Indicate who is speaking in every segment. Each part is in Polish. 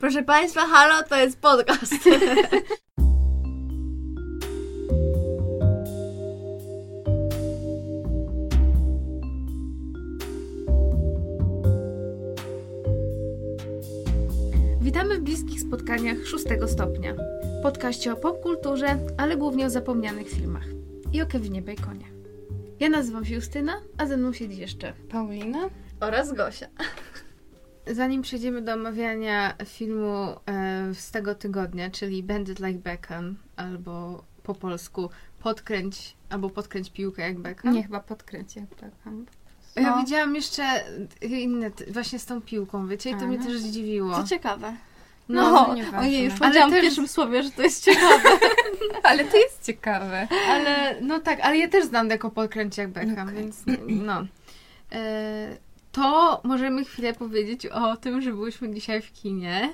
Speaker 1: Proszę Państwa, halo, to jest podcast.
Speaker 2: Witamy w bliskich spotkaniach szóstego stopnia. Podkaście o popkulturze, ale głównie o zapomnianych filmach. I o Kevinie Baconie. Ja nazywam się Justyna, a ze mną siedzi jeszcze
Speaker 3: Paulina?
Speaker 1: Oraz Gosia.
Speaker 2: Zanim przejdziemy do omawiania filmu e, z tego tygodnia, czyli Bandit Like Beckham, albo po polsku Podkręć, albo Podkręć piłkę jak Beckham.
Speaker 3: Nie, chyba podkręć jak Beckham.
Speaker 2: Ja
Speaker 1: No.
Speaker 2: widziałam jeszcze inne, właśnie z tą piłką, wiecie, i to mnie
Speaker 3: Aha.
Speaker 2: też zdziwiło.
Speaker 1: Co ciekawe.
Speaker 2: No,
Speaker 3: No,
Speaker 1: ojej, już powiedziałam
Speaker 2: też-
Speaker 1: w pierwszym słowie, że to jest ciekawe.
Speaker 3: Ale to jest ciekawe.
Speaker 2: ale no tak, ale ja też znam jako Podkręć jak Beckham,
Speaker 3: Okej.
Speaker 2: więc no. E, to możemy chwilę powiedzieć o tym, że byliśmy dzisiaj w kinie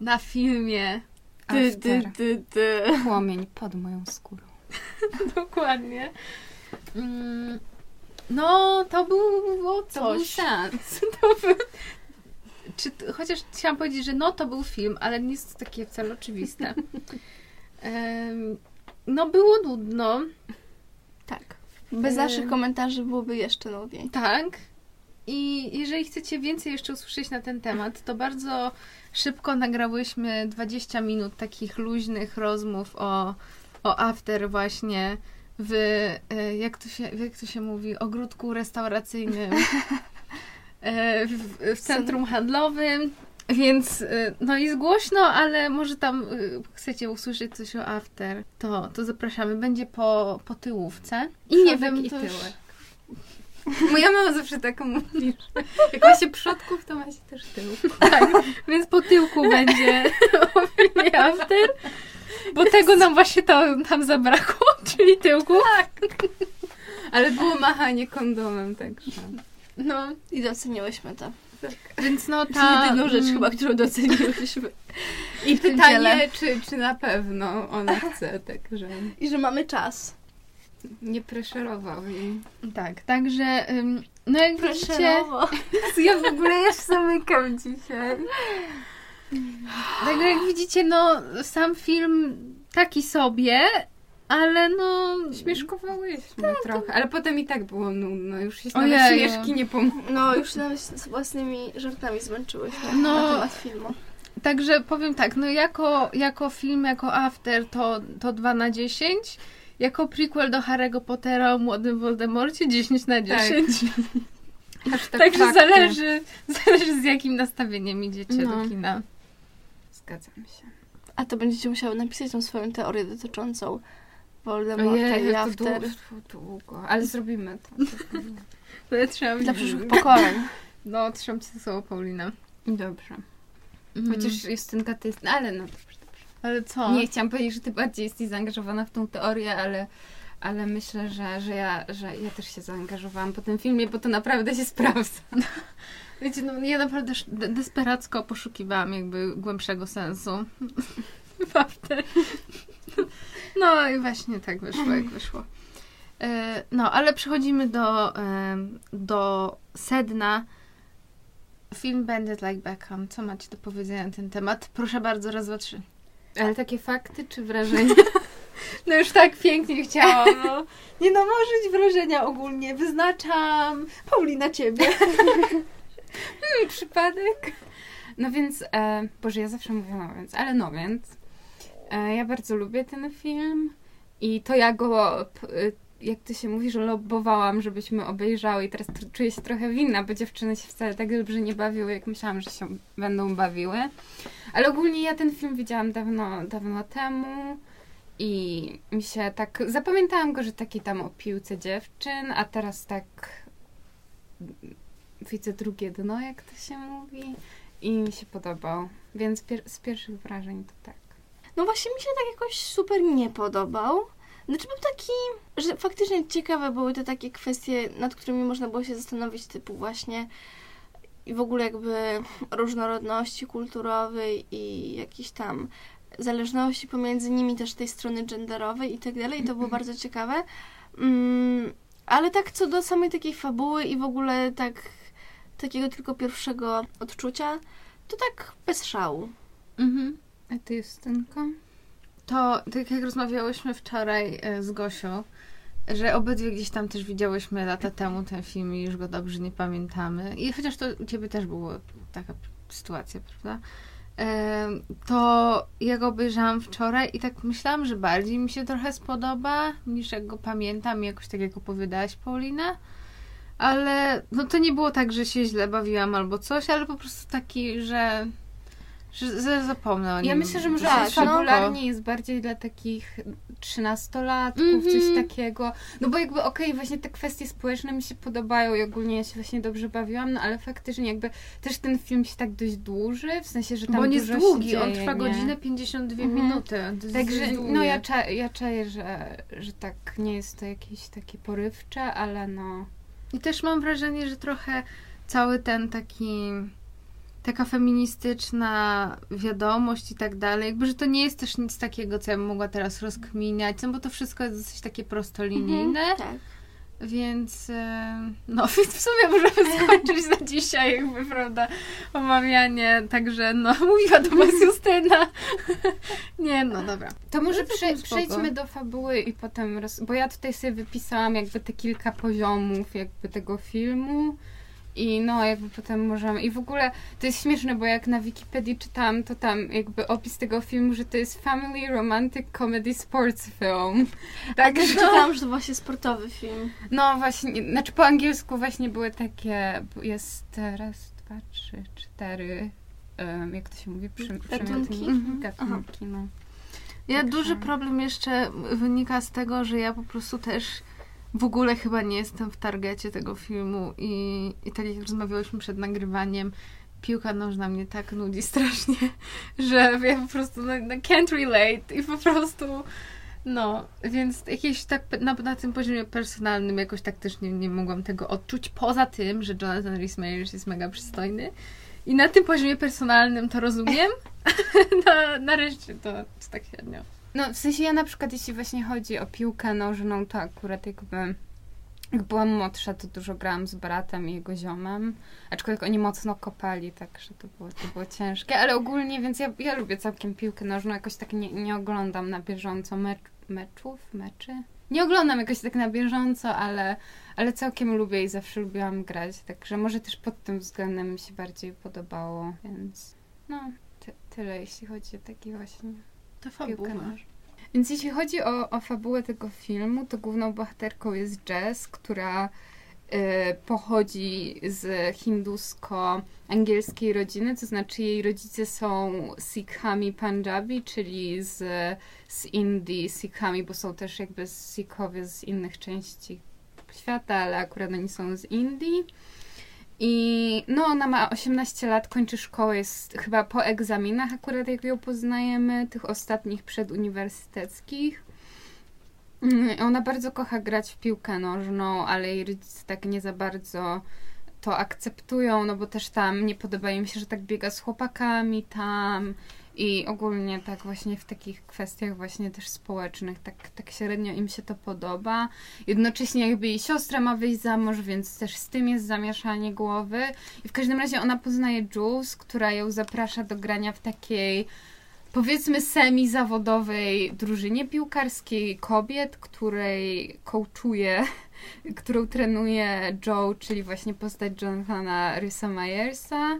Speaker 2: na filmie.
Speaker 1: Ty, ty, ty, ty.
Speaker 3: Płomień pod moją skórą.
Speaker 2: Dokładnie. Mm, No, to było coś.
Speaker 3: To był seans.
Speaker 2: To był... Czy, chociaż chciałam powiedzieć, że no to był film, ale nie jest to takie wcale oczywiste. Em, no było nudno,
Speaker 1: Tak. Bez naszych komentarzy byłoby jeszcze nudniej.
Speaker 2: tak. I jeżeli chcecie więcej jeszcze usłyszeć na ten temat, to bardzo szybko nagrałyśmy 20 minut takich luźnych rozmów o, o after właśnie w, e, jak to, się, jak to się mówi, ogródku restauracyjnym e, w, w centrum handlowym. Więc e, no jest głośno, ale może tam chcecie usłyszeć coś o after, to, to zapraszamy. Będzie po, po tyłówce. I nie wiem,
Speaker 3: i tyłek. Moja mama zawsze tak mówi, jak ma się przodków, to ma się też tyłków.
Speaker 2: Tak, więc po tyłku będzie After, bo tego nam właśnie to nam zabrakło, czyli tyłku.
Speaker 3: Ale było machanie kondomem, także.
Speaker 2: No,
Speaker 1: I doceniłyśmy to.
Speaker 2: więc no ta...
Speaker 1: jedyną rzecz
Speaker 2: mm,
Speaker 1: chyba, którą doceniłyśmy.
Speaker 3: I pytanie, czy, czy na pewno ona chce, także
Speaker 1: I że mamy czas.
Speaker 3: Nie preszerował jej.
Speaker 2: Tak, także ym, no jak widzicie.
Speaker 3: Ja w ogóle już zamykam dzisiaj.
Speaker 2: także jak widzicie, no sam film taki sobie, ale no...
Speaker 3: Śmieszkowałyśmy trochę, ale potem i tak było nudno. Już się nawet
Speaker 2: Ojeju.
Speaker 3: śmieszki nie pomogły.
Speaker 1: No, już nawet z własnymi żartami zmęczyłyśmy
Speaker 2: No.
Speaker 1: na temat filmu.
Speaker 2: Także powiem tak, no jako, jako film, jako after to, to 2 na 10. Jako prequel do Harry'ego Pottera o młodym Voldemorcie 10 na 10.
Speaker 3: Hashtag
Speaker 2: Także
Speaker 3: fakty.
Speaker 2: zależy, zależy z jakim nastawieniem idziecie
Speaker 3: No.
Speaker 2: do kina.
Speaker 3: Zgadzam się.
Speaker 1: A to będziecie musiały napisać tą swoją teorię dotyczącą Voldemorta i
Speaker 3: to
Speaker 1: After.
Speaker 3: długo, długo, ale zrobimy to.
Speaker 2: To ja trzymam
Speaker 1: Dla przyszłych pokoleń.
Speaker 2: No, trzymam się słowo Paulina.
Speaker 3: Dobrze.
Speaker 2: Mhm.
Speaker 3: Chociaż Justynka ty jest... Ale no dobrze.
Speaker 2: Ale co?
Speaker 3: Nie, chciałam powiedzieć, że ty bardziej jesteś zaangażowana w tą teorię, ale, ale myślę, że, że, ja, że ja też się zaangażowałam po tym filmie, bo to naprawdę się sprawdza.
Speaker 2: Wiecie, no ja naprawdę de- desperacko poszukiwałam jakby głębszego sensu. No i właśnie tak wyszło, jak wyszło. E, No, ale przechodzimy do, do sedna. Film Bandit Like Beckham. Co macie do powiedzenia na ten temat? Proszę bardzo, raz, dwa, trzy.
Speaker 3: Ale takie fakty czy wrażenia?
Speaker 2: No już tak pięknie chciałam. No. Nie no, może być wrażenia ogólnie. Wyznaczam Paulina ciebie.
Speaker 3: Przypadek? No więc, e, Boże, ja zawsze mówię no więc, ale no więc. E, ja bardzo lubię ten film i to ja go, jak to się mówi, że lobbowałam, żebyśmy obejrzały i teraz czuję się trochę winna, bo dziewczyny się wcale tak dobrze nie bawiły, jak myślałam, że się będą bawiły. Ale ogólnie ja ten film widziałam dawno, dawno temu i mi się tak, zapamiętałam go, że taki tam o piłce dziewczyn, a teraz tak widzę drugie dno, jak to się mówi. I mi się podobał. Więc pier- z pierwszych wrażeń to tak.
Speaker 1: No właśnie mi się tak jakoś super nie podobał. Znaczy był taki, że faktycznie ciekawe były te takie kwestie, nad którymi można było się zastanowić, typu właśnie i w ogóle jakby różnorodności kulturowej i jakiejś tam zależności pomiędzy nimi też tej strony genderowej i tak dalej. I to było bardzo ciekawe. Mm, ale tak co do samej takiej fabuły i w ogóle tak takiego tylko pierwszego odczucia, to tak bez szału.
Speaker 2: Mhm.
Speaker 3: A ty, Justynko?
Speaker 2: To tak jak rozmawiałyśmy wczoraj e, z Gosią, że obydwie gdzieś tam też widziałyśmy lata temu ten film i już go dobrze nie pamiętamy. I chociaż to u ciebie też była taka sytuacja, prawda? E, To ja go obejrzałam wczoraj i tak myślałam, że bardziej mi się trochę spodoba niż jak go pamiętam, jakoś tak jak opowiadałaś, Paulina. Ale no to nie było tak, że się źle bawiłam albo coś, ale po prostu taki, że, że, zapomnę o nim.
Speaker 3: Ja myślę, że może
Speaker 1: Tak, no.
Speaker 3: fabularnie jest bardziej dla takich trzynastolatków,
Speaker 2: Mhm.
Speaker 3: coś takiego. No bo jakby okej, właśnie te kwestie społeczne mi się podobają i ogólnie ja się właśnie dobrze bawiłam, no ale faktycznie jakby też ten film się tak dość dłuży, w sensie, że tam
Speaker 2: Bo on jest długi,
Speaker 3: się
Speaker 2: on
Speaker 3: dzieje,
Speaker 2: trwa
Speaker 3: nie?
Speaker 2: godzinę 52
Speaker 3: Mhm.
Speaker 2: minuty. To jest
Speaker 3: Także, no ja, cza, ja czaję, że, że tak nie jest to jakieś takie porywcze, ale no...
Speaker 2: I też mam wrażenie, że trochę cały ten taki taka feministyczna wiadomość i tak dalej, jakby, że to nie jest też nic takiego, co ja bym mogła teraz rozkminiać, no bo to wszystko jest dosyć takie prostolinijne,
Speaker 1: Tak.
Speaker 2: więc e, no, więc w sumie możemy skończyć na dzisiaj, jakby, prawda, omawianie, także no, mówiła do was Justyna. nie, no dobra.
Speaker 3: To może
Speaker 2: No
Speaker 3: prze, przejdźmy do fabuły i potem, roz... bo ja tutaj sobie wypisałam jakby te kilka poziomów jakby tego filmu i no jakby potem możemy, i w ogóle to jest śmieszne, bo jak na Wikipedii czytałam, to tam jakby opis tego filmu, że to jest Family Romantic Comedy Sports Film.
Speaker 1: Tak,
Speaker 3: Także
Speaker 1: czytałam, że to właśnie sportowy film.
Speaker 3: no właśnie, znaczy po angielsku właśnie były takie, jest raz, dwa, trzy, cztery, em, jak to się mówi? Przy,
Speaker 1: Gatunki?
Speaker 3: przymiotniki?
Speaker 2: Mhm.
Speaker 3: Gatunki, no.
Speaker 2: Ja
Speaker 3: Także-
Speaker 2: duży problem jeszcze wynika z tego, że ja po prostu też w ogóle chyba nie jestem w targecie tego filmu i, i tak jak rozmawiałyśmy przed nagrywaniem, piłka nożna mnie tak nudzi strasznie, że ja po prostu no, no can't relate i po prostu no, więc jakieś tak na, na tym poziomie personalnym jakoś tak też nie, nie mogłam tego odczuć, poza tym, że Jonathan Rhys Meyers jest mega przystojny i na tym poziomie personalnym to rozumiem, na, nareszcie to, to tak średnio.
Speaker 3: No, w sensie ja na przykład, jeśli właśnie chodzi o piłkę nożną, to akurat jakby jak byłam młodsza, to dużo grałam z bratem i jego ziomem. Aczkolwiek oni mocno kopali, także to było, to było ciężkie. Ale ogólnie, więc ja, ja lubię całkiem piłkę nożną. Jakoś tak nie, nie oglądam na bieżąco mecz, meczów, meczy. Nie oglądam jakoś tak na bieżąco, ale, ale całkiem lubię i zawsze lubiłam grać. Także może też pod tym względem mi się bardziej podobało, więc no, ty, tyle jeśli chodzi o taki właśnie
Speaker 2: To fabuła.
Speaker 3: Więc jeśli chodzi o, o fabułę tego filmu, to główną bohaterką jest Jess, która y, pochodzi z hindusko-angielskiej rodziny, to znaczy jej rodzice są Sikhami Punjabi, czyli z, z Indii Sikhami, bo są też jakby Sikhowie z innych części świata, ale akurat oni są z Indii. I no, ona ma 18 lat, kończy szkołę, jest chyba po egzaminach akurat, jak ją poznajemy, tych ostatnich przeduniwersyteckich. Mm, Ona bardzo kocha grać w piłkę nożną, ale jej rodzice tak nie za bardzo to akceptują, no bo też tam nie podoba im się, że tak biega z chłopakami tam i ogólnie tak właśnie w takich kwestiach właśnie też społecznych, tak, tak średnio im się to podoba. Jednocześnie jakby jej siostra ma wyjść za mąż, więc też z tym jest zamieszanie głowy. I w każdym razie ona poznaje Jules, która ją zaprasza do grania w takiej powiedzmy semi-zawodowej drużynie piłkarskiej kobiet, której coachuje, którą trenuje Joe, czyli właśnie postać Jonathana Rysa Myersa.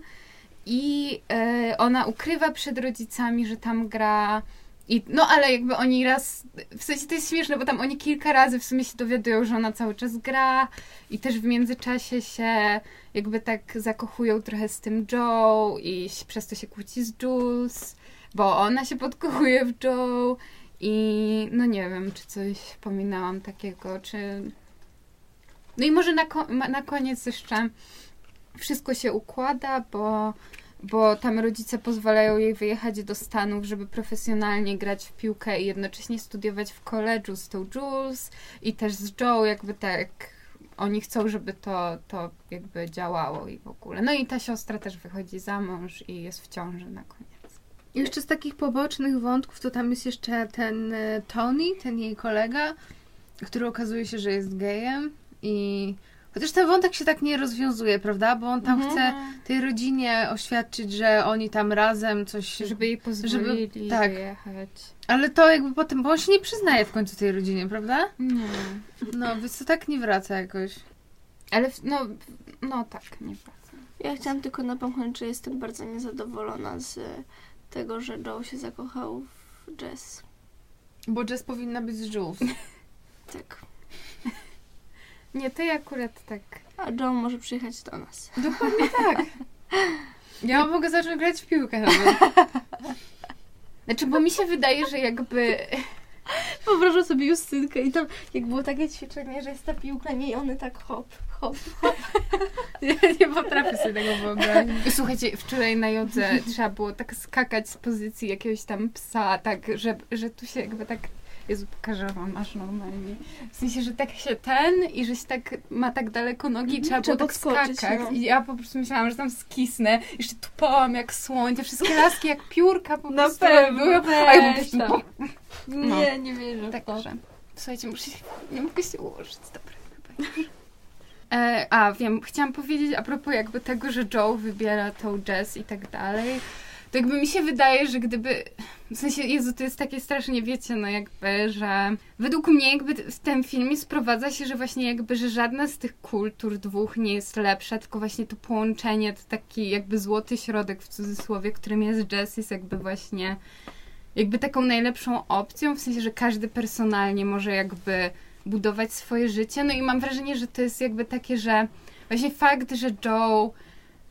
Speaker 3: I e, ona ukrywa przed rodzicami, że tam gra. I, no ale jakby oni raz, w sensie to jest śmieszne, bo tam oni kilka razy w sumie się dowiadują, że ona cały czas gra i też w międzyczasie się jakby tak zakochują trochę z tym Joe i przez to się kłóci z Jules, bo ona się podkochuje w Joe i no nie wiem, czy coś pominęłam takiego, czy... No i może na, ko- na koniec jeszcze wszystko się układa, bo, bo tam rodzice pozwalają jej wyjechać do Stanów, żeby profesjonalnie grać w piłkę i jednocześnie studiować w koledżu z tą Jules i też z Joe, jakby tak oni chcą, żeby to, to jakby działało i w ogóle. No i ta siostra też wychodzi za mąż i jest w ciąży na koniec.
Speaker 2: Jeszcze z takich pobocznych wątków, to tam jest jeszcze ten e, Tony, ten jej kolega, który okazuje się, że jest gejem i Chociaż ten wątek się tak nie rozwiązuje, prawda? Bo on tam
Speaker 1: Mhm.
Speaker 2: chce tej rodzinie oświadczyć, że oni tam razem coś...
Speaker 3: Żeby jej pozwolili
Speaker 2: Żeby- tak.
Speaker 3: wyjechać.
Speaker 2: Ale to jakby potem, bo on się nie przyznaje w końcu tej rodzinie, prawda?
Speaker 3: Nie.
Speaker 2: No, więc to tak nie wraca jakoś.
Speaker 3: Ale w- no, no tak, nie wracam.
Speaker 1: Ja chciałam tylko napomknąć, że jestem bardzo niezadowolona z tego, że Joe się zakochał w Jess.
Speaker 2: Bo Jess powinna być z Jules.
Speaker 1: Tak.
Speaker 3: Nie, to ja akurat tak.
Speaker 1: A Joe może przyjechać do nas.
Speaker 2: Dokładnie tak. Ja mogę zacząć grać w piłkę nawet.
Speaker 3: Znaczy, bo mi się wydaje, że jakby...
Speaker 1: Wyobrażam sobie Justynkę i tam, jak było takie ćwiczenie, że jest ta piłka, nie i one tak hop, hop.
Speaker 2: Ja nie potrafię sobie tego wyobrazić.
Speaker 3: Słuchajcie, wczoraj na jodze trzeba było tak skakać z pozycji jakiegoś tam psa, tak, że, że tu się jakby tak... Jezu, pokażę wam aż normalnie. W sensie, że tak się ten i że się tak ma tak daleko nogi,
Speaker 1: Mhm,
Speaker 3: trzeba było
Speaker 1: trzeba
Speaker 3: tak
Speaker 1: podskoczyć,
Speaker 3: skakać.
Speaker 1: no.
Speaker 3: I ja po prostu myślałam, że tam skisnę. Jeszcze tupałam jak słoń, te wszystkie laski jak piórka po prostu były. A ja po prostu... No.
Speaker 1: Nie, nie wierzę.
Speaker 3: Także, słuchajcie, muszę się, nie mogę się ułożyć. Dobra, chyba już. E, a, wiem, chciałam powiedzieć a propos jakby tego, że Joe wybiera tą jazz i tak dalej. To jakby mi się wydaje, że gdyby... W sensie, Jezu, to jest takie strasznie, wiecie, no jakby, że według mnie jakby w tym filmie sprowadza się, że właśnie jakby, że żadna z tych kultur dwóch nie jest lepsza, tylko właśnie to połączenie, to taki jakby złoty środek w cudzysłowie, którym jest jazz, jest jakby właśnie jakby taką najlepszą opcją, w sensie, że każdy personalnie może jakby budować swoje życie. No i mam wrażenie, że to jest jakby takie, że właśnie fakt, że Joe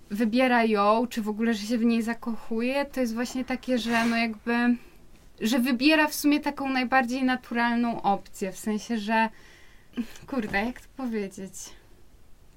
Speaker 3: wybiera ją, czy w ogóle, że się w niej zakochuje, to jest właśnie takie, że no jakby, że wybiera w sumie taką najbardziej naturalną opcję, w sensie, że kurde, jak to powiedzieć?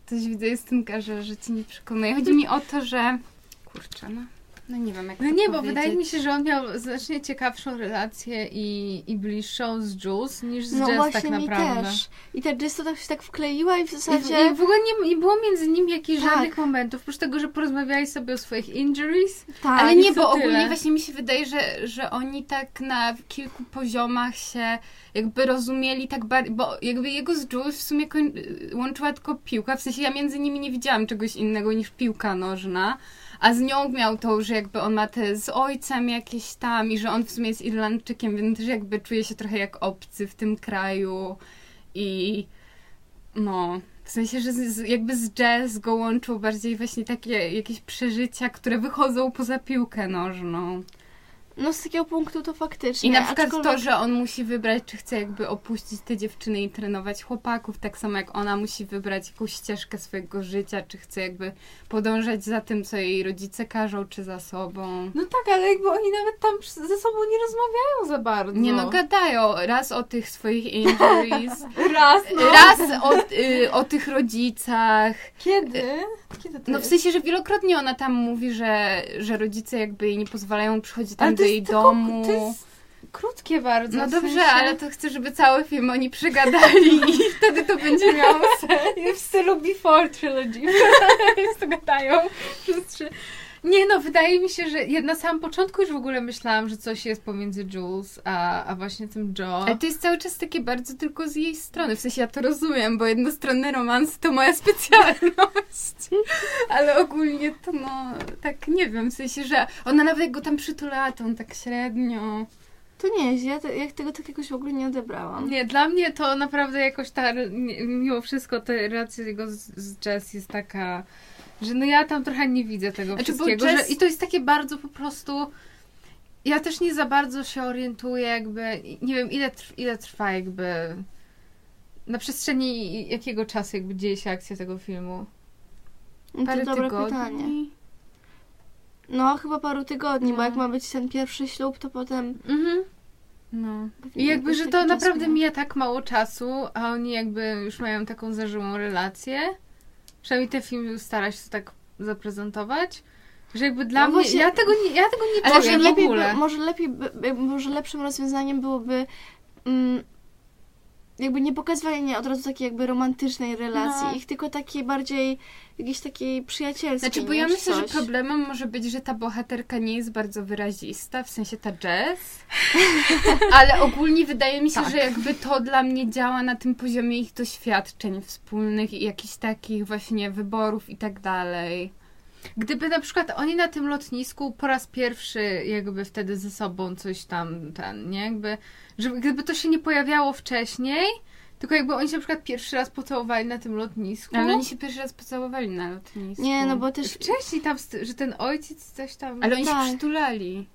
Speaker 3: Coś widzę, Justynka, że, że ci nie przekonuje. Chodzi mi o to, że kurczę, no, no nie wiem, jak
Speaker 2: No nie, bo
Speaker 3: powiedzieć.
Speaker 2: wydaje mi się, że on miał znacznie ciekawszą relację i, i bliższą z Jules niż z
Speaker 1: No
Speaker 2: Jess
Speaker 1: właśnie
Speaker 2: tak
Speaker 1: mi
Speaker 2: naprawdę.
Speaker 1: też. I ta Jess to tak się tak wkleiła i w
Speaker 2: I w,
Speaker 1: zasadzie...
Speaker 2: I w ogóle nie, nie było między nimi jakichś
Speaker 1: Tak.
Speaker 2: żadnych momentów, oprócz tego, że porozmawiali sobie o swoich injuries.
Speaker 1: tak,
Speaker 3: Ale nie, bo ogólnie właśnie mi się wydaje, że, że oni tak na kilku poziomach się jakby rozumieli tak bo jakby jego z Jules w sumie koń, łączyła tylko piłka, w sensie ja między nimi nie widziałam czegoś innego niż piłka nożna, a z nią miał to, że jakby on ma te z ojcem jakieś tam i że on w sumie jest Irlandczykiem, więc też jakby czuje się trochę jak obcy w tym kraju i no... W sensie, że z, jakby z jazz go łączą bardziej właśnie takie jakieś przeżycia, które wychodzą poza piłkę nożną.
Speaker 1: No z takiego punktu to faktycznie.
Speaker 3: I na przykład
Speaker 1: aczkolwiek-
Speaker 3: to, że on musi wybrać, czy chce jakby opuścić te dziewczyny i trenować chłopaków, tak samo jak ona musi wybrać jakąś ścieżkę swojego życia, czy chce jakby podążać za tym, co jej rodzice każą, czy za sobą.
Speaker 2: No tak, ale jakby oni nawet tam ze sobą nie rozmawiają za bardzo.
Speaker 3: Nie no, gadają raz o tych swoich injuries,
Speaker 2: Raz, no.
Speaker 3: raz o, y, o tych rodzicach.
Speaker 2: Kiedy? Kiedy to
Speaker 3: No w sensie, że wielokrotnie ona tam mówi, że, że rodzice jakby jej nie pozwalają przychodzić tam
Speaker 2: to
Speaker 3: jej
Speaker 2: tylko-
Speaker 3: domu.
Speaker 2: To jest krótkie bardzo.
Speaker 3: No
Speaker 2: w
Speaker 3: dobrze,
Speaker 2: sensie...
Speaker 3: ale to chcę, żeby cały film oni przegadali i wtedy to będzie miało sens.
Speaker 2: w stylu Before Trilogy. Więc to gadają przez trzy... Nie no, wydaje mi się, że ja na samym początku już w ogóle myślałam, że coś jest pomiędzy Jules a, a właśnie tym Joe.
Speaker 3: Ale to jest cały czas takie bardzo tylko z jej strony. W sensie ja to rozumiem, bo jednostronny romans to moja specjalność. Ale ogólnie to no, tak nie wiem, w sensie, że ona nawet jak go tam przytulała, to on tak średnio.
Speaker 1: To nie jest, ja, te, ja tego tak jakoś w ogóle nie odebrałam.
Speaker 2: Nie, dla mnie to naprawdę jakoś ta, mimo wszystko ta relacja jego z, z Jess jest taka, że no ja tam trochę nie widzę tego
Speaker 3: Znaczy, bo
Speaker 2: wszystkiego. Że, I to jest takie bardzo po prostu... Ja też nie za bardzo się orientuję jakby, nie wiem ile, trw, ile trwa jakby na przestrzeni jakiego czasu jakby dzieje się akcja tego filmu.
Speaker 1: No to
Speaker 3: Parę
Speaker 1: dobre
Speaker 3: tygodni.
Speaker 1: pytanie. No chyba paru tygodni, bo
Speaker 3: No.
Speaker 1: jak ma być ten pierwszy ślub, to potem...
Speaker 2: Mhm.
Speaker 3: No.
Speaker 2: I jakby, że to naprawdę mija tak mało czasu, a oni jakby już mają taką zażyłą relację. Przynajmniej ten film stara się tak zaprezentować. Że jakby dla
Speaker 1: No
Speaker 2: mnie,
Speaker 1: właśnie-
Speaker 2: ja tego nie, ja tego nie
Speaker 3: Ale
Speaker 1: Może
Speaker 2: czuję w
Speaker 1: lepiej,
Speaker 2: ogóle.
Speaker 1: by, może lepiej, by- może lepszym rozwiązaniem byłoby mm, jakby nie pokazywanie od razu takiej jakby romantycznej relacji,
Speaker 3: No.
Speaker 1: ich tylko takiej bardziej jakiejś takiej przyjacielskiej.
Speaker 3: Znaczy, bo ja myślę, że problemem może być, że ta bohaterka nie jest bardzo wyrazista, w sensie ta Jess. Ale ogólnie wydaje mi się,
Speaker 2: Tak.
Speaker 3: że jakby to dla mnie działa na tym poziomie ich doświadczeń wspólnych i jakichś takich właśnie wyborów i tak dalej.
Speaker 2: Gdyby na przykład oni na tym lotnisku po raz pierwszy jakby wtedy ze sobą coś tam, ten, nie? Jakby, żeby, gdyby to się nie pojawiało wcześniej, tylko jakby oni się na przykład pierwszy raz pocałowali na tym lotnisku.
Speaker 3: Ale oni się pierwszy raz pocałowali na lotnisku.
Speaker 1: Nie, no bo też...
Speaker 2: Wcześniej tam, że ten ojciec coś tam...
Speaker 3: Ale oni
Speaker 1: Tak.
Speaker 3: się przytulali.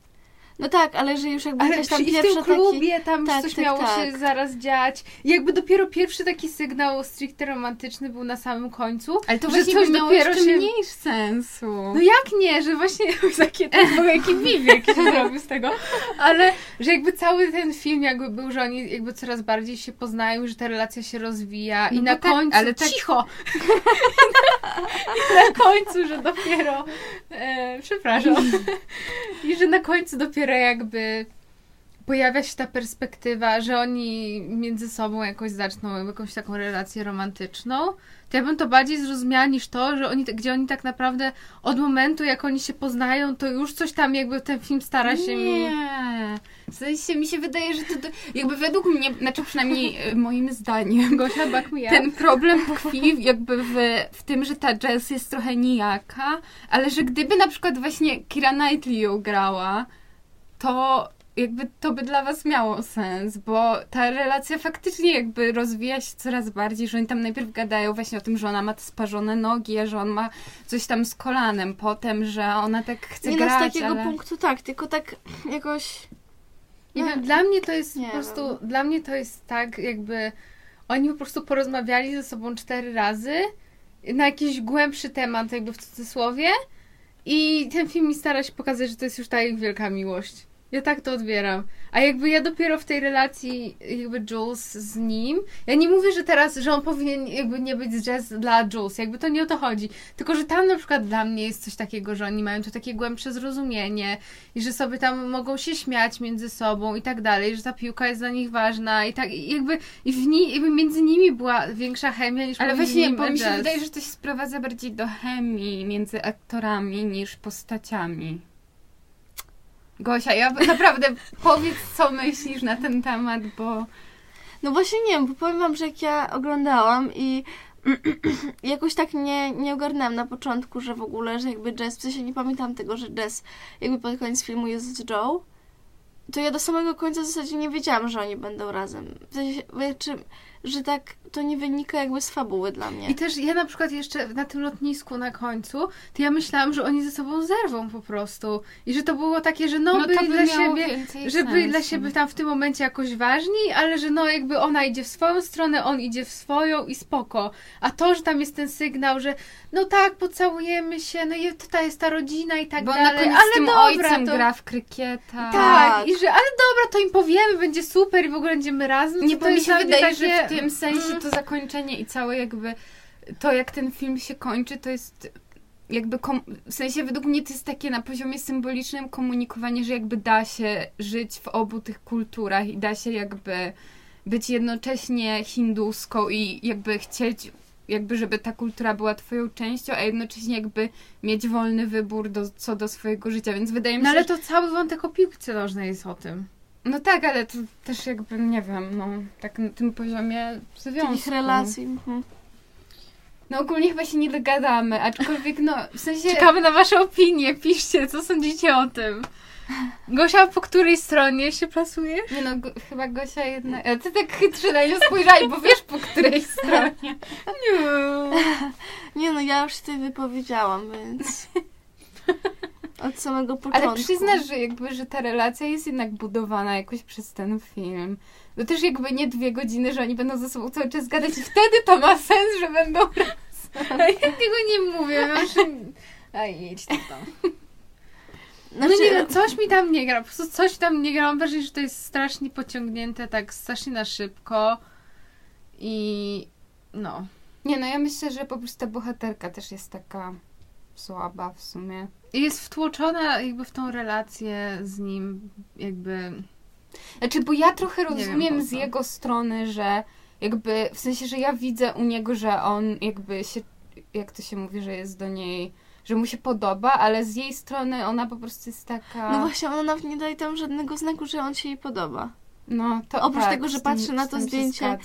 Speaker 1: No tak, ale że już jakby
Speaker 2: Ale
Speaker 1: jakaś tam
Speaker 2: przy, i w tym klubie tam już
Speaker 1: tak,
Speaker 2: coś
Speaker 1: tak,
Speaker 2: miało
Speaker 1: tak.
Speaker 2: się zaraz dziać. I jakby dopiero pierwszy taki sygnał stricte romantyczny był na samym końcu.
Speaker 3: Ale to właśnie
Speaker 2: coś
Speaker 3: miało
Speaker 2: dopiero
Speaker 3: jeszcze
Speaker 2: się-
Speaker 3: mniej sensu.
Speaker 2: No jak nie, że właśnie takie jaki Vivek się zrobił z tego, ale że jakby cały ten film jakby był, że oni jakby coraz bardziej się poznają, że ta relacja się rozwija i
Speaker 3: No
Speaker 2: na
Speaker 3: bo tak,
Speaker 2: końcu,
Speaker 3: ale tak-
Speaker 2: cicho, I na końcu, że dopiero, e, przepraszam, i że na końcu dopiero jakby pojawia się ta perspektywa, że oni między sobą jakoś zaczną jakąś taką relację romantyczną, to ja bym to bardziej zrozumiała niż to, że oni, gdzie oni tak naprawdę od momentu, jak oni się poznają, to już coś tam jakby ten film stara się.
Speaker 3: Nie. W sensie mi się wydaje, że to, to jakby według mnie, znaczy przynajmniej e, moim zdaniem,
Speaker 2: Gosia back me
Speaker 3: ten problem tkwi jakby w, w tym, że ta Jess jest trochę nijaka, ale że gdyby na przykład właśnie Kira Knightley ją grała, to jakby to by dla was miało sens, bo ta relacja faktycznie jakby rozwija się coraz bardziej, że oni tam najpierw gadają właśnie o tym, że ona ma te sparzone nogi, że on ma coś tam z kolanem, potem, że ona tak chce
Speaker 1: Nie no,
Speaker 3: grać,
Speaker 1: z takiego
Speaker 3: ale...
Speaker 1: punktu tak, tylko tak jakoś...
Speaker 2: Nie
Speaker 1: No,
Speaker 2: wiem, dla mnie to jest
Speaker 1: nie
Speaker 2: po prostu,
Speaker 1: wiem.
Speaker 2: dla mnie to jest tak, jakby oni po prostu porozmawiali ze sobą cztery razy na jakiś głębszy temat, jakby w cudzysłowie i ten film mi stara się pokazać, że to jest już ta ich wielka miłość. Ja tak to odbieram. A jakby ja dopiero w tej relacji jakby Jules z nim, ja nie mówię, że teraz, że on powinien jakby nie być Jazz dla Jules, jakby to nie o to chodzi. Tylko, że tam na przykład dla mnie jest coś takiego, że oni mają tu takie głębsze zrozumienie i że sobie tam mogą się śmiać między sobą i tak dalej, że ta piłka jest dla nich ważna i tak i jakby i w ni, jakby między nimi była większa chemia niż
Speaker 3: Ale właśnie, bo mi się wydaje, że to się sprowadza bardziej do chemii między aktorami niż postaciami. Gosia, ja naprawdę powiedz, co myślisz na ten temat, bo
Speaker 1: No właśnie nie wiem, bo powiem wam, że jak ja oglądałam i jakoś tak nie, nie ogarnęłam na początku, że w ogóle, że jakby Jess, w sensie nie pamiętam tego, że Jess jakby pod koniec filmu jest z Joe, to ja do samego końca w zasadzie nie wiedziałam, że oni będą razem. W sensie, czy, że tak to nie wynika jakby z fabuły dla mnie.
Speaker 2: I też ja na przykład jeszcze na tym lotnisku na końcu, to ja myślałam, że oni ze sobą zerwą po prostu. I że to było takie, że no,
Speaker 3: no,
Speaker 2: byli
Speaker 3: by
Speaker 2: dla siebie, że byli dla siebie tam w tym momencie jakoś ważni, ale że no jakby ona idzie w swoją stronę, on idzie w swoją i spoko. A to, że tam jest ten sygnał, że no tak, pocałujemy się, no i tutaj jest ta rodzina i tak
Speaker 3: Bo na
Speaker 2: dalej,
Speaker 3: koniec
Speaker 2: ale
Speaker 3: z tym
Speaker 2: dobra,
Speaker 3: ojcem
Speaker 2: to...
Speaker 3: gra w krykieta.
Speaker 2: Tak,
Speaker 1: Tak.
Speaker 2: i że, ale dobra, to im powiemy, będzie super i w ogóle będziemy razem.
Speaker 3: Nie,
Speaker 2: to
Speaker 3: bo mi się wydaje,
Speaker 2: takie...
Speaker 3: że w tym sensie
Speaker 2: Mm.
Speaker 3: to zakończenie i całe jakby to, jak ten film się kończy, to jest jakby w sensie według mnie to jest takie na poziomie symbolicznym komunikowanie, że jakby da się żyć w obu tych kulturach i da się jakby być jednocześnie hinduską i jakby chcieć jakby, żeby ta kultura była twoją częścią, a jednocześnie jakby mieć wolny wybór do, co do swojego życia, więc wydaje mi się,
Speaker 2: No ale to cały wątek o piłce nożnej jest o tym.
Speaker 3: No tak, ale to też jakby, nie wiem, no, tak na tym poziomie związku.
Speaker 1: Takich relacji. Mhm.
Speaker 3: No ogólnie chyba się nie dogadamy, aczkolwiek no, w sensie...
Speaker 2: Czekamy na wasze opinie, piszcie, co sądzicie o tym. Gosia, po której stronie się plasujesz?
Speaker 3: Nie no, go, chyba Gosia jednak... A ty tak chytrze na nią spojrzałeś, bo wiesz po której stronie.
Speaker 2: Nie.
Speaker 1: Nie no, ja już się tutaj wypowiedziałam, więc... Od samego początku.
Speaker 3: Ale przyznasz, że jakby, że ta relacja jest jednak budowana jakoś przez ten film. To też jakby nie dwie godziny, że oni będą ze sobą cały czas gadać i wtedy to ma sens, że będą...
Speaker 2: Ja tego nie mówię. No, że... Aj, jedź tam. No
Speaker 1: Znaczy,
Speaker 2: nie wiem, coś mi tam nie gra. Po prostu coś tam nie gra. Mam wrażenie, że to jest strasznie pociągnięte, tak strasznie na szybko. I no.
Speaker 3: Nie no, ja myślę, że po prostu ta bohaterka też jest taka słaba w sumie.
Speaker 2: I jest wtłoczona jakby w tą relację z nim, jakby...
Speaker 3: Znaczy, bo ja trochę
Speaker 2: wiem,
Speaker 3: rozumiem
Speaker 2: po
Speaker 3: z jego strony, że jakby, w sensie, że ja widzę u niego, że on jakby się, jak to się mówi, że jest do niej, że mu się podoba, ale z jej strony ona po prostu jest taka...
Speaker 1: No właśnie, ona nawet nie daje tam żadnego znaku, że on się jej podoba.
Speaker 3: No, to
Speaker 1: Oprócz
Speaker 3: tak,
Speaker 1: tego, że
Speaker 3: z tym-
Speaker 1: patrzy na to zdjęcie.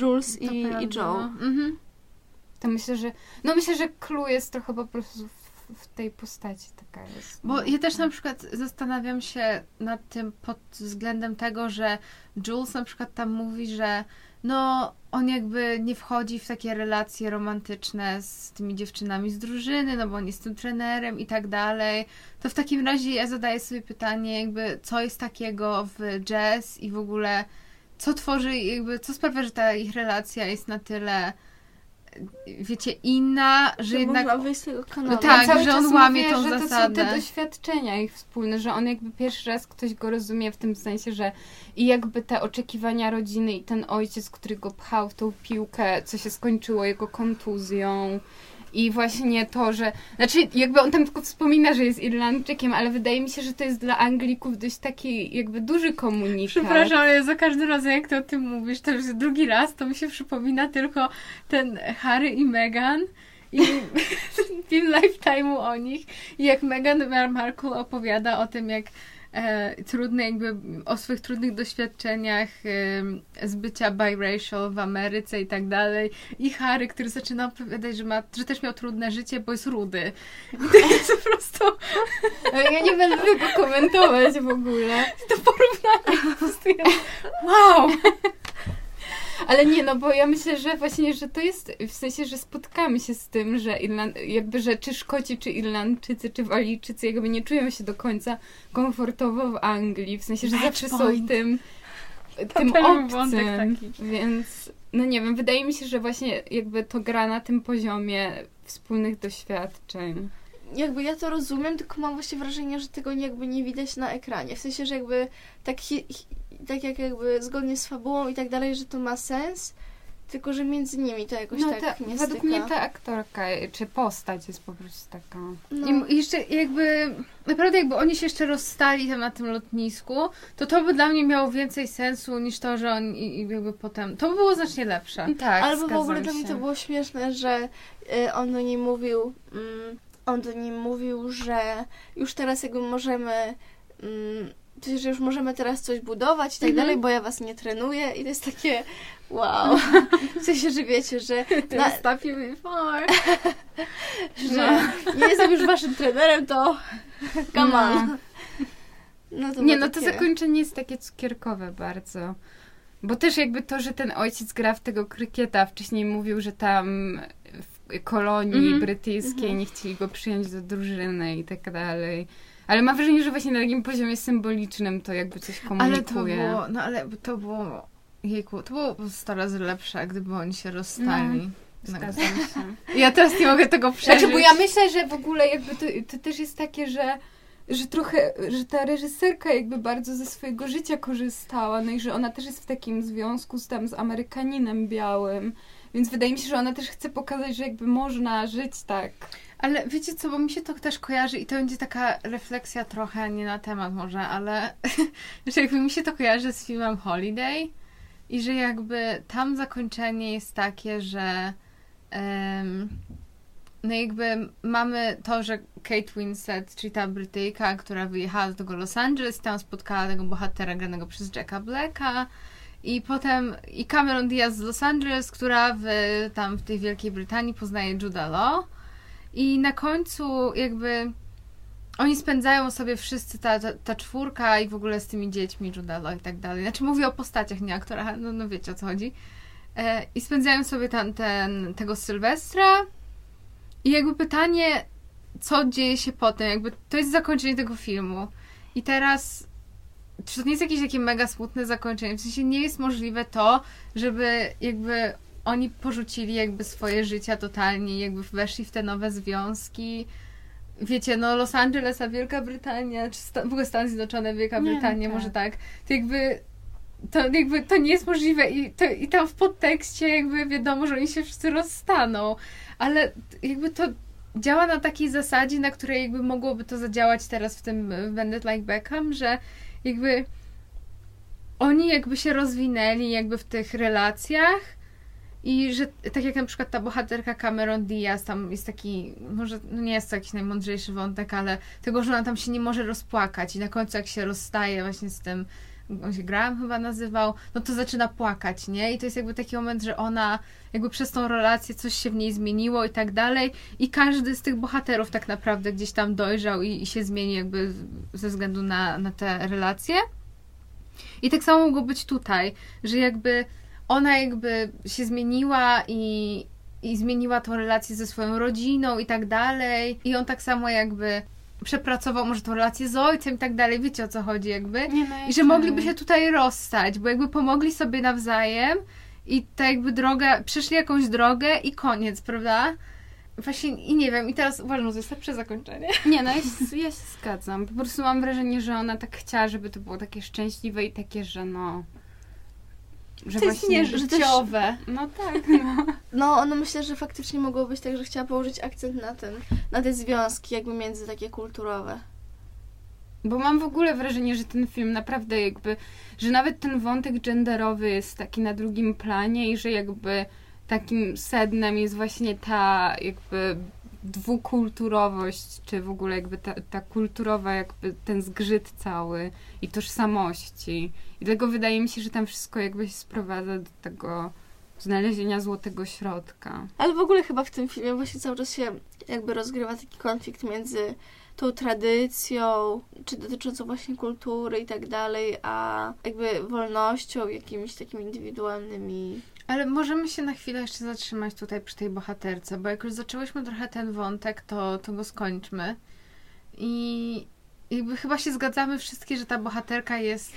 Speaker 1: Jules
Speaker 2: To
Speaker 1: i, i Joe.
Speaker 2: No. Mhm.
Speaker 3: To myślę, że, no myślę, że clue jest trochę po prostu w, tej postaci taka jest.
Speaker 2: Bo
Speaker 3: No.
Speaker 2: ja też na przykład zastanawiam się nad tym pod względem tego, że Jules na przykład tam mówi, że no on jakby nie wchodzi w takie relacje romantyczne z tymi dziewczynami z drużyny, no bo on jest tym trenerem i tak dalej. To w takim razie ja zadaję sobie pytanie, jakby co jest takiego w jazz i w ogóle co tworzy, jakby co sprawia, że ta ich relacja jest na tyle wiecie, inna, że
Speaker 1: Że
Speaker 2: jednak
Speaker 1: można wyjść z tego kanału.
Speaker 2: No tak, że on łamie
Speaker 3: mówię,
Speaker 2: tą
Speaker 3: że to są
Speaker 2: zasadę.
Speaker 3: te doświadczenia ich wspólne, że on jakby pierwszy raz ktoś go rozumie w tym sensie, że i jakby te oczekiwania rodziny i ten ojciec, który go pchał w tą piłkę, co się skończyło jego kontuzją. I właśnie to, że. Znaczy, jakby on tam tylko wspomina, że jest Irlandczykiem, ale wydaje mi się, że to jest dla Anglików dość taki jakby duży komunikat.
Speaker 2: Przepraszam, ale za każdym razem, jak ty o tym mówisz, to już drugi raz, to mi się przypomina tylko ten Harry i Meghan i film Lifetime'u o nich i jak Meghan Markle opowiada o tym, jak e, trudne jakby, o swoich trudnych doświadczeniach e, z bycia biracial w Ameryce i tak dalej i Harry, który zaczyna opowiadać, że, ma, że też miał trudne życie, bo jest rudy. I to jest po prostu
Speaker 3: Ale Ja nie będę tego komentować w ogóle.
Speaker 2: to porównanie po prostu jest wow!
Speaker 3: Ale nie, no bo ja myślę, że właśnie, że to jest w sensie, że spotkamy się z tym, że Irland, jakby, że czy Szkoci, czy Irlandczycy, czy Walijczycy jakby nie czują się do końca komfortowo w Anglii, w sensie, że
Speaker 2: Match
Speaker 3: zawsze są tym, tym obcym,
Speaker 2: taki.
Speaker 3: więc no nie wiem, wydaje mi się, że właśnie jakby to gra na tym poziomie wspólnych doświadczeń.
Speaker 1: Jakby ja to rozumiem, tylko mam właśnie wrażenie, że tego jakby nie widać na ekranie. W sensie, że jakby tak, hi, hi, tak jak jakby zgodnie z fabułą i tak dalej, że to ma sens, tylko że między nimi to jakoś
Speaker 3: No
Speaker 1: tak
Speaker 3: ta,
Speaker 1: nie
Speaker 3: według
Speaker 1: styka.
Speaker 3: mnie ta aktorka, czy postać jest po prostu taka...
Speaker 1: No.
Speaker 2: I jeszcze jakby, naprawdę jakby oni się jeszcze rozstali tam na tym lotnisku, to to by dla mnie miało więcej sensu niż to, że oni i jakby potem, to by było znacznie lepsze.
Speaker 3: Tak,
Speaker 1: Albo w ogóle dla mnie to było śmieszne, że y, on do niej mówił, mm, on do niej mówił, że już teraz jakby możemy, mm, że już możemy teraz coś budować i tak
Speaker 2: Mhm.
Speaker 1: dalej, bo ja was nie trenuję i to jest takie wow. W sensie, że wiecie, że, na,
Speaker 2: stop you before.
Speaker 1: że nie jestem już waszym trenerem, to come on. No to
Speaker 3: Nie, no to
Speaker 1: takie-
Speaker 3: zakończenie jest takie cukierkowe bardzo. Bo też jakby to, że ten ojciec gra w tego krykieta, wcześniej mówił, że tam w kolonii
Speaker 2: Mhm.
Speaker 3: brytyjskiej
Speaker 1: Mhm.
Speaker 3: nie chcieli go przyjąć do drużyny i tak dalej. Ale mam wrażenie, że właśnie na takim poziomie symbolicznym to jakby coś
Speaker 2: Ale to
Speaker 3: komunikuje.
Speaker 2: było, no ale to było, jejku, to było 100 razy lepsze, gdyby oni się rozstali. No.
Speaker 3: Się.
Speaker 2: Ja teraz nie mogę tego przeżyć.
Speaker 3: Znaczy, bo ja myślę, że w ogóle jakby to, to też jest takie, że że trochę, że ta reżyserka jakby bardzo ze swojego życia korzystała, no i że ona też jest w takim związku z tam z Amerykaninem białym, więc wydaje mi się, że ona też chce pokazać, że jakby można żyć tak.
Speaker 2: Ale wiecie co, bo mi się to też kojarzy i to będzie taka refleksja trochę nie na temat może, ale że jakby mi się to kojarzy z filmem Holiday i że jakby tam zakończenie jest takie, że em, no jakby mamy to, że Kate Winslet, czyli ta Brytyjka, która wyjechała do tego Los Angeles, tam spotkała tego bohatera granego przez Jacka Blacka i potem i Cameron Diaz z Los Angeles, która w, tam w tej Wielkiej Brytanii poznaje Judah Law i na końcu jakby oni spędzają sobie wszyscy, ta, ta, ta czwórka i w ogóle z tymi dziećmi Judah Law i tak dalej. Znaczy mówię o postaciach, nie aktorach, no, no wiecie o co chodzi. E, I spędzają sobie ten, ten, tego Sylwestra i jakby pytanie, co dzieje się potem, jakby to jest zakończenie tego filmu. I teraz, czy to nie jest jakieś takie mega smutne zakończenie? W sensie nie jest możliwe to, żeby jakby oni porzucili jakby swoje życia totalnie, jakby weszli w te nowe związki. Wiecie, no Los Angeles, a Wielka Brytania, czy sta- w ogóle Stany Zjednoczone, Wielka
Speaker 3: Nie,
Speaker 2: Brytania,
Speaker 3: tak.
Speaker 2: może tak. To jakby to jakby to nie jest możliwe i, to, i tam w podtekście jakby wiadomo, że oni się wszyscy rozstaną, ale jakby to działa na takiej zasadzie, na której jakby mogłoby to zadziałać teraz w tym Bandit Like Beckham, że jakby oni jakby się rozwinęli jakby w tych relacjach, I że tak jak na przykład ta bohaterka Cameron Diaz, tam jest taki, może no nie jest to jakiś najmądrzejszy wątek, ale tego, że ona tam się nie może rozpłakać i na końcu jak się rozstaje właśnie z tym, on się Graham chyba nazywał, no to zaczyna płakać, nie? I to jest jakby taki moment, że ona jakby przez tą relację coś się w niej zmieniło i tak dalej i każdy z tych bohaterów tak naprawdę gdzieś tam dojrzał i, i się zmieni jakby ze względu na, na te relacje. I tak samo mogło być tutaj, że jakby ona jakby się zmieniła i, i zmieniła tą relację ze swoją rodziną i tak dalej. I on tak samo jakby przepracował może tą relację z ojcem i tak dalej. Wiecie o co chodzi jakby?
Speaker 3: Nie, no,
Speaker 2: I że mogliby się tutaj rozstać, bo jakby pomogli sobie nawzajem i tak jakby droga, przeszli jakąś drogę i koniec, prawda? Właśnie i nie wiem, i teraz uważam, że jest lepsze zakończenie.
Speaker 3: Nie, no ja się, ja się zgadzam. Po prostu mam wrażenie, że ona tak chciała, żeby to było takie szczęśliwe i takie, że no... Że
Speaker 2: To jest nieżyciowe.
Speaker 3: No tak, no.
Speaker 1: No, ono myślę, że faktycznie mogło być tak, że chciała położyć akcent na ten, na te związki jakby między takie kulturowe.
Speaker 3: Bo mam w ogóle wrażenie, że ten film naprawdę jakby, że nawet ten wątek genderowy jest taki na drugim planie i że jakby takim sednem jest właśnie ta jakby dwukulturowość, czy w ogóle jakby ta, ta kulturowa jakby ten zgrzyt cały i tożsamości. I dlatego wydaje mi się, że tam wszystko jakby się sprowadza do tego znalezienia złotego środka.
Speaker 1: Ale w ogóle chyba w tym filmie właśnie cały czas się jakby rozgrywa taki konflikt między tą tradycją, czy dotyczącą właśnie kultury i tak dalej, a jakby wolnością, jakimiś takimi indywidualnymi.
Speaker 2: Ale możemy się na chwilę jeszcze zatrzymać tutaj przy tej bohaterce, bo jak już zaczęłyśmy trochę ten wątek, to, to go skończmy. I jakby chyba się zgadzamy wszystkie, że ta bohaterka jest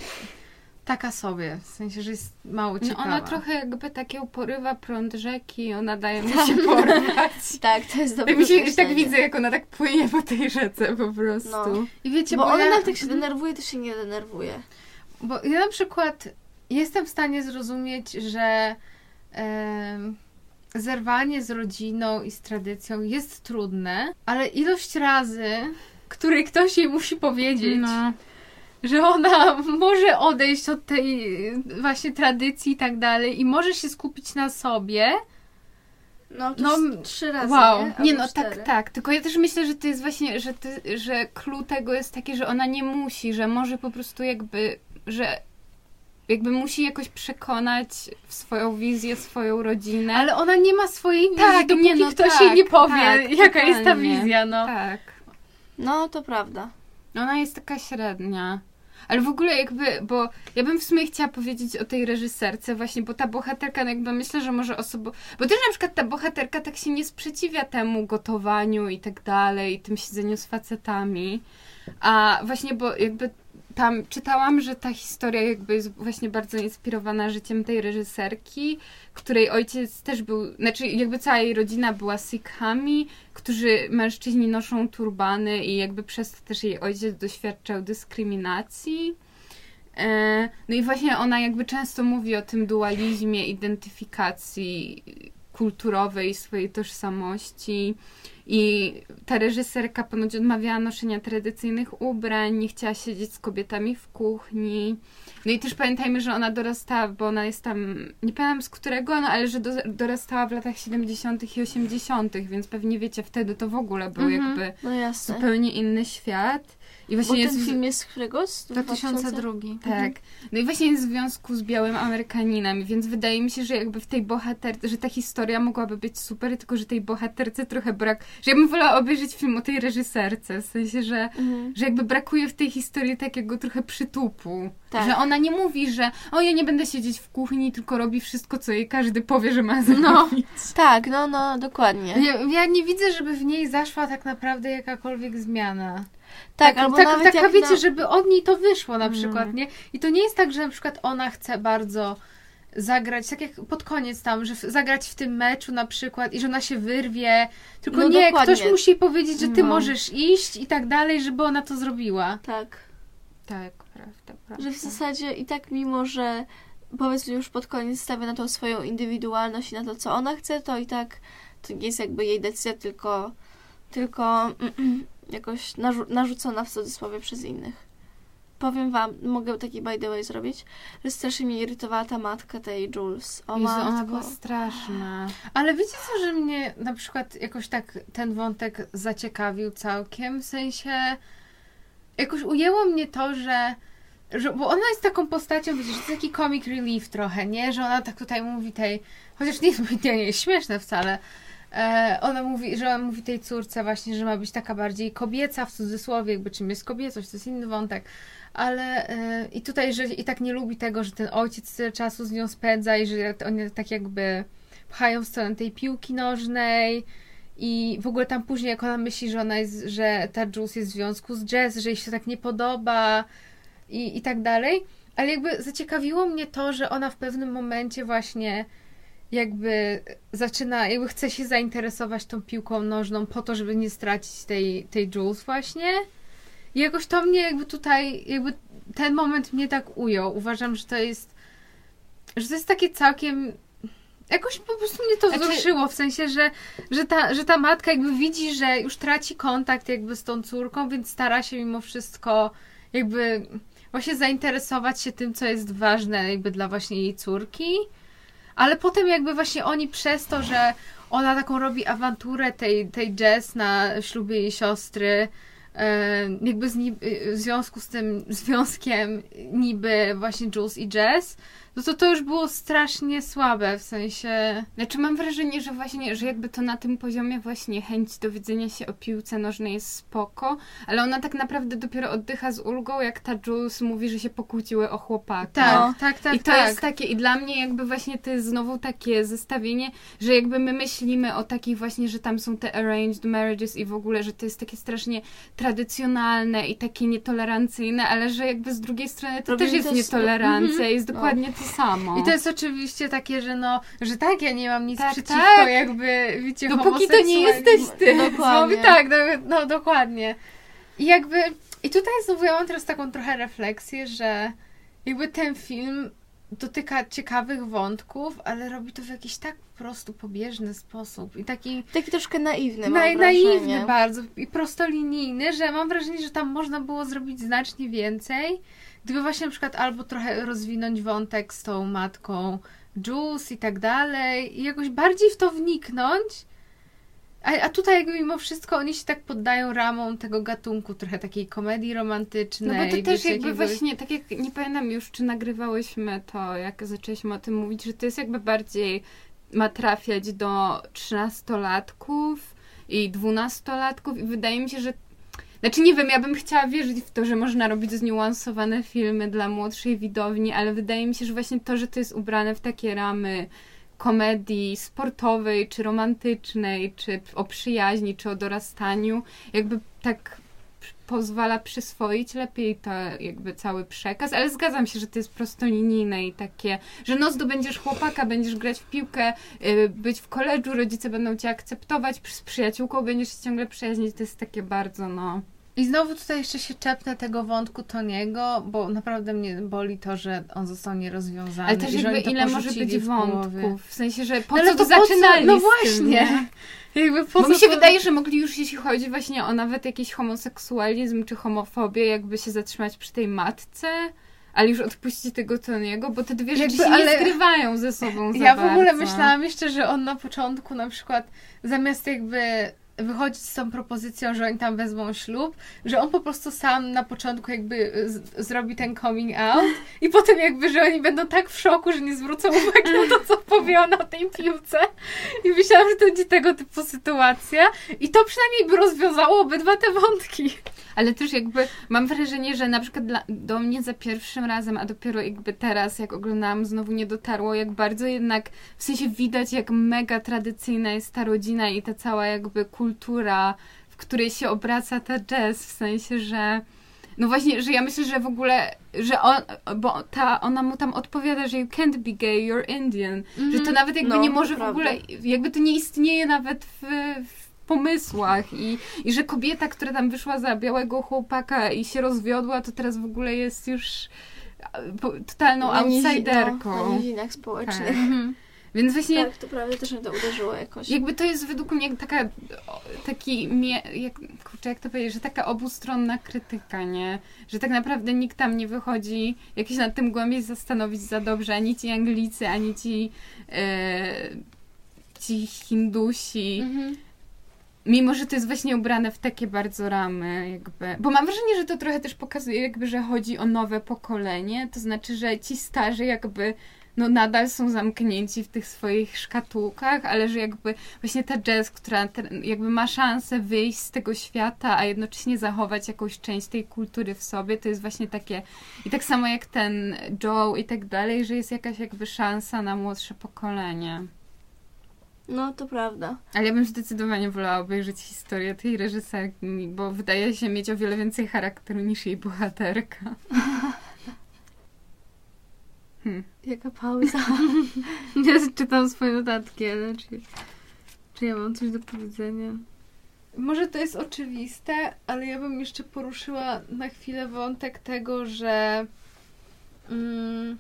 Speaker 2: taka sobie, w sensie, że jest mało
Speaker 3: No
Speaker 2: ciekawa.
Speaker 3: ona trochę jakby takie porywa prąd rzeki, ona daje mu się porwać.
Speaker 1: Tak, to jest dobre
Speaker 3: Tak mi się tak widzę, jak ona tak płynie po tej rzece po prostu.
Speaker 1: No.
Speaker 2: I wiecie,
Speaker 1: Bo
Speaker 2: bo,
Speaker 1: ona
Speaker 2: ja,
Speaker 1: nawet jak się denerwuje, to się nie denerwuje.
Speaker 2: bo ja na przykład jestem w stanie zrozumieć, że zerwanie z rodziną i z tradycją jest trudne, ale ilość razy, której ktoś jej musi powiedzieć,
Speaker 3: No.
Speaker 2: że ona może odejść od tej właśnie tradycji i tak dalej i może się skupić na sobie.
Speaker 1: No, to
Speaker 2: No,
Speaker 1: trzy razy,
Speaker 2: wow.
Speaker 1: nie?
Speaker 3: Nie no,
Speaker 1: cztery.
Speaker 3: tak, tak. Tylko ja też myślę, że to jest właśnie, że, ty, że clue tego jest taki, że ona nie musi, że może po prostu jakby, że jakby musi jakoś przekonać w swoją wizję, swoją rodzinę.
Speaker 2: Ale ona nie ma swojej wizji,
Speaker 3: Tak,
Speaker 2: dopóki
Speaker 3: nie, no
Speaker 2: ktoś
Speaker 3: tak,
Speaker 2: jej nie powie,
Speaker 3: tak,
Speaker 2: jaka jest ta
Speaker 3: totalnie.
Speaker 2: wizja, no.
Speaker 3: Tak.
Speaker 1: No, to prawda.
Speaker 3: Ona jest taka średnia. Ale w ogóle jakby, bo ja bym w sumie chciała powiedzieć o tej reżyserce właśnie, bo ta bohaterka no jakby myślę, że może osobo... Bo też na przykład ta bohaterka tak się nie sprzeciwia temu gotowaniu i tak dalej, i tym siedzeniu z facetami. A właśnie, bo jakby tam czytałam, że ta historia jakby jest właśnie bardzo inspirowana życiem tej reżyserki, której ojciec też był, znaczy jakby cała jej rodzina była Sikhami, którzy mężczyźni noszą turbany i jakby przez to też jej ojciec doświadczał dyskryminacji. E, No i właśnie ona jakby często mówi o tym dualizmie identyfikacji kulturowej swojej tożsamości i ta reżyserka ponoć odmawiała noszenia tradycyjnych ubrań, nie chciała siedzieć z kobietami w kuchni. No i też pamiętajmy, że ona dorastała, bo ona jest tam, nie pamiętam z którego, no ale że do, dorastała w latach 70. i 80., więc pewnie wiecie, wtedy to w ogóle był
Speaker 2: Mhm.
Speaker 3: jakby
Speaker 1: No
Speaker 3: zupełnie inny świat. I
Speaker 1: Bo
Speaker 3: właśnie
Speaker 1: ten
Speaker 3: jest...
Speaker 1: film jest z którego? Z
Speaker 2: 2002.
Speaker 3: Tak. No i właśnie jest w związku z białym Amerykaninem, więc wydaje mi się, że jakby w tej bohaterce, że ta historia mogłaby być super, tylko że tej bohaterce trochę brak. Że ja bym wolała obejrzeć film o tej reżyserce, w sensie, że,
Speaker 1: Mhm.
Speaker 3: że jakby brakuje w tej historii takiego trochę przytupu.
Speaker 1: Tak.
Speaker 3: Że ona nie mówi, że o ja nie będę siedzieć w kuchni, tylko robi wszystko, co jej każdy powie, że ma zrobić.
Speaker 2: No.
Speaker 1: Tak, no, no, dokładnie.
Speaker 2: Ja, ja nie widzę, żeby w niej zaszła tak naprawdę jakakolwiek zmiana.
Speaker 1: Tak, albo
Speaker 2: tak,
Speaker 1: nawet
Speaker 2: taka wiecie,
Speaker 1: na...
Speaker 2: żeby od niej to wyszło na
Speaker 3: Mm.
Speaker 2: przykład, nie? I to nie jest tak, że na przykład ona chce bardzo zagrać, tak jak pod koniec tam, że zagrać w tym meczu na przykład i że ona się wyrwie, tylko
Speaker 1: No
Speaker 2: nie,
Speaker 1: dokładnie.
Speaker 2: ktoś musi powiedzieć, że ty
Speaker 3: No.
Speaker 2: możesz iść i tak dalej, żeby ona to zrobiła.
Speaker 1: Tak,
Speaker 3: Tak, prawda, prawda.
Speaker 1: że w zasadzie i tak mimo, że powiedzmy już pod koniec stawia na tą swoją indywidualność i na to, co ona chce, to i tak to nie jest jakby jej decyzja, tylko, tylko jakoś narzu- narzucona w cudzysłowie przez innych. powiem wam, mogę taki by the way zrobić, że strasznie mnie irytowała ta matka tej Jules. O
Speaker 3: Jezu,
Speaker 1: matko.
Speaker 3: ona była straszna.
Speaker 2: Ale wiecie co, że mnie na przykład jakoś tak ten wątek zaciekawił całkiem, w sensie jakoś ujęło mnie to, że, że bo ona jest taką postacią, wiecie, że to taki comic relief trochę, nie? Że ona tak tutaj mówi tej, chociaż nie, nie, nie jest śmieszne wcale, ona mówi, że ona mówi tej córce właśnie, że ma być taka bardziej kobieca w cudzysłowie, jakby czym jest kobiecość, to jest inny wątek. Ale e, i tutaj, że i tak nie lubi tego, że ten ojciec tyle czasu z nią spędza i że oni tak jakby pchają w stronę tej piłki nożnej i w ogóle tam później jak ona myśli, że ona jest, że ta Jules jest w związku z Jazz, że jej się tak nie podoba i, i tak dalej. Ale jakby zaciekawiło mnie to, że ona w pewnym momencie właśnie jakby zaczyna, jakby chce się zainteresować tą piłką nożną po to, żeby nie stracić tej, tej Jules właśnie. I jakoś to mnie jakby tutaj, jakby ten moment mnie tak ujął. Uważam, że to jest, że to jest takie całkiem jakoś po prostu mnie to
Speaker 3: Znaczy-
Speaker 2: wzruszyło, w sensie, że, że, ta, że ta matka jakby widzi, że już traci kontakt jakby z tą córką, więc stara się mimo wszystko jakby właśnie zainteresować się tym, co jest ważne jakby dla właśnie jej córki. Ale potem jakby właśnie oni przez to, że ona taką robi awanturę tej, tej Jess na ślubie jej siostry, e, jakby z ni- w związku z tym związkiem niby właśnie Jules i Jess, no to to już było strasznie słabe, w sensie...
Speaker 3: Znaczy mam wrażenie, że właśnie, że jakby to na tym poziomie właśnie chęć dowiedzenia się o piłce nożnej jest spoko, ale ona tak naprawdę dopiero oddycha z ulgą, jak ta Jules mówi, że się pokłóciły o chłopaka.
Speaker 2: Tak,
Speaker 1: No.
Speaker 2: tak, tak,
Speaker 3: I to
Speaker 2: tak.
Speaker 3: jest takie, i dla mnie jakby właśnie to jest znowu takie zestawienie, że jakby my myślimy o takich właśnie, że tam są te arranged marriages i w ogóle, że to jest takie strasznie tradycjonalne i takie nietolerancyjne, ale że jakby z drugiej strony to
Speaker 1: Robimy
Speaker 3: też jest nietolerancja
Speaker 2: Mhm.
Speaker 3: jest dokładnie to samo.
Speaker 2: I to jest oczywiście takie, że no, że tak, ja nie mam nic
Speaker 3: Tak,
Speaker 2: przeciwko
Speaker 3: tak.
Speaker 2: jakby, wiecie,
Speaker 3: Dopóki to nie jesteś ty.
Speaker 1: Dokładnie.
Speaker 2: Mówi tak, no, no dokładnie. I jakby, i tutaj znowu ja mam teraz taką trochę refleksję, że jakby ten film dotyka ciekawych wątków, ale robi to w jakiś tak po prostu pobieżny sposób i taki
Speaker 1: Taki troszkę naiwny
Speaker 2: naj, naiwny bardzo i prostolinijny, że mam wrażenie, że tam można było zrobić znacznie więcej, gdyby właśnie na przykład albo trochę rozwinąć wątek z tą matką Jules i tak dalej i jakoś bardziej w to wniknąć. A, a tutaj jakby mimo wszystko oni się tak poddają ramom tego gatunku, trochę takiej komedii
Speaker 3: No
Speaker 2: romantycznej.
Speaker 3: bo to też jakby
Speaker 2: jakiegoś-
Speaker 3: właśnie, tak jak nie pamiętam już, czy nagrywałyśmy to, jak zaczęliśmy o tym mówić, że to jest jakby bardziej ma trafiać do trzynastolatków i dwunastolatków i wydaje mi się, że znaczy nie wiem, ja bym chciała wierzyć w to, że można robić zniuansowane filmy dla młodszej widowni, ale wydaje mi się, że właśnie to, że to jest ubrane w takie ramy komedii sportowej, czy romantycznej, czy o przyjaźni, czy o dorastaniu, jakby tak pozwala przyswoić lepiej to jakby cały przekaz, ale zgadzam się, że to jest prostolinijne i takie, że no zdobędziesz chłopaka, będziesz grać w piłkę, y, być w koledżu, rodzice będą cię akceptować, z przyjaciółką będziesz się ciągle przyjaźnić, to jest takie bardzo no...
Speaker 2: I znowu tutaj jeszcze się czepnę tego wątku Toniego, bo naprawdę mnie boli to, że on został nierozwiązany.
Speaker 3: Ale też jakby ile może być
Speaker 2: w
Speaker 3: wątków, w sensie, że po
Speaker 2: No
Speaker 3: co to zaczynali
Speaker 2: No
Speaker 3: tym,
Speaker 2: właśnie.
Speaker 3: nie?
Speaker 2: Jakby po
Speaker 3: Bo mi się
Speaker 2: to-
Speaker 3: wydaje, że mogli już, jeśli chodzi właśnie o nawet jakiś homoseksualizm czy homofobię, jakby się zatrzymać przy tej matce, ale już odpuścić tego Toniego, bo te dwie rzeczy
Speaker 2: Jakby,
Speaker 3: się
Speaker 2: ale-
Speaker 3: nie zgrywają ze sobą za
Speaker 2: Ja w ogóle myślałam jeszcze, że on na początku na przykład zamiast jakby wychodzić z tą propozycją, że oni tam wezmą ślub, że on po prostu sam na początku jakby z- zrobi ten coming out i potem jakby, że oni będą tak w szoku, że nie zwrócą uwagi na to, co powie on o tej piłce. I myślałam, że to będzie tego typu sytuacja i to przynajmniej by rozwiązało obydwa te wątki.
Speaker 3: Ale też jakby mam wrażenie, że na przykład dla, do mnie za pierwszym razem, a dopiero jakby teraz, jak oglądałam, znowu nie dotarło, jak bardzo jednak, w sensie widać, jak mega tradycyjna jest ta rodzina i ta cała jakby kultura, w której się obraca ta jazz, w sensie, że no właśnie, że ja myślę, że w ogóle, że on, bo ta, ona mu tam odpowiada, że you can't be gay, you're Indian, że to nawet jakby
Speaker 1: No,
Speaker 3: nie może w ogóle, jakby to nie istnieje nawet w, w pomysłach i, i że kobieta, która tam wyszła za białego chłopaka i się rozwiodła, to teraz w ogóle jest już e, totalną
Speaker 1: Na
Speaker 3: outsiderką.
Speaker 1: No, na nizinach społecznych.
Speaker 3: Tak. Więc właśnie
Speaker 1: Tak, to prawda, też mnie to uderzyło jakoś.
Speaker 3: jakby to jest według mnie taka, taki, jak, kurczę, jak to powiedzieć, że taka obustronna krytyka, nie? Że tak naprawdę nikt tam nie wychodzi jakiś nad tym głębiej zastanowić za dobrze, ani ci Anglicy, ani ci, e, ci Hindusi.
Speaker 2: Mhm.
Speaker 3: Mimo, że to jest właśnie ubrane w takie bardzo ramy, jakby. Bo mam wrażenie, że to trochę też pokazuje, jakby, że chodzi o nowe pokolenie. To znaczy, że ci starzy jakby no nadal są zamknięci w tych swoich szkatułkach, ale że jakby właśnie ta jazz, która jakby ma szansę wyjść z tego świata, a jednocześnie zachować jakąś część tej kultury w sobie, to jest właśnie takie i tak samo jak ten Joe i tak dalej, że jest jakaś jakby szansa na młodsze pokolenie.
Speaker 1: No, to prawda.
Speaker 3: Ale ja bym zdecydowanie wolała obejrzeć historię tej reżyserki, bo wydaje się mieć o wiele więcej charakteru niż jej bohaterka. Hmm.
Speaker 1: Jaka pauza.
Speaker 2: Ja czytam swoje notatki, ale czy, czy ja mam coś do powiedzenia? Może to jest oczywiste, ale ja bym jeszcze poruszyła na chwilę wątek tego, że mm,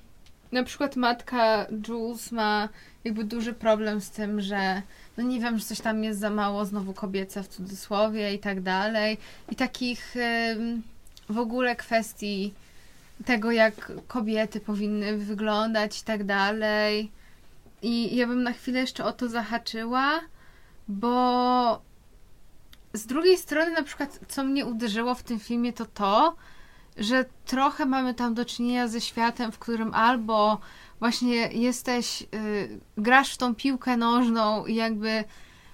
Speaker 2: na przykład matka Jules ma jakby duży problem z tym, że no nie wiem, że coś tam jest za mało znowu kobiece w cudzysłowie i tak dalej. I takich em, w ogóle kwestii tego, jak kobiety powinny wyglądać i tak dalej. I ja bym na chwilę jeszcze o to zahaczyła, bo z drugiej strony, na przykład, co mnie uderzyło w tym filmie, to to, że trochę mamy tam do czynienia ze światem, w którym albo właśnie jesteś, y, grasz w tą piłkę nożną i jakby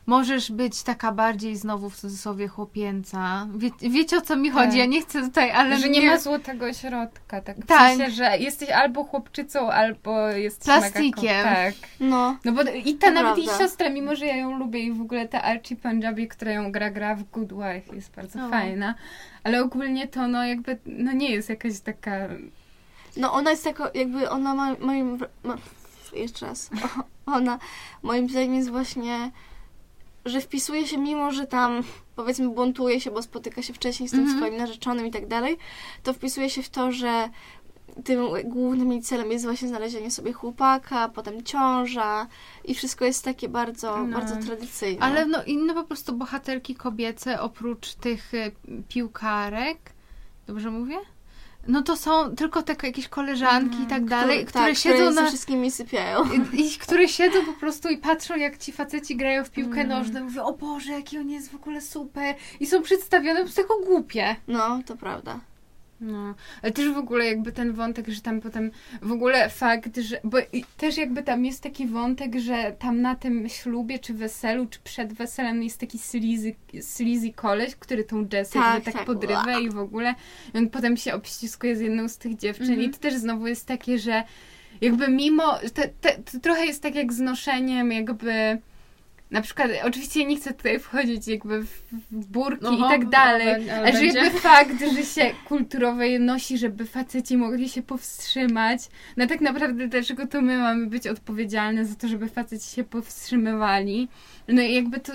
Speaker 2: możesz być taka bardziej znowu w cudzysłowie chłopięca. Wie, wiecie o co mi chodzi?
Speaker 3: Tak.
Speaker 2: Ja nie chcę tutaj, ale
Speaker 3: że nie, ma złotego środka, tak? W
Speaker 2: Tak.
Speaker 3: sensie, że jesteś albo chłopczycą, albo jesteś
Speaker 2: Plastikiem.
Speaker 3: Mega, tak.
Speaker 1: No,
Speaker 3: No bo i ta
Speaker 1: To
Speaker 3: nawet
Speaker 1: prawda.
Speaker 3: jej siostra, mimo że ja ją lubię i w ogóle ta Archie Punjabi, która ją gra, gra w Good Wife jest bardzo
Speaker 1: O.
Speaker 3: fajna. Ale ogólnie to no jakby, no nie jest jakaś taka...
Speaker 1: no ona jest taka, jakby ona ma, moim... Ma, jeszcze raz. O, ona moim zdaniem jest właśnie, że wpisuje się, mimo że tam powiedzmy buntuje się, bo spotyka się wcześniej z tym
Speaker 2: Mhm.
Speaker 1: swoim narzeczonym i tak dalej, to wpisuje się w to, że tym głównym jej celem jest właśnie znalezienie sobie chłopaka, potem ciąża i wszystko jest takie bardzo,
Speaker 3: No.
Speaker 1: bardzo tradycyjne.
Speaker 2: Ale no inne po prostu bohaterki kobiece, oprócz tych y, piłkarek, dobrze mówię? No to są tylko takie jakieś koleżanki i tak dalej, które
Speaker 1: tak,
Speaker 2: siedzą
Speaker 1: które
Speaker 2: na...
Speaker 1: wszystkimi sypiają.
Speaker 2: I, I które siedzą po prostu i patrzą, jak ci faceci grają w piłkę
Speaker 3: Mm.
Speaker 2: nożną. Mówią, o Boże, jaki on jest w ogóle super. I są przedstawione po prostu jako głupie.
Speaker 1: No, to prawda.
Speaker 3: No, ale też w ogóle jakby ten wątek, że tam potem w ogóle fakt, że, bo też jakby tam jest taki wątek, że tam na tym ślubie, czy weselu, czy przed weselem jest taki sleazy, sleazy koleś, który tą Jess
Speaker 1: Tak,
Speaker 3: tak,
Speaker 1: tak.
Speaker 3: podrywa i w ogóle i on potem się obściskuje z jedną z tych dziewczyn
Speaker 2: Mhm.
Speaker 3: i to też znowu jest takie, że jakby mimo, te, te, to trochę jest tak jak z noszeniem jakby na przykład, oczywiście nie chcę tutaj wchodzić jakby w, w burki
Speaker 2: Oho,
Speaker 3: i tak dalej,
Speaker 2: ale- ale
Speaker 3: ale że
Speaker 2: będzie.
Speaker 3: jakby fakt, że się kulturowo je nosi, żeby faceci mogli się powstrzymać, no tak naprawdę dlaczego to my mamy być odpowiedzialne za to, żeby faceci się powstrzymywali. No i jakby to...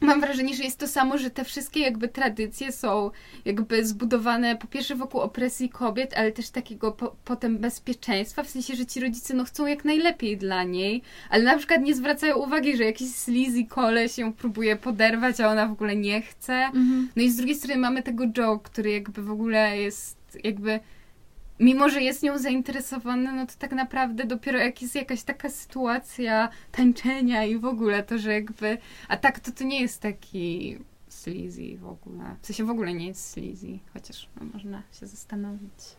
Speaker 3: Mam wrażenie, że jest to samo, że te wszystkie jakby tradycje są jakby zbudowane po pierwsze wokół opresji kobiet, ale też takiego po, potem bezpieczeństwa, w sensie, że ci rodzice no chcą jak najlepiej dla niej, ale na przykład nie zwracają uwagi, że jakiś sleazy koleś ją próbuje poderwać, a ona w ogóle nie chce. No i z drugiej strony mamy tego Joe, który jakby w ogóle jest jakby mimo, że jest nią zainteresowany, no to tak naprawdę dopiero jak jest jakaś taka sytuacja tańczenia i w ogóle to, że jakby a tak to to nie jest taki sleazy w ogóle. W sensie w ogóle nie jest sleazy, chociaż no, można się zastanowić.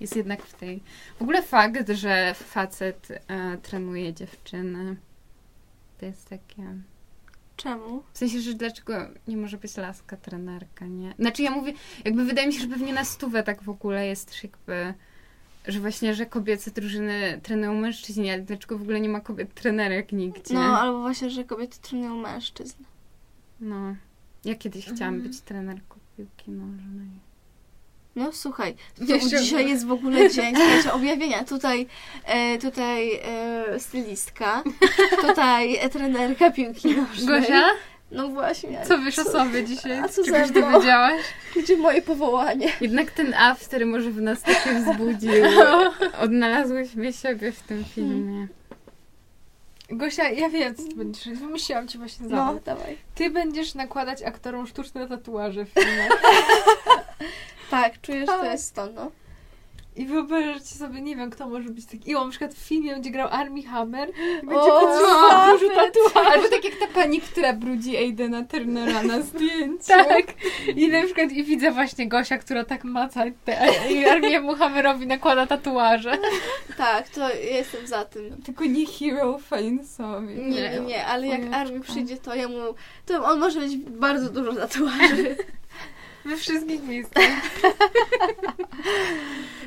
Speaker 3: Jest jednak w tej... W ogóle fakt, że facet e, trenuje dziewczyny, to jest takie...
Speaker 1: Czemu?
Speaker 3: W sensie, że dlaczego nie może być laska trenerka, nie? Znaczy ja mówię, jakby wydaje mi się, że pewnie na stówę tak w ogóle jest też jakby, że właśnie, że kobiece drużyny trenują mężczyźni, ale dlaczego w ogóle nie ma kobiet trenerek nigdzie?
Speaker 1: No, albo właśnie, że kobiety trenują mężczyzn.
Speaker 3: No. Ja kiedyś chciałam
Speaker 2: Mhm.
Speaker 3: być trenerką piłki nożnej.
Speaker 1: No słuchaj,
Speaker 2: Jeszcze-
Speaker 1: dzisiaj jest w ogóle dzień słuchajcie, objawienia. Tutaj, e, tutaj e, stylistka, tutaj e, trenerka piłki nożnej.
Speaker 2: Gosia,
Speaker 1: No właśnie.
Speaker 2: co wiesz o sobie dzisiaj?
Speaker 1: a co
Speaker 2: Czegoś dowiedziałaś?
Speaker 1: Gdzie moje powołanie?
Speaker 3: Jednak ten after może w nas takie wzbudził. Odnalazłyśmy siebie w tym filmie.
Speaker 2: Gosia, ja wiem, co ty będziesz robić. Wymyśliłam ci właśnie
Speaker 1: No,
Speaker 2: zabaw.
Speaker 1: dawaj.
Speaker 2: Ty będziesz nakładać aktorom sztuczne tatuaże w filmach.
Speaker 1: Tak, czujesz, to
Speaker 2: Tak.
Speaker 1: jest to, no.
Speaker 2: I wyobraźcie sobie, nie wiem, kto może być taki. I on na przykład w filmie będzie grał Armie Hammer i będzie potrzebował dużo tatuaży.
Speaker 3: Albo tak jak ta pani, która brudzi Aidena Turnera na zdjęciu.
Speaker 2: Tak. I na przykład i widzę właśnie Gosia, która tak maca te, i Armiemu Hammerowi nakłada tatuaże.
Speaker 1: Tak, to ja jestem za tym.
Speaker 3: Tylko nie hero face'owi.
Speaker 1: Nie, nie, nie, ale jak. Armin przyjdzie, to ja mu... To on może mieć bardzo dużo tatuaży.
Speaker 2: We wszystkich miejscach.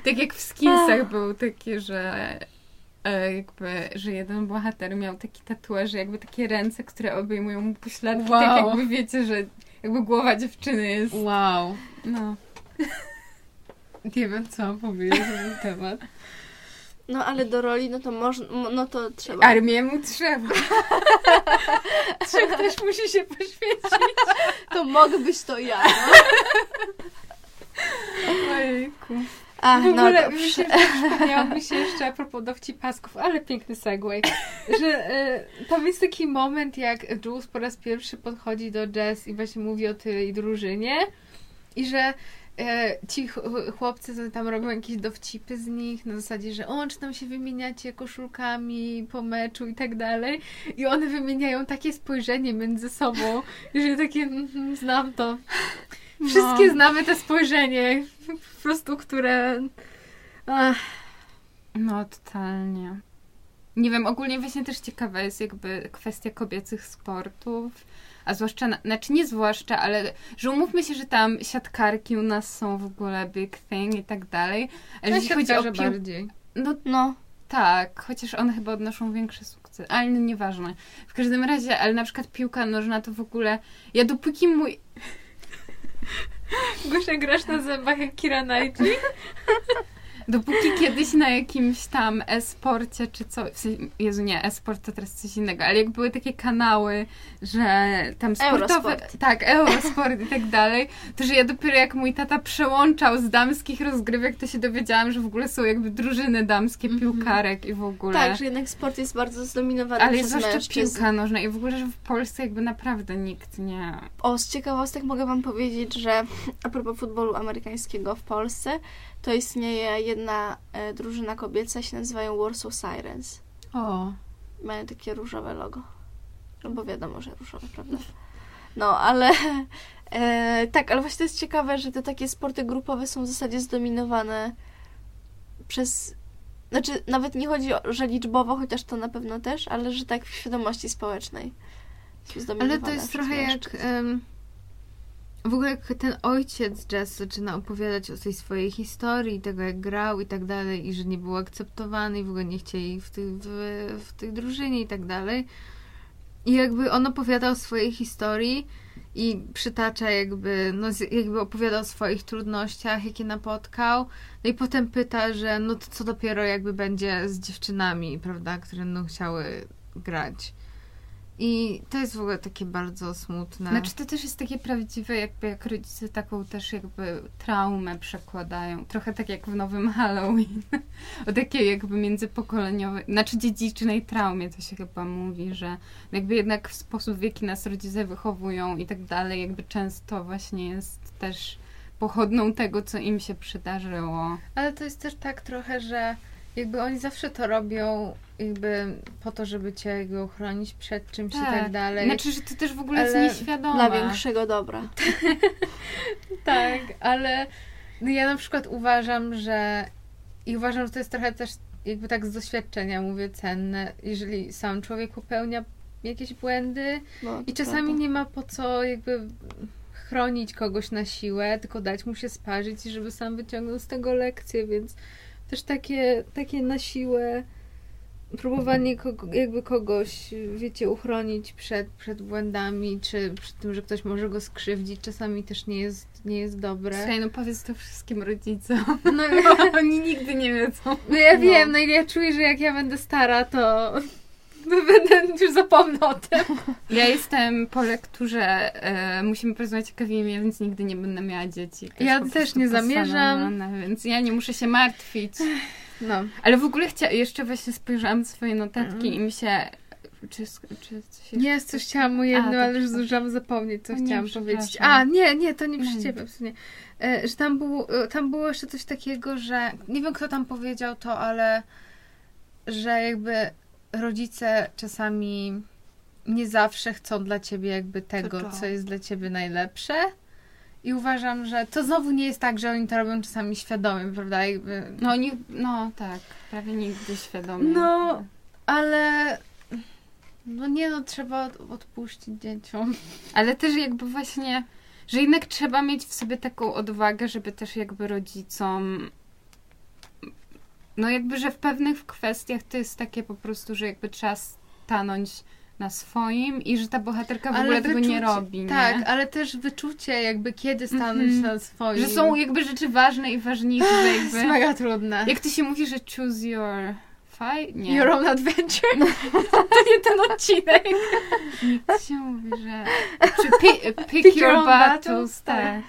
Speaker 3: Tak jak w Skillsach był taki, że e, jakby, że jeden bohater miał taki tatuaż, jakby takie ręce, które obejmują mu pośladki,
Speaker 2: Wow.
Speaker 3: tak jakby wiecie, że jakby głowa dziewczyny jest,
Speaker 2: Wow.
Speaker 3: no.
Speaker 2: Nie wiem, co mam powiedzieć na ten temat.
Speaker 1: No ale do roli, no to można, no to trzeba.
Speaker 3: Armię mu trzeba.
Speaker 2: Czy ktoś musi się poświęcić?
Speaker 1: To mogę być to ja, no.
Speaker 3: Ojejku.
Speaker 1: Ach,
Speaker 2: W
Speaker 1: no
Speaker 2: ogóle mi się przypomniało mi się jeszcze a propos dowcipasków, ale piękny segway, że e, tam jest taki moment, jak Jules po raz pierwszy podchodzi do Jess i właśnie mówi o tej drużynie i że e, ci ch- chłopcy tam robią jakieś dowcipy z nich na zasadzie, że o, czy tam się wymieniacie koszulkami po meczu i tak dalej i one wymieniają takie spojrzenie między sobą, że takie mhm, znam to. Wszystkie
Speaker 3: No.
Speaker 2: znamy te spojrzenie, po prostu, które... Ach,
Speaker 3: No, totalnie. Nie wiem, ogólnie właśnie też ciekawa jest jakby kwestia kobiecych sportów, a zwłaszcza, na, znaczy nie zwłaszcza, ale że umówmy się, że tam siatkarki u nas są w ogóle big thing i tak dalej, ale jeśli chodzi o pił...
Speaker 2: bardziej.
Speaker 3: No
Speaker 1: No,
Speaker 3: tak, chociaż one chyba odnoszą większy sukces, ale no nieważne. W każdym razie, ale na przykład piłka nożna to w ogóle, ja dopóki mój,
Speaker 2: Gosia, grasz na zębach jak Kira Knightley?
Speaker 3: Dopóki kiedyś na jakimś tam e-sporcie czy co, w sensie, Jezu nie, e-sport to teraz coś innego, ale jak były takie kanały, że tam sportowe,
Speaker 1: Eurosport.
Speaker 3: tak, Eurosport i tak dalej, to że ja dopiero jak mój tata przełączał z damskich rozgrywek, to się dowiedziałam, że w ogóle są jakby drużyny damskie piłkarek i w ogóle.
Speaker 1: tak, że jednak sport jest bardzo zdominowany
Speaker 3: ale
Speaker 1: przez
Speaker 3: zwłaszcza
Speaker 1: mężczyzn.
Speaker 3: piłka nożna i w ogóle, że w Polsce jakby naprawdę nikt nie...
Speaker 1: O, z ciekawostek mogę Wam powiedzieć, że a propos futbolu amerykańskiego w Polsce, to istnieje jedna e, drużyna kobieca, się nazywają Warsaw Sirens.
Speaker 2: O,
Speaker 1: Mają takie różowe logo. No bo wiadomo, że różowe, prawda? No, ale e, tak, ale właśnie to jest ciekawe, że te takie sporty grupowe są w zasadzie zdominowane przez. Znaczy, nawet nie chodzi o, że liczbowo, chociaż to na pewno też, ale że tak w świadomości społecznej. Są
Speaker 2: ale to jest trochę jak...
Speaker 1: mężczyzn.
Speaker 2: W ogóle jak ten ojciec Jess zaczyna opowiadać o tej swojej historii, tego jak grał i tak dalej, i że nie był akceptowany i w ogóle nie chcieli w, tej w, w tej drużynie i tak dalej. I jakby on opowiada o swojej historii i przytacza jakby, no jakby opowiada o swoich trudnościach, jakie napotkał. No i potem pyta, że no to co dopiero jakby będzie z dziewczynami, prawda, które będą chciały grać. I to jest w ogóle takie bardzo smutne.
Speaker 3: Znaczy to też jest takie prawdziwe, jakby jak rodzice taką też jakby traumę przekładają. Trochę tak jak w nowym Halloween. o takiej jakby międzypokoleniowej, znaczy dziedzicznej traumie to się chyba mówi, że jakby jednak w sposób, w jaki nas rodzice wychowują i tak dalej, jakby często właśnie jest też pochodną tego, co im się przydarzyło.
Speaker 2: Ale to jest też tak trochę, że jakby oni zawsze to robią jakby po to, żeby cię jakby uchronić przed czymś i tak dalej.
Speaker 3: Znaczy, że to też w ogóle
Speaker 2: Ale
Speaker 3: jest nieświadome.
Speaker 1: Dla większego dobra.
Speaker 2: Tak, ale no ja na przykład uważam, że i uważam, że to jest trochę też jakby tak z doświadczenia mówię cenne, jeżeli sam człowiek popełnia jakieś błędy
Speaker 1: No,
Speaker 2: i czasami
Speaker 1: prawda.
Speaker 2: nie ma po co jakby chronić kogoś na siłę, tylko dać mu się sparzyć i żeby sam wyciągnął z tego lekcję, więc też takie, takie na siłę próbowanie kogo, jakby kogoś, wiecie, uchronić przed, przed błędami, czy przed tym, że ktoś może go skrzywdzić, czasami też nie jest, nie jest dobre.
Speaker 3: Słuchaj, no powiedz to wszystkim rodzicom.
Speaker 2: No,
Speaker 3: Oni nigdy nie wiedzą.
Speaker 2: no ja
Speaker 1: No.
Speaker 2: wiem, no i ja czuję, że jak ja będę stara, to będę już zapomnę o tym.
Speaker 3: Ja jestem po lekturze, e, musimy porozmawiać o Kevimie, więc nigdy nie będę miała dzieci. To
Speaker 2: Ja też nie zamierzam.
Speaker 3: Więc ja nie muszę się martwić.
Speaker 2: No.
Speaker 3: Ale w ogóle chcia- jeszcze właśnie spojrzałam swoje notatki
Speaker 2: Mhm.
Speaker 3: i mi się Czy, czy coś
Speaker 2: Nie, coś chciałam o jednym,
Speaker 3: A,
Speaker 2: ale już zdążyłam zapomnieć, co
Speaker 3: nie,
Speaker 2: chciałam powiedzieć. A, nie, nie, to nie
Speaker 3: No
Speaker 2: przy ciebie, sumie. E, Że tam, był, e, tam było jeszcze coś takiego, że nie wiem, kto tam powiedział to, ale że jakby rodzice czasami nie zawsze chcą dla ciebie jakby tego, co jest dla ciebie najlepsze. I uważam, że to znowu nie jest tak, że oni to robią czasami świadomie, prawda? Jakby,
Speaker 3: No, nie, no tak, prawie nigdy świadomie.
Speaker 2: No, ale no nie no, trzeba od- odpuścić dzieciom.
Speaker 3: Ale też jakby właśnie, że jednak trzeba mieć w sobie taką odwagę, żeby też jakby rodzicom. No jakby, że w pewnych kwestiach to jest takie po prostu, że jakby trzeba stanąć na swoim i że ta bohaterka w ogóle tego nie robi. Nie?
Speaker 2: Tak, ale też wyczucie jakby kiedy stanąć
Speaker 3: Mhm.
Speaker 2: na swoim.
Speaker 3: Że są jakby rzeczy ważne i ważniejsze, że
Speaker 2: jest
Speaker 3: jakby...
Speaker 2: mega trudne.
Speaker 3: Jak to się mówi, że choose your fight? Nie.
Speaker 2: Your own adventure? to nie ten odcinek.
Speaker 3: Jak się mówi, że... Czy pick, pick,
Speaker 2: Pick
Speaker 3: your,
Speaker 2: your
Speaker 3: battles,
Speaker 2: battles,
Speaker 3: tak.
Speaker 2: tak.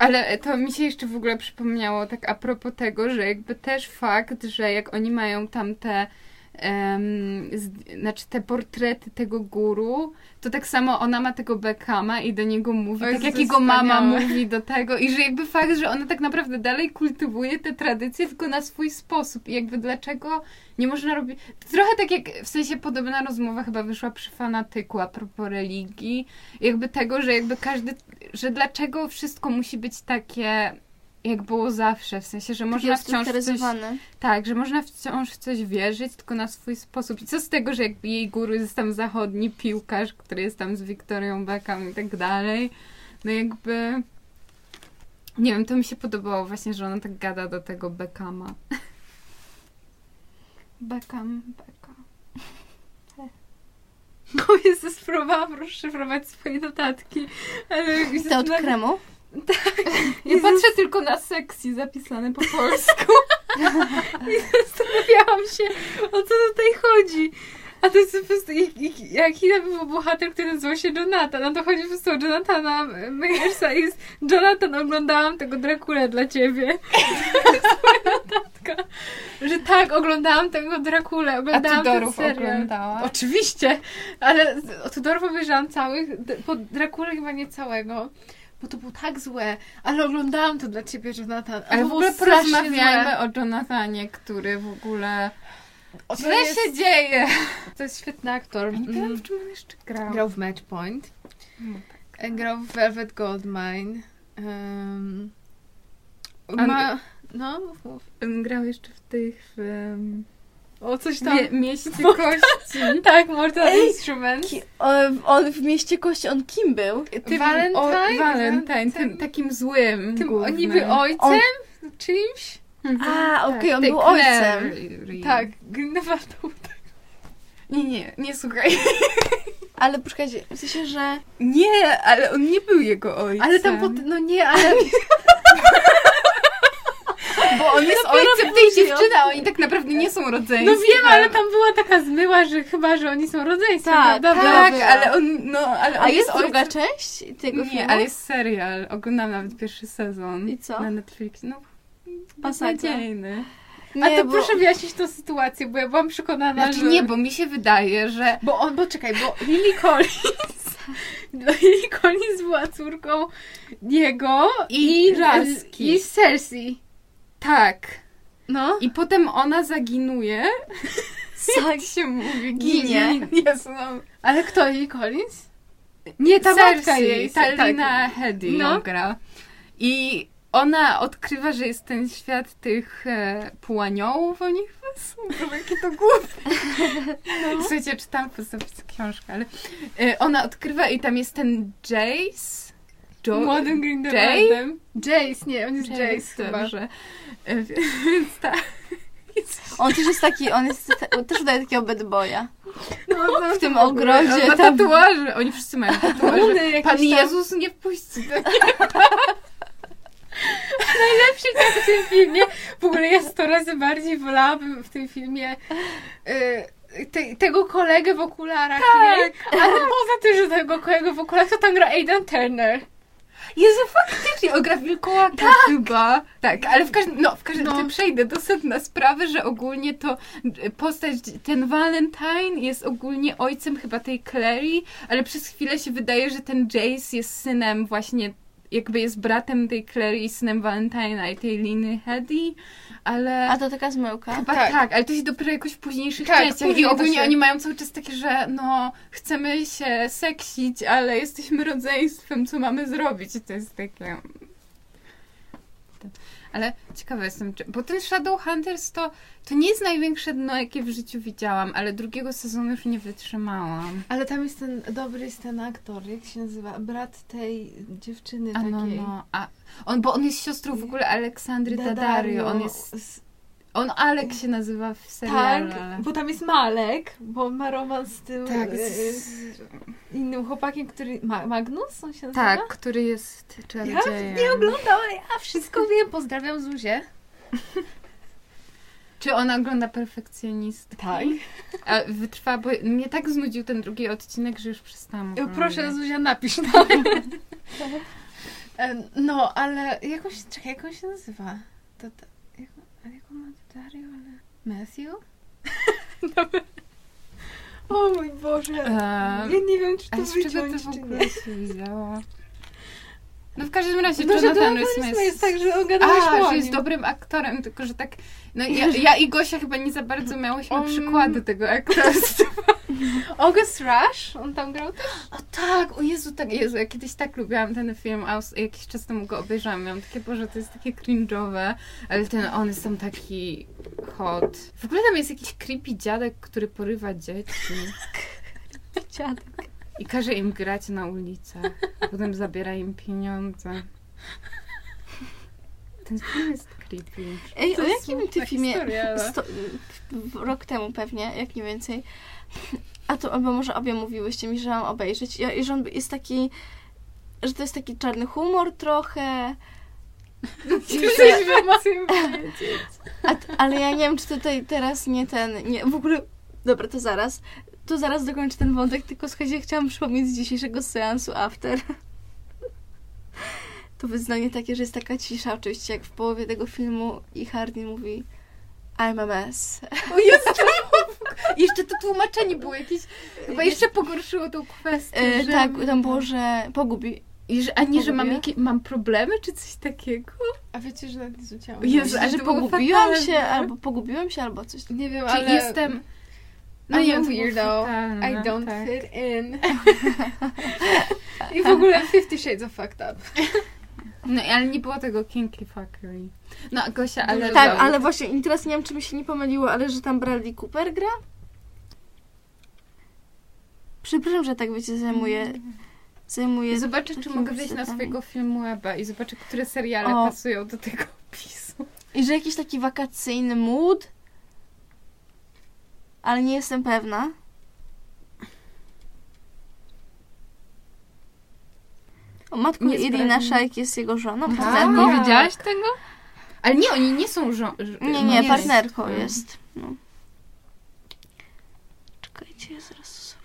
Speaker 3: Ale to mi się jeszcze w ogóle przypomniało tak a propos tego, że jakby też fakt, że jak oni mają tam te em, z, znaczy te portrety tego guru, to tak samo ona ma tego Beckhama i do niego mówi,
Speaker 2: O
Speaker 3: tak jak jego mama
Speaker 2: wspaniałe.
Speaker 3: mówi do tego. I że jakby fakt, że ona tak naprawdę dalej kultywuje te tradycje tylko na swój sposób. I jakby dlaczego nie można robić... Trochę tak jak, w sensie podobna rozmowa chyba wyszła przy fanatyku a propos religii, jakby tego, że jakby każdy, że dlaczego wszystko musi być takie jak było zawsze, w sensie, że można wciąż coś,
Speaker 1: Ustrukturyzowane.
Speaker 3: tak, że można wciąż w coś wierzyć, tylko na swój sposób. I co z tego, że jakby jej guru jest tam zachodni piłkarz, który jest tam z Wiktorią Beckham i tak dalej. No jakby... Nie wiem, to mi się podobało właśnie, że ona tak gada do tego Beckhama. Beckham, Beckham.
Speaker 2: No Jezus, próbowałam rozszyfrować swoje notatki. Ale
Speaker 1: Te od kremu?
Speaker 3: Ja patrzę tylko na seksji zapisane po polsku.
Speaker 2: zastanawiałam się, o co tutaj chodzi. A to jest po prostu, jak, jak, był bohater, który nazywał się Jonathan. No to chodzi po prostu o Jonathana Meyersa i jest Jonathan, oglądałam tego Drakulę dla ciebie. To jest moja notatka. Że tak, oglądałam tego Drakulę,
Speaker 3: A
Speaker 2: oglądałam ten
Speaker 3: Tudorów
Speaker 2: serial.
Speaker 3: oglądała.
Speaker 2: Oczywiście, ale z- o Tudorów obejrzałam całych, po Drakulę chyba nie całego. Bo to było tak złe, ale oglądałam to dla ciebie, Jonathan.
Speaker 3: Ale w ogóle porozmawiajmy o Jonathanie, który w ogóle...
Speaker 2: O,
Speaker 3: Źle
Speaker 2: jest-
Speaker 3: się dzieje!
Speaker 2: To jest świetny aktor.
Speaker 3: Nie wiem,
Speaker 2: Mm.
Speaker 3: w czym on jeszcze grał.
Speaker 2: Grał w Matchpoint.
Speaker 3: No.
Speaker 2: E, Grał w Velvet Goldmine. Um, ma... No, mów, mów.
Speaker 3: Grał jeszcze w tych... W, um,
Speaker 2: O, coś tam.
Speaker 3: mie- mieście kości.
Speaker 2: Tak, Mortal
Speaker 1: Ej, on, on w mieście kości, on kim był?
Speaker 3: Tym,
Speaker 2: Valentine?
Speaker 3: O, Valentine, tym takim złym
Speaker 2: Tym
Speaker 3: głównym.
Speaker 2: niby ojcem?
Speaker 1: On-
Speaker 2: Czymś?
Speaker 3: Mhm.
Speaker 1: A, okej, on
Speaker 3: Tej
Speaker 1: był ojcem.
Speaker 2: Tak, Grindelwaldą.
Speaker 3: Nie, nie, nie słuchaj.
Speaker 1: Ale poczekajcie, w sensie, że...
Speaker 3: Nie, ale on nie był jego ojcem.
Speaker 2: Ale tam, pod... no nie, ale
Speaker 3: Bo on jest
Speaker 1: dopiero
Speaker 3: ojcem tej dziewczyny, a oni tak naprawdę nie są rodzeństwem.
Speaker 2: no wiem, ale tam była taka zmyła, że chyba, że oni są rodzeństwem,
Speaker 1: Tak,
Speaker 2: prawda?
Speaker 3: Tak,
Speaker 1: Była.
Speaker 3: ale on, no, ale on
Speaker 1: A jest
Speaker 3: ojcem-
Speaker 1: druga część tego
Speaker 3: Nie,
Speaker 1: filmu?
Speaker 3: ale jest serial. Oglądam nawet pierwszy sezon.
Speaker 1: I co?
Speaker 3: Na Netflixie. No, beznadziejny.
Speaker 1: Nie,
Speaker 2: A to
Speaker 1: bo...
Speaker 2: proszę wyjaśnić tą sytuację, bo ja byłam przekonana,
Speaker 3: Znaczy
Speaker 2: że...
Speaker 3: nie, bo mi się wydaje, że
Speaker 2: Bo on, bo czekaj, bo Lily Collins, no Lily Collins była córką jego
Speaker 3: I
Speaker 2: i,
Speaker 3: laski.
Speaker 2: i Cersei.
Speaker 3: Tak.
Speaker 2: No.
Speaker 3: I potem ona zaginuje.
Speaker 1: Tak.
Speaker 3: Jak się mówi?
Speaker 1: Ginie.
Speaker 3: Jezu, no.
Speaker 2: Ale kto, Lily Collins? Nie, ta matka
Speaker 3: Cersei,
Speaker 2: jej.
Speaker 3: ta
Speaker 2: tak.
Speaker 3: Lina Headey
Speaker 2: No.
Speaker 3: gra. I ona odkrywa, że jest ten świat tych e, półaniołów, są. Boże, jakie to głupie. No. Słuchajcie, czytam po sobie książkę, ale e, ona odkrywa i tam jest ten Jace. Jo-
Speaker 2: Młodym Grindelwaldem. Jace, nie, on jest Jace, chyba.
Speaker 3: Dobrze. Więc tak.
Speaker 1: On też jest taki, on jest, też udaje takiego bad boya.
Speaker 2: No, no,
Speaker 1: W tym
Speaker 2: ogóle.
Speaker 1: ogrodzie.
Speaker 3: On ma
Speaker 1: tam-
Speaker 3: tatuaże. Oni wszyscy mają tatuaże. Pan. Jezus nie wpuści.
Speaker 2: Najlepszy tak w tym filmie. W ogóle ja sto razy bardziej wolałabym w tym filmie y, te, tego kolegę w okularach,
Speaker 3: Tak.
Speaker 2: nie? Ale poza tym, że tego kolegę w okularach, to tam gra Aidan Turner.
Speaker 3: Jezu, faktycznie, on gra wilkołaka tak. chyba. Tak, ale w każdym, no w każdym
Speaker 2: No.
Speaker 3: przejdę do sedna sprawy, że ogólnie to y, postać, ten Valentine jest ogólnie ojcem chyba tej Clary, ale przez chwilę się wydaje, że ten Jace jest synem właśnie, jakby jest bratem tej Clary i synem Valentina i tej Liny Hedy, ale...
Speaker 1: A to taka zmyłka.
Speaker 3: Chyba
Speaker 2: Tak.
Speaker 3: tak. ale to się dopiero jakoś w późniejszych
Speaker 2: Tak,
Speaker 3: częściach.
Speaker 2: później
Speaker 3: I ogólnie
Speaker 2: się-
Speaker 3: oni mają cały czas takie, że no, chcemy się seksić, ale jesteśmy rodzeństwem, co mamy zrobić? I to jest takie... Ale ciekawa jestem, czy... bo ten Shadowhunters to, to nie jest największe dno, jakie w życiu widziałam, ale drugiego sezonu już nie wytrzymałam.
Speaker 2: Ale tam jest ten, dobry jest ten aktor, jak się nazywa? Brat tej dziewczyny
Speaker 3: A
Speaker 2: takiej.
Speaker 3: no, no. A on, bo on jest siostrą w ogóle Aleksandry Daddario. On jest... On Alek się nazywa w serialu,
Speaker 2: Tak,
Speaker 3: ale...
Speaker 2: bo tam jest Malek, bo on ma romans z tym
Speaker 3: Tak,
Speaker 2: e,
Speaker 3: z-
Speaker 2: innym chłopakiem, który... Ma, Magnus on się nazywa?
Speaker 3: tak, który jest
Speaker 2: Ja
Speaker 3: czarodziejem.
Speaker 2: nie oglądałam, ja wszystko wiem. Pozdrawiam Zuzię.
Speaker 3: Czy ona ogląda perfekcjonistkę?
Speaker 2: Tak.
Speaker 3: A wytrwa, bo mnie tak znudził ten drugi odcinek, że już przestałam oglądać.
Speaker 2: Proszę Zuzia, napisz to. E, No, ale jak on się, czekaj, jak on się nazywa? To, to, jak, ale jak on ma Dario, ale... Matthew? Dobra. O mój Boże.
Speaker 3: Eee,
Speaker 2: Ja nie wiem, czy
Speaker 3: A
Speaker 2: to
Speaker 3: z czego to w ogóle się wzięło? No w każdym razie
Speaker 2: No,
Speaker 3: Jonathan Smith
Speaker 2: Smith jest tak, że ogadałaś
Speaker 3: A, że jest dobrym aktorem, tylko że tak... No ja, ja i Gosia chyba nie za bardzo miałyśmy
Speaker 2: On-
Speaker 3: przykłady tego aktorstwa.
Speaker 2: August Rush? On tam grał też?
Speaker 3: O tak, o Jezu, tak, Jezu, ja kiedyś tak lubiłam ten film, a jakiś czas temu go obejrzałam, miałam takie, Boże, to jest takie cringe'owe, ale ten, on jest tam taki hot. W ogóle tam jest jakiś creepy dziadek, który porywa dzieci
Speaker 1: Dziadek.
Speaker 3: i każe im grać na ulicach, a potem zabiera im pieniądze. Ten film jest creepy.
Speaker 1: Ej,
Speaker 2: To
Speaker 1: o jakim ty filmie? Sto, rok temu pewnie, jak nie więcej. A to albo może obie mówiłyście mi, że mam obejrzeć. I że on jest taki, że to jest taki czarny humor trochę. Że, a, t- ale ja nie wiem, czy tutaj teraz nie ten, nie, w ogóle, dobra, to zaraz. To zaraz dokończę ten wątek, tylko słuchajcie, chciałam przypomnieć z dzisiejszego seansu After. To wyznanie takie, że jest taka cisza, oczywiście, jak w połowie tego filmu i Hardy mówi I'm a mess.
Speaker 3: O Jezu, jeszcze to tłumaczenie było jakieś, chyba jeszcze pogorszyło tą kwestię.
Speaker 1: E,
Speaker 3: że-
Speaker 1: tak, tam było, że pogubi.
Speaker 3: I że, a nie, że mam,
Speaker 1: Pogubiła?
Speaker 3: jakie, mam problemy, czy coś takiego?
Speaker 2: A wiecie, że nawet nie zuciałam.
Speaker 3: Jezu,
Speaker 1: Że,
Speaker 3: ale
Speaker 1: że pogubiłam
Speaker 3: fatalne.
Speaker 1: się, albo pogubiłem się, albo coś.
Speaker 2: Nie wiem,
Speaker 3: Czy
Speaker 2: ale...
Speaker 3: jestem...
Speaker 2: No
Speaker 3: nie,
Speaker 2: I'm a weirdo. I don't
Speaker 3: tak.
Speaker 2: fit in. I w ogóle Fifty Shades of Fucked Up.
Speaker 3: No, ale nie było tego kinky fuckery. No, Gosia, ale...
Speaker 1: Tak, ale właśnie, i teraz nie wiem, czy mi się nie pomyliło, ale że tam Bradley Cooper gra? Przepraszam, że tak wiecie, zajmuję... Zajmuję...
Speaker 3: Zobaczę, czy mogę wejść na swojego filmu weba i zobaczę, które seriale
Speaker 1: O.
Speaker 3: pasują do tego opisu.
Speaker 1: I że jakiś taki wakacyjny mood, ale nie jestem pewna. O matku,
Speaker 3: Nie
Speaker 1: Irina. Szajk jest jego żoną,
Speaker 3: Tak.
Speaker 1: partnerką?
Speaker 3: Nie widziałaś tego? Ale nie, oni nie są żo- ż-
Speaker 1: Nie, nie,
Speaker 3: no,
Speaker 1: partnerką
Speaker 3: jest.
Speaker 1: jest. No. Czekajcie, ja zaraz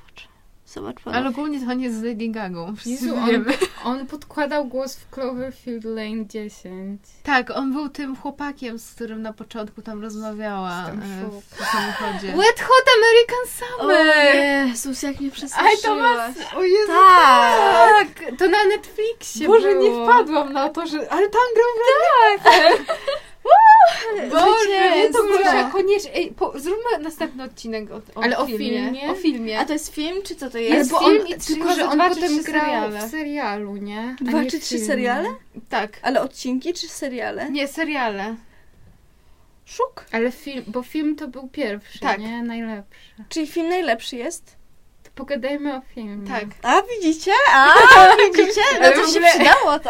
Speaker 1: to
Speaker 2: Ale ogólnie to on jest z Lady Gagą. Wszyscy
Speaker 3: Jezu, on,
Speaker 2: wiemy.
Speaker 3: on podkładał głos w Cloverfield Lane 10.
Speaker 2: Tak, on był tym chłopakiem, z którym na początku tam rozmawiała
Speaker 3: w
Speaker 2: e, w samochodzie.
Speaker 3: Wet Hot American
Speaker 1: O
Speaker 3: Summer!
Speaker 1: Jezus, jak mnie przestraszyłaś.
Speaker 3: Aj, to was...
Speaker 2: O Jezu,
Speaker 1: Tak!
Speaker 3: Tak, to na Netflixie
Speaker 2: Boże, nie
Speaker 3: było.
Speaker 2: wpadłam na to, że... Ale tam grał Brad Boże, nie, to. Gosia, koniecznie. Ej, po, zróbmy następny odcinek o, o
Speaker 3: Ale o
Speaker 2: filmie.
Speaker 3: filmie?
Speaker 2: O filmie.
Speaker 1: A to jest film, czy co to jest?
Speaker 2: Jest
Speaker 3: bo
Speaker 2: film
Speaker 3: on,
Speaker 2: i trzy-
Speaker 3: tylko, że on potem
Speaker 2: trzy
Speaker 3: grał
Speaker 2: seriale.
Speaker 3: w serialu, nie? A
Speaker 1: Dwa
Speaker 3: nie
Speaker 1: czy trzy
Speaker 3: filmie.
Speaker 1: seriale?
Speaker 2: Tak.
Speaker 1: Ale odcinki, czy seriale?
Speaker 2: Nie, seriale.
Speaker 1: Szuk.
Speaker 3: Ale film, bo film to był pierwszy,
Speaker 2: Tak.
Speaker 3: nie? Najlepszy.
Speaker 1: Czyli film najlepszy jest?
Speaker 3: To pogadajmy o filmie.
Speaker 2: Tak.
Speaker 1: A, widzicie? A, widzicie? No to się przydało to.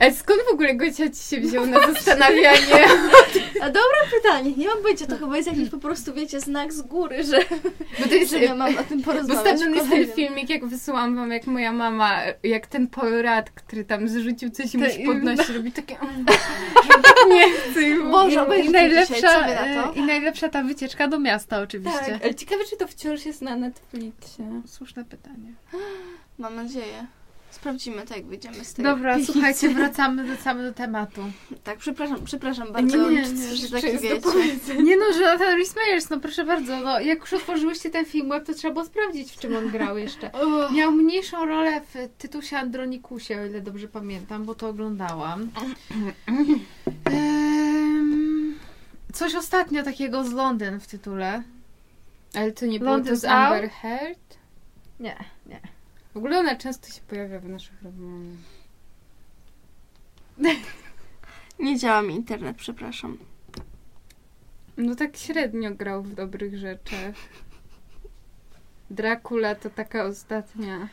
Speaker 3: Ale skąd w ogóle Gocia ci się wziął na zastanawianie?
Speaker 1: A dobre pytanie. Nie mam pojęcia, to chyba jest jakiś po prostu, wiecie, znak z góry, że,
Speaker 3: Bo to jest...
Speaker 1: że ja mam o tym
Speaker 3: Bo
Speaker 1: porozmawiać.
Speaker 3: stamtąd
Speaker 1: w
Speaker 3: jest ten filmik, jak wysyłam wam, jak moja mama, jak ten Rudd, który tam zrzucił coś i mu się podnosi, robi takie... mm, że tak nie chcę.
Speaker 1: Boże,
Speaker 2: I najlepsza,
Speaker 1: na
Speaker 2: I najlepsza ta wycieczka do miasta oczywiście.
Speaker 3: Tak, ale ciekawe, czy to wciąż jest na Netflixie.
Speaker 2: Słuszne pytanie.
Speaker 1: Mam nadzieję. Sprawdzimy to, jak wyjdziemy z tej
Speaker 2: Dobra,
Speaker 1: piwnicy.
Speaker 2: słuchajcie, wracamy, wracamy do tematu.
Speaker 1: Tak, przepraszam, przepraszam bardzo,
Speaker 2: nie,
Speaker 1: że, że tak
Speaker 3: Czy jest do
Speaker 1: wiecie.
Speaker 2: Nie no, Jonathan Rhys Meyers, no proszę bardzo, no jak już otworzyłyście ten film web, to trzeba było sprawdzić, w czym on grał jeszcze. Miał mniejszą rolę w Tytusie Andronikusie, o ile dobrze pamiętam, bo to oglądałam. Ehm, coś ostatnio takiego z Londyn w tytule.
Speaker 3: Ale to nie było
Speaker 2: London
Speaker 3: to z? Amber Heard?
Speaker 2: Nie, nie.
Speaker 3: W ogóle ona często się pojawia w naszych rozmowach.
Speaker 1: Nie działa mi internet, przepraszam.
Speaker 3: No tak średnio grał w dobrych rzeczach. Dracula to taka ostatnia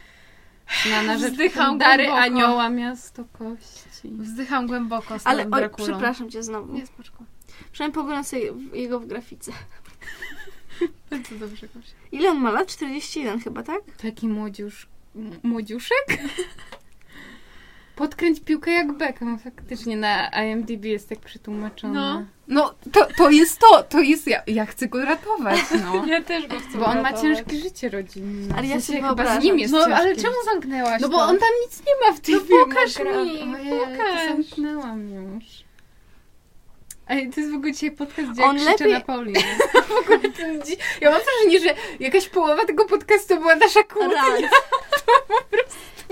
Speaker 3: znana rzecz.
Speaker 2: Wzdycham
Speaker 3: Dary
Speaker 2: głęboko.
Speaker 3: Anioła, Miasto Kości.
Speaker 2: Wzdycham głęboko z
Speaker 1: Ale oj,
Speaker 2: Drakulą.
Speaker 1: przepraszam cię znowu.
Speaker 2: Nie, spoczko.
Speaker 1: Przynajmniej poglądam sobie w- jego w grafice.
Speaker 2: Bardzo dobrze, Gosia.
Speaker 1: Ile on ma lat? 41 chyba, tak?
Speaker 3: Taki młodziusz... Młodziuszek? Podkręć piłkę jak Beckham. Faktycznie na IMDb jest tak przetłumaczone.
Speaker 2: No.
Speaker 3: No, to, to jest to. To jest... Ja, ja chcę go ratować, no.
Speaker 2: Ja też go chcę
Speaker 3: Bo on ma ciężkie życie rodzinne.
Speaker 1: Ale ja
Speaker 3: W
Speaker 1: sobie
Speaker 3: chyba z nim jest
Speaker 2: No,
Speaker 3: ciężkie
Speaker 2: ale
Speaker 3: życie.
Speaker 2: czemu zamknęłaś
Speaker 3: No bo
Speaker 2: to?
Speaker 3: on tam nic nie ma w tej
Speaker 2: No
Speaker 3: filmie.
Speaker 2: pokaż mi,
Speaker 3: Ojej,
Speaker 2: pokaż.
Speaker 3: Zamknęłam już.
Speaker 2: Ej, to jest w ogóle dzisiaj podcast, gdzie
Speaker 1: On
Speaker 2: on krzyczę
Speaker 1: lepiej-
Speaker 2: na Paulinę.
Speaker 3: Ten dzi- Ja mam wrażenie, że jakaś połowa tego podcastu była nasza kłótnia.
Speaker 1: Rant.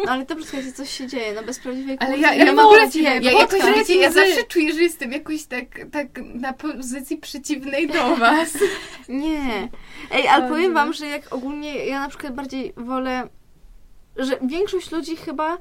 Speaker 1: No ale dobrze, słuchajcie, coś się dzieje, no bez prawdziwej
Speaker 3: Ale ja, ja,
Speaker 1: ma
Speaker 3: w ogóle,
Speaker 1: prawdziwej
Speaker 3: ja, jakoś, wiecie, ja zawsze czuję, że jestem jakoś tak, tak na pozycji przeciwnej do was.
Speaker 1: Nie. Ej, ale powiem wam, że jak ogólnie ja na przykład bardziej wolę że większość ludzi chyba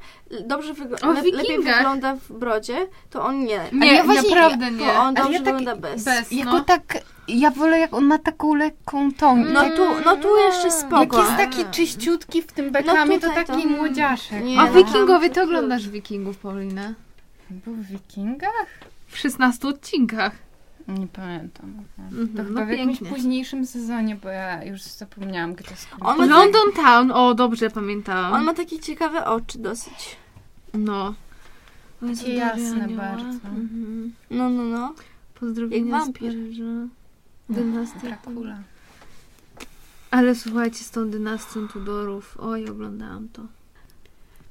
Speaker 1: dobrze wygl-
Speaker 2: O
Speaker 1: le- lepiej wygląda w brodzie, to on nie.
Speaker 3: Nie,
Speaker 2: ja
Speaker 3: właśnie-
Speaker 2: naprawdę nie.
Speaker 1: To on dobrze
Speaker 3: ja tak
Speaker 1: wygląda bez.
Speaker 2: bez. No.
Speaker 3: go tak, ja wolę jak on ma taką lekką tą.
Speaker 1: No tu, no tu jeszcze
Speaker 3: Jak
Speaker 1: spoko.
Speaker 3: jest taki czyściutki w tym Beckhamie, to
Speaker 1: tutaj to-
Speaker 3: taki młodziaszek.
Speaker 1: Nie,
Speaker 2: A
Speaker 1: no.
Speaker 2: wikingowie, ty oglądasz wikingów, Paulina?
Speaker 3: Był w Wikingach?
Speaker 2: W 16 odcinkach.
Speaker 3: Nie pamiętam.
Speaker 2: Mhm,
Speaker 3: To
Speaker 2: no
Speaker 3: chyba w jakimś
Speaker 2: pięknie.
Speaker 3: późniejszym sezonie, bo ja już zapomniałam, gdzie to skończyło.
Speaker 1: On ma tak-
Speaker 2: London Town, o dobrze pamiętałam.
Speaker 1: On ma takie ciekawe oczy dosyć.
Speaker 2: No.
Speaker 3: Takie jasne bardzo.
Speaker 2: Mhm.
Speaker 1: No, no, no.
Speaker 2: Pozdrowienia
Speaker 1: Jak
Speaker 2: z
Speaker 1: wampir.
Speaker 2: Paryża. Dynastia.
Speaker 3: Dracula.
Speaker 2: Ale słuchajcie, z tą dynastią Tudorów. Oj, oglądałam to.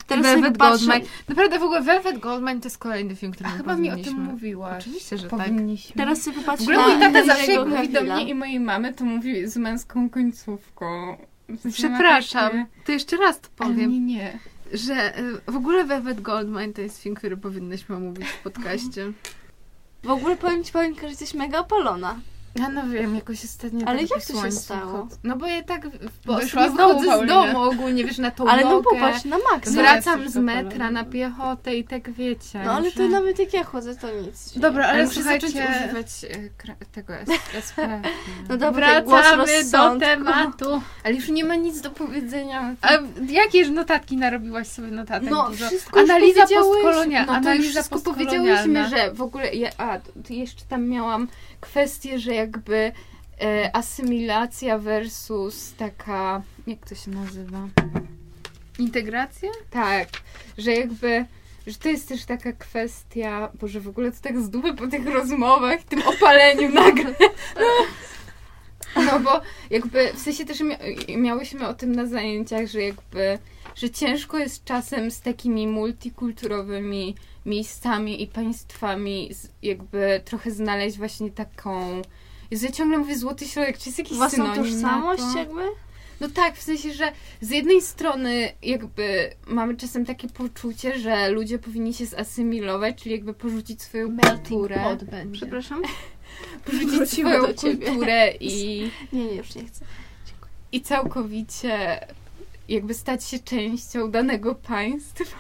Speaker 1: Teraz
Speaker 2: Velvet Goldmine. Naprawdę w ogóle Velvet Goldmine to jest kolejny film, który
Speaker 3: A chyba mi o tym mówiłaś.
Speaker 2: Oczywiście, że tak.
Speaker 3: Powinniśmy.
Speaker 1: teraz sobie
Speaker 3: W
Speaker 1: popatrzę
Speaker 3: ogóle
Speaker 1: na
Speaker 3: mój tata zawsze mówi do mnie i mojej mamy, to mówi z męską końcówką.
Speaker 2: Przepraszam,
Speaker 3: takie-
Speaker 2: to jeszcze raz to
Speaker 3: Ale
Speaker 2: powiem,
Speaker 3: nie, nie.
Speaker 2: że y, w ogóle Velvet Goldmine to jest film, który powinnyśmy omówić w podcaście.
Speaker 1: W ogóle powiem ci, Paulinka, że jesteś mega opalona.
Speaker 3: Ja no wiem, jakoś ostatnio
Speaker 1: Ale
Speaker 3: tak
Speaker 1: jak to się stało?
Speaker 3: No bo ja tak
Speaker 2: Bo wyszła z
Speaker 3: wychodzę
Speaker 2: domu,
Speaker 3: z domu ogólnie, wiesz, na tą
Speaker 1: Ale no popatrz, na maksa.
Speaker 2: Zwrac-
Speaker 3: Wracam z metra na piechotę i tak wiecie.
Speaker 1: No ale
Speaker 3: że...
Speaker 1: to nawet jak ja chodzę, to nic.
Speaker 2: Dobra, ale
Speaker 3: Ale muszę zacząć używać e, tego S- SPF.
Speaker 1: No dobra, głos
Speaker 2: Wracamy do tematu.
Speaker 3: Ale już nie ma nic do powiedzenia.
Speaker 2: A jakież notatki narobiłaś sobie notatek
Speaker 3: No,
Speaker 2: dużo?
Speaker 3: wszystko już
Speaker 2: Analiza
Speaker 3: powiedziałyśmy.
Speaker 2: postkolonialna.
Speaker 3: No to już
Speaker 2: analiza
Speaker 3: wszystko powiedziałyśmy, że w ogóle... Ja, a, jeszcze tam miałam kwestię, że jakby e, asymilacja versus taka... Jak to się nazywa?
Speaker 2: Integracja?
Speaker 3: Tak, że jakby... Że to jest też taka kwestia, Boże, w ogóle to tak z dupy po tych rozmowach, tym opaleniu nagle. No bo jakby, w sensie też mia- miałyśmy o tym na zajęciach, że jakby, że ciężko jest czasem z takimi multikulturowymi miejscami i państwami jakby trochę znaleźć właśnie taką... Jezu, ja ciągle mówię złoty środek, czy jest jakiś
Speaker 1: Własną
Speaker 3: synonim
Speaker 1: tożsamość
Speaker 3: na to?
Speaker 1: jakby?
Speaker 3: No tak, w sensie, że z jednej strony jakby mamy czasem takie poczucie, że ludzie powinni się zasymilować, czyli jakby porzucić swoją kulturę.
Speaker 2: pot będzie.
Speaker 1: Przepraszam?
Speaker 3: Porzucić
Speaker 1: Wrócimy
Speaker 3: swoją kulturę i,
Speaker 1: Nie, nie, już nie chcę.
Speaker 3: i całkowicie jakby stać się częścią danego państwa.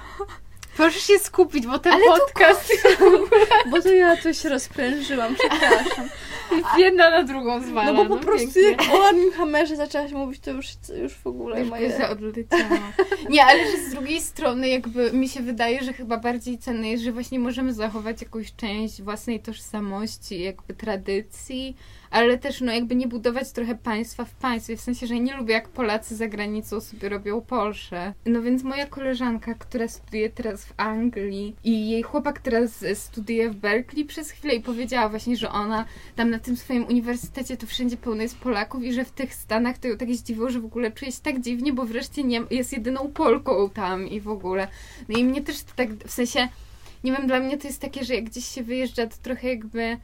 Speaker 2: Proszę się skupić, bo ten
Speaker 3: Ale
Speaker 2: podcast
Speaker 1: Bo to ja coś rozprężyłam, przepraszam.
Speaker 2: jedna na drugą zwala.
Speaker 1: No bo po prostu
Speaker 2: pięknie.
Speaker 1: jak o Hammerze zaczęłaś mówić, to już, już w ogóle
Speaker 3: Już
Speaker 1: moje...
Speaker 3: moje... odleciała. Nie, ale że z drugiej strony jakby mi się wydaje, że chyba bardziej cenne jest, że właśnie możemy zachować jakąś część własnej tożsamości, jakby tradycji, ale też no jakby nie budować trochę państwa w państwie, w sensie, że nie lubię jak Polacy za granicą sobie robią Polszę. No więc moja koleżanka, która studiuje teraz w Anglii i jej chłopak teraz studiuje w Berkeley przez chwilę i powiedziała właśnie, że ona tam na tym swoim uniwersytecie to wszędzie pełno jest Polaków i że w tych Stanach to ją tak zdziwiło, że w ogóle czuje się tak dziwnie, bo wreszcie nie, jest jedyną Polką tam i w ogóle. No i mnie też to tak, w sensie, nie wiem, dla mnie to jest takie, że jak gdzieś się wyjeżdża, to trochę jakby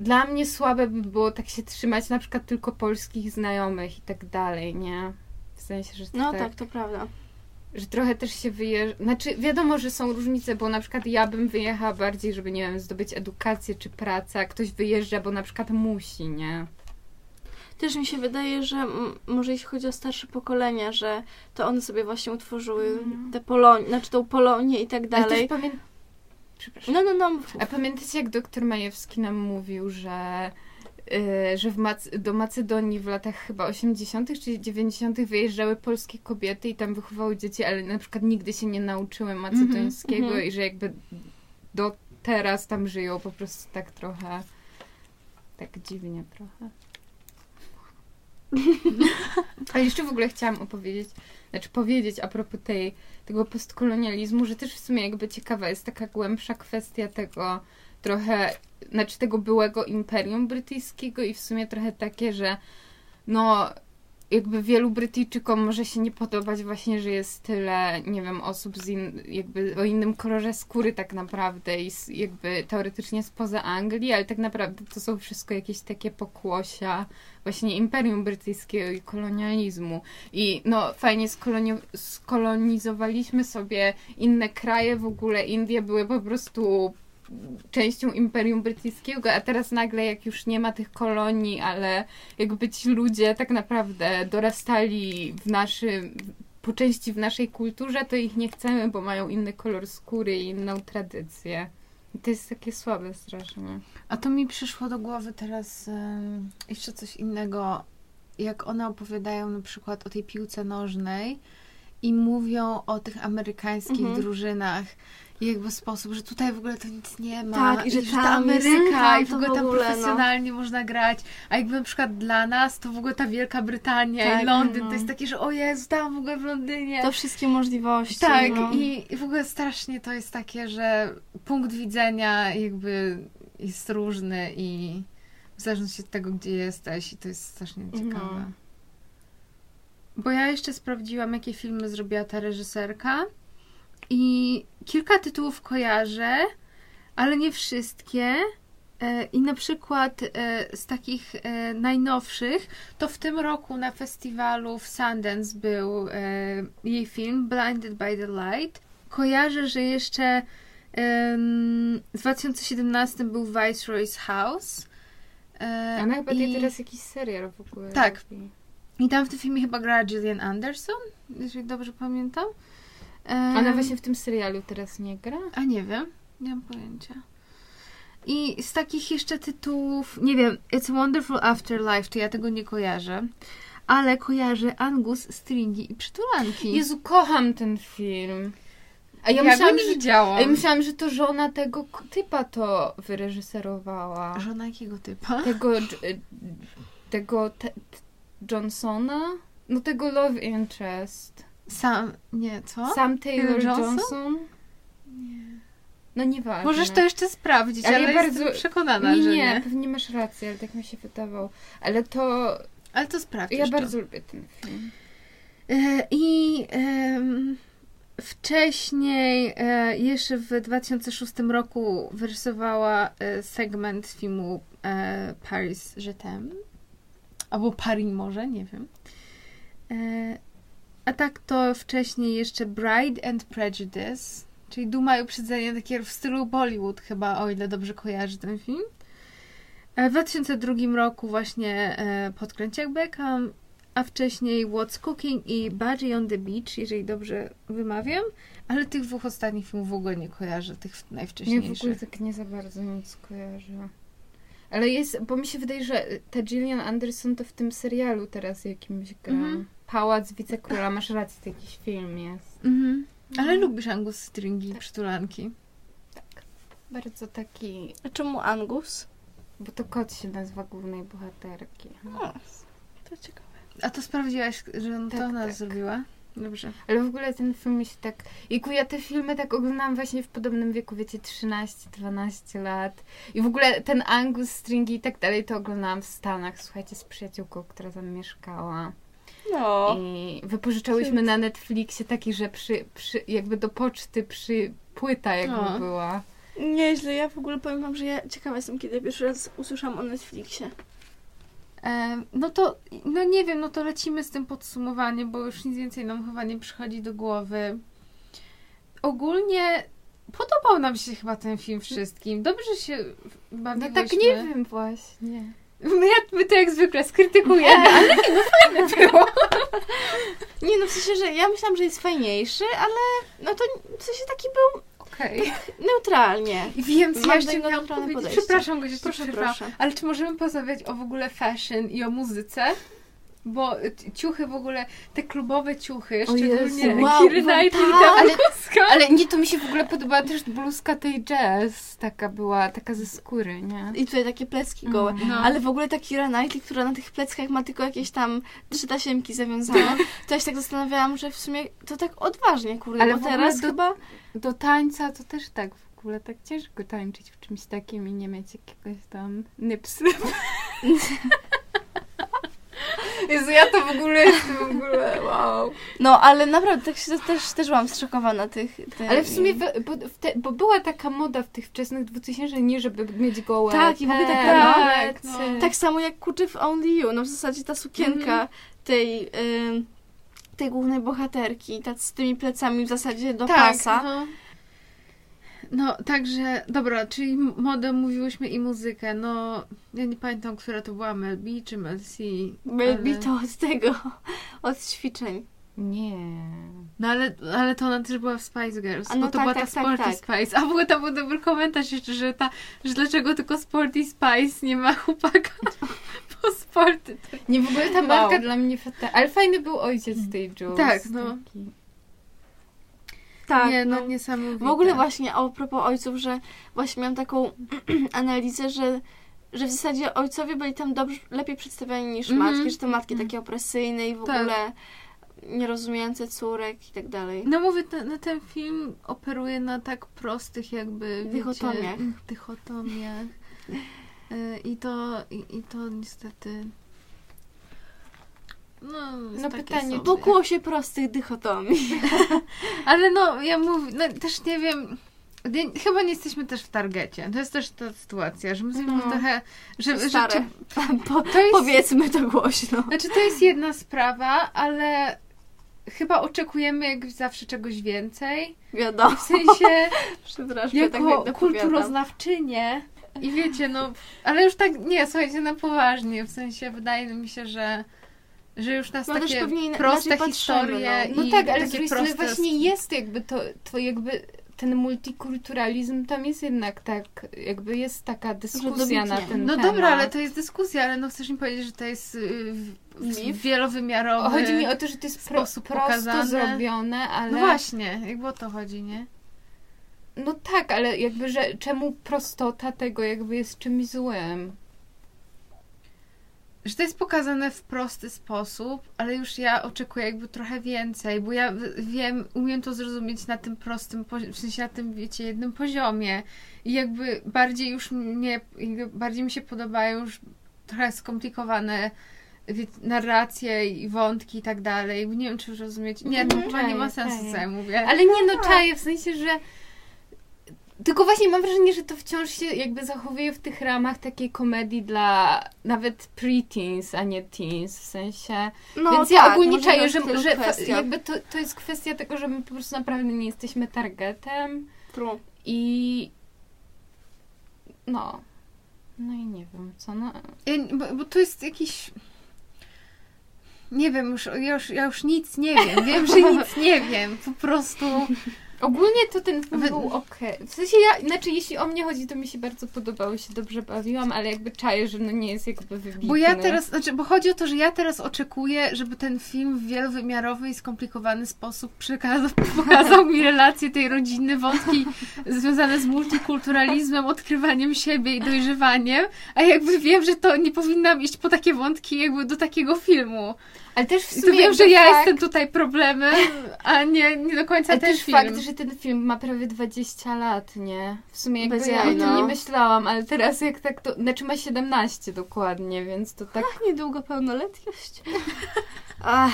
Speaker 3: dla mnie słabe by było tak się trzymać na przykład tylko polskich znajomych i tak dalej, nie? W sensie, że
Speaker 1: No
Speaker 3: tak,
Speaker 1: tak, to prawda.
Speaker 3: że trochę też się wyjeżdża. Znaczy, wiadomo, że są różnice, bo na przykład ja bym wyjechała bardziej, żeby, nie wiem, zdobyć edukację czy pracę, a ktoś wyjeżdża, bo na przykład musi, nie?
Speaker 1: Też mi się wydaje, że może jeśli chodzi o starsze pokolenia, że to one sobie właśnie utworzyły
Speaker 3: Mhm.
Speaker 1: te Polonię, znaczy tą Polonię i tak
Speaker 3: Ale
Speaker 1: dalej.
Speaker 3: też pamię... Przepraszam.
Speaker 1: No, no, no.
Speaker 3: A pamiętacie, jak doktor Majewski nam mówił, że, y, że w Mac- do Macedonii w latach chyba 80. czy 90. wyjeżdżały polskie kobiety i tam wychowały dzieci, ale na przykład nigdy się nie nauczyły macedońskiego
Speaker 1: mhm.
Speaker 3: i że jakby do teraz tam żyją po prostu tak trochę tak dziwnie trochę. Ale jeszcze w ogóle chciałam opowiedzieć, znaczy powiedzieć a propos tej, tego postkolonializmu, że też w sumie jakby ciekawa jest taka głębsza kwestia tego trochę, znaczy tego byłego imperium brytyjskiego i w sumie trochę takie, że no jakby wielu Brytyjczykom może się nie podobać właśnie, że jest tyle, nie wiem, osób z in, jakby o innym kolorze skóry tak naprawdę i z, jakby teoretycznie spoza Anglii, ale tak naprawdę to są wszystko jakieś takie pokłosia właśnie Imperium Brytyjskiego i kolonializmu. I no fajnie skoloni- skolonizowaliśmy sobie inne kraje, w ogóle Indie były po prostu częścią Imperium Brytyjskiego, a teraz nagle jak już nie ma tych kolonii, ale jakby ci ludzie tak naprawdę dorastali w naszym, po części w naszej kulturze, to ich nie chcemy, bo mają inny kolor skóry i inną tradycję. I to jest takie słabe strasznie.
Speaker 2: A to mi przyszło do głowy teraz em, jeszcze coś innego. Jak one opowiadają na przykład o tej piłce nożnej i mówią o tych amerykańskich
Speaker 1: Mhm.
Speaker 2: drużynach. I jakby sposób, że tutaj w ogóle to nic nie ma.
Speaker 1: Tak, i że
Speaker 2: ta
Speaker 1: tam jest-
Speaker 2: Ameryka i w ogóle
Speaker 1: w
Speaker 2: tam
Speaker 1: ogóle, no.
Speaker 2: profesjonalnie można grać. A jakby na przykład dla nas to w ogóle ta Wielka Brytania
Speaker 1: Tak,
Speaker 2: i Londyn
Speaker 1: no.
Speaker 2: to jest takie, że o Jezu, tam w ogóle w Londynie.
Speaker 1: To wszystkie możliwości.
Speaker 2: Tak,
Speaker 1: no.
Speaker 2: i, i w ogóle strasznie to jest takie, że punkt widzenia jakby jest różny i w zależności od tego, gdzie jesteś i to jest strasznie ciekawe.
Speaker 1: No.
Speaker 2: Bo ja jeszcze sprawdziłam, jakie filmy zrobiła ta reżyserka i kilka tytułów kojarzę, ale nie wszystkie. E, I na przykład e, z takich e, najnowszych, to w tym roku na festiwalu w Sundance był jej film Blinded by the Light. Kojarzę, że jeszcze w 2017 był Viceroy's House. E,
Speaker 3: Ona chyba
Speaker 2: i-
Speaker 3: teraz jakiś serial w ogóle
Speaker 2: Tak. i tam w tym filmie chyba grała Gillian Anderson, jeżeli dobrze pamiętam.
Speaker 3: Ona właśnie w tym serialu teraz nie gra?
Speaker 2: A nie wiem, nie mam pojęcia. I z takich jeszcze tytułów, nie wiem, It's a Wonderful Afterlife, to ja tego nie kojarzę, ale kojarzę Angus, Stringi i Przytulanki.
Speaker 3: Jezu, kocham ten film. A ja,
Speaker 2: ja
Speaker 3: myślałam, że,
Speaker 2: widziałam.
Speaker 3: a ja myślałam, że to żona tego typa to wyreżyserowała.
Speaker 2: Żona jakiego typa?
Speaker 3: Tego, y, tego te, Johnsona? No tego Love Interest.
Speaker 2: Sam, nie, co?
Speaker 3: Sam Taylor
Speaker 2: Johnson?
Speaker 3: Johnson? No nieważne.
Speaker 2: Możesz to jeszcze sprawdzić, ale,
Speaker 3: Ale ja
Speaker 2: jestem
Speaker 3: bardzo-
Speaker 2: przekonana,
Speaker 3: Nie,
Speaker 2: że
Speaker 3: nie,
Speaker 2: nie.
Speaker 3: pewnie masz rację, ale tak mi się wydawało. Ale to...
Speaker 2: Ale to sprawdź
Speaker 3: Ja
Speaker 2: jeszcze.
Speaker 3: bardzo lubię ten film.
Speaker 2: E, I em, wcześniej, e, jeszcze w 2006 roku, wyrysowała e, segment filmu Paris Je t'aime. Albo Paris może, nie wiem. A tak to wcześniej jeszcze Bride and Prejudice, czyli Duma i Uprzedzenie, takie w stylu Bollywood chyba, o ile dobrze kojarzy ten film. E, W 2002 roku właśnie e, Podkręciak Beckham, a wcześniej What's Cooking i Budgie on the Beach, jeżeli dobrze wymawiam, ale tych dwóch ostatnich filmów w ogóle nie kojarzę, tych
Speaker 3: Nie, w
Speaker 2: najwcześniejszych.
Speaker 3: ogóle tak nie za bardzo nic kojarzę. Ale jest, bo mi się wydaje, że ta Gillian Anderson to w tym serialu teraz jakimś gra.
Speaker 2: Mhm.
Speaker 3: Pałac Wicekróla, masz rację, to jakiś film jest.
Speaker 2: Mhm. Ale
Speaker 3: No.
Speaker 2: lubisz Angus Stringi,
Speaker 3: Tak.
Speaker 2: przytulanki.
Speaker 3: Bardzo taki...
Speaker 1: A czemu Angus?
Speaker 3: Bo to kot się nazywa głównej bohaterki.
Speaker 1: O, to ciekawe.
Speaker 2: A to sprawdziłaś, że to
Speaker 3: Tak,
Speaker 2: ona
Speaker 3: tak.
Speaker 2: zrobiła? Dobrze.
Speaker 3: Ale w ogóle ten film mi się tak... Iku, ja te filmy tak oglądałam właśnie w podobnym wieku, wiecie, 13-12 lat. I w ogóle ten Angus, Stringi i tak dalej to oglądałam w Stanach, słuchajcie, z przyjaciółką, która tam mieszkała.
Speaker 1: No.
Speaker 3: I wypożyczałyśmy na Netflixie taki, że przy, przy, jakby do poczty przy płyta jakby
Speaker 2: O.
Speaker 3: była.
Speaker 1: Nieźle, ja w ogóle powiem wam, że ja ciekawa jestem, kiedy pierwszy raz usłyszałam o Netflixie.
Speaker 2: E, no to, no nie wiem, no to lecimy z tym podsumowaniem, bo już nic więcej nam chyba nie przychodzi do głowy. Ogólnie podobał nam się chyba ten film wszystkim. Dobrze się
Speaker 3: No
Speaker 2: bawiłyśmy.
Speaker 3: tak nie wiem właśnie.
Speaker 2: My, my to jak zwykle skrytykujemy, ale nie, no fajne było.
Speaker 1: Nie no, w sensie, że ja myślałam, że jest fajniejszy, ale no to w sensie taki był
Speaker 2: Okej.
Speaker 1: neutralnie.
Speaker 2: I Wiem, co ja jeszcze miałam powiedzieć.
Speaker 1: podejście.
Speaker 2: Przepraszam, Gosia,
Speaker 1: Proszę,
Speaker 2: proszę,
Speaker 1: proszę.
Speaker 2: Ale czy możemy porozmawiać o w ogóle fashion i o muzyce? Bo ciuchy w ogóle, te klubowe ciuchy,
Speaker 3: O
Speaker 2: szczególnie.
Speaker 1: Wow, wam
Speaker 2: Knightley,
Speaker 1: tak?
Speaker 2: ta
Speaker 3: Ale-
Speaker 2: bluzka.
Speaker 3: Ale nie, to mi się w ogóle podobała też bluzka tej jazz. Taka była, taka ze skóry, nie?
Speaker 1: I tutaj takie plecki gołe.
Speaker 3: Mm.
Speaker 2: No.
Speaker 1: Ale w ogóle ta Kira Knightley, która na tych pleckach ma tylko jakieś tam trzy tasiemki zawiązane, to ja się tak zastanawiałam, że w sumie to tak odważnie, kurde,
Speaker 3: Ale
Speaker 1: bo teraz
Speaker 3: do-
Speaker 1: chyba...
Speaker 3: Do tańca to też tak w ogóle tak ciężko tańczyć w czymś takim i nie mieć jakiegoś tam nypsy. Jezu, ja to w ogóle jestem w ogóle, wow.
Speaker 1: No, ale naprawdę tak się też, też byłam zszokowana tych... tych
Speaker 3: Ale w sumie, w, bo, w te, bo była taka moda w tych wczesnych 2000, nie żeby mieć gołe
Speaker 1: Tak, i w ogóle
Speaker 2: tak,
Speaker 3: plecy.
Speaker 2: no.
Speaker 1: Tak samo jak kurczę w Only You, no w zasadzie ta sukienka
Speaker 2: Mhm.
Speaker 1: tej, ym, tej głównej bohaterki, ta z tymi plecami w zasadzie do
Speaker 2: tak,
Speaker 1: pasa.
Speaker 2: No. No, także, dobra, czyli modę mówiłyśmy i muzykę, no, ja nie pamiętam, która to była, Mel B czy Mel C.
Speaker 1: Byli
Speaker 2: ale-
Speaker 1: to od tego, od ćwiczeń.
Speaker 3: Nie.
Speaker 2: No ale, ale to ona też była w Spice Girls,
Speaker 1: A no
Speaker 2: bo to
Speaker 1: tak,
Speaker 2: była
Speaker 1: tak,
Speaker 2: ta
Speaker 1: tak,
Speaker 2: Sporty
Speaker 1: tak.
Speaker 2: Spice. A w ogóle tam był dobry komentarz jeszcze, że, ta, że dlaczego tylko Sporty Spice nie ma chłopaka po sporty.
Speaker 3: Nie, w ogóle ta
Speaker 2: Wow.
Speaker 3: marka dla mnie fata. Ale fajny był ojciec tej Jules.
Speaker 2: Tak, no.
Speaker 3: Taki.
Speaker 1: Tak,
Speaker 2: nie, no,
Speaker 1: no.
Speaker 2: niesamowite.
Speaker 1: W ogóle właśnie a propos ojców, że właśnie miałam taką analizę, że, że w zasadzie ojcowie byli tam dobrze, lepiej przedstawiani niż
Speaker 2: Mhm.
Speaker 1: matki, że te matki takie opresyjne i w
Speaker 2: Tak.
Speaker 1: ogóle nierozumiejące córek i tak dalej.
Speaker 2: No mówię, ten, no, ten film operuje na tak prostych jakby,
Speaker 1: Dychotomiach.
Speaker 2: Wiecie, dychotomiach. Y, I to, i, i to niestety... No,
Speaker 3: No pytanie,
Speaker 2: sobie.
Speaker 1: Pokło się prostych dychotomii.
Speaker 2: Ale no, ja mówię, no też nie wiem. Chyba nie jesteśmy też w targecie. To jest też ta sytuacja, że my jesteśmy
Speaker 1: No.
Speaker 2: trochę. Że, że,
Speaker 1: Stare. Po,
Speaker 2: To jest-
Speaker 1: Powiedzmy to głośno.
Speaker 2: znaczy, to jest jedna sprawa, ale chyba oczekujemy jak zawsze czegoś więcej.
Speaker 1: Wiadomo.
Speaker 2: W sensie,
Speaker 1: Przepraszam, tak
Speaker 2: jako
Speaker 1: dopowiadam.
Speaker 2: kulturoznawczynie. I wiecie, no, ale już tak, nie, słuchajcie, na poważnie. W sensie, wydaje mi się, że. Że już nas
Speaker 1: No też
Speaker 2: takie
Speaker 1: pewnie
Speaker 2: proste historie
Speaker 1: no.
Speaker 3: No tak, ale z drugiej
Speaker 2: proste
Speaker 3: właśnie jest jakby to, to jakby ten multikulturalizm tam jest jednak tak, jakby jest taka dyskusja na ten
Speaker 2: No
Speaker 3: temat.
Speaker 2: dobra, ale to jest dyskusja, ale no chcesz mi powiedzieć, że to jest y,
Speaker 1: Mif?
Speaker 2: wielowymiarowy.
Speaker 3: Chodzi mi o to, że to jest pro, prosto
Speaker 2: pokazane.
Speaker 3: zrobione, ale...
Speaker 2: No właśnie, jakby o to chodzi, nie?
Speaker 3: No tak, ale jakby, że czemu prostota tego jakby jest czymś złym?
Speaker 2: Że to jest pokazane w prosty sposób, ale już ja oczekuję jakby trochę więcej, bo ja wiem, umiem to zrozumieć na tym prostym, w sensie na tym, wiecie, jednym poziomie. I jakby bardziej już mnie, bardziej mi się podobają już trochę skomplikowane wie, narracje i wątki i tak dalej. Nie wiem, czy rozumieć. Nie, to
Speaker 3: Mhm.
Speaker 2: chyba nie ma sensu, co ja mówię.
Speaker 3: Ale nie no, czaję, w sensie, że... Tylko właśnie mam wrażenie, że to wciąż się jakby zachowuje w tych ramach takiej komedii dla nawet pre-teens, a nie teens, w sensie...
Speaker 1: No,
Speaker 3: Więc ja
Speaker 1: tak,
Speaker 3: ogólnie czaję, że, że
Speaker 1: kwestiach.
Speaker 3: jakby to, to jest kwestia tego, że my po prostu naprawdę nie jesteśmy targetem
Speaker 1: True.
Speaker 3: i... No... No i nie wiem, co no...
Speaker 2: Ja, bo, bo to jest jakiś. Nie wiem, już, ja, już, ja już nic nie wiem. Wiem, że nic nie wiem. Po prostu
Speaker 3: Ogólnie to ten film
Speaker 2: Wy-
Speaker 3: był okej. W sensie ja, znaczy jeśli o mnie chodzi, to mi się bardzo podobało, się dobrze bawiłam, ale jakby czaję, że no nie jest jakby wybitny.
Speaker 2: Bo ja teraz, znaczy, bo chodzi o to, że ja teraz oczekuję, żeby ten film w wielowymiarowy i skomplikowany sposób przekazał, pokazał mi relacje tej rodziny, wątki związane z multikulturalizmem, odkrywaniem siebie i dojrzewaniem, a jakby wiem, że to nie powinnam iść po takie wątki jakby do takiego filmu.
Speaker 3: Ale też w
Speaker 2: I
Speaker 3: sumie
Speaker 2: to wiem, że ja
Speaker 3: fakt,
Speaker 2: jestem tutaj problemem, a nie, nie do końca
Speaker 3: Ale
Speaker 2: ten
Speaker 3: też
Speaker 2: film.
Speaker 3: fakt, że ten film ma prawie 20 lat, nie? W sumie jakby
Speaker 1: Bez
Speaker 3: ja o tym
Speaker 1: no.
Speaker 3: nie myślałam, ale teraz jak tak to... Znaczy ma 17 dokładnie, więc to tak...
Speaker 1: Niedługo pełnoletność. Ach,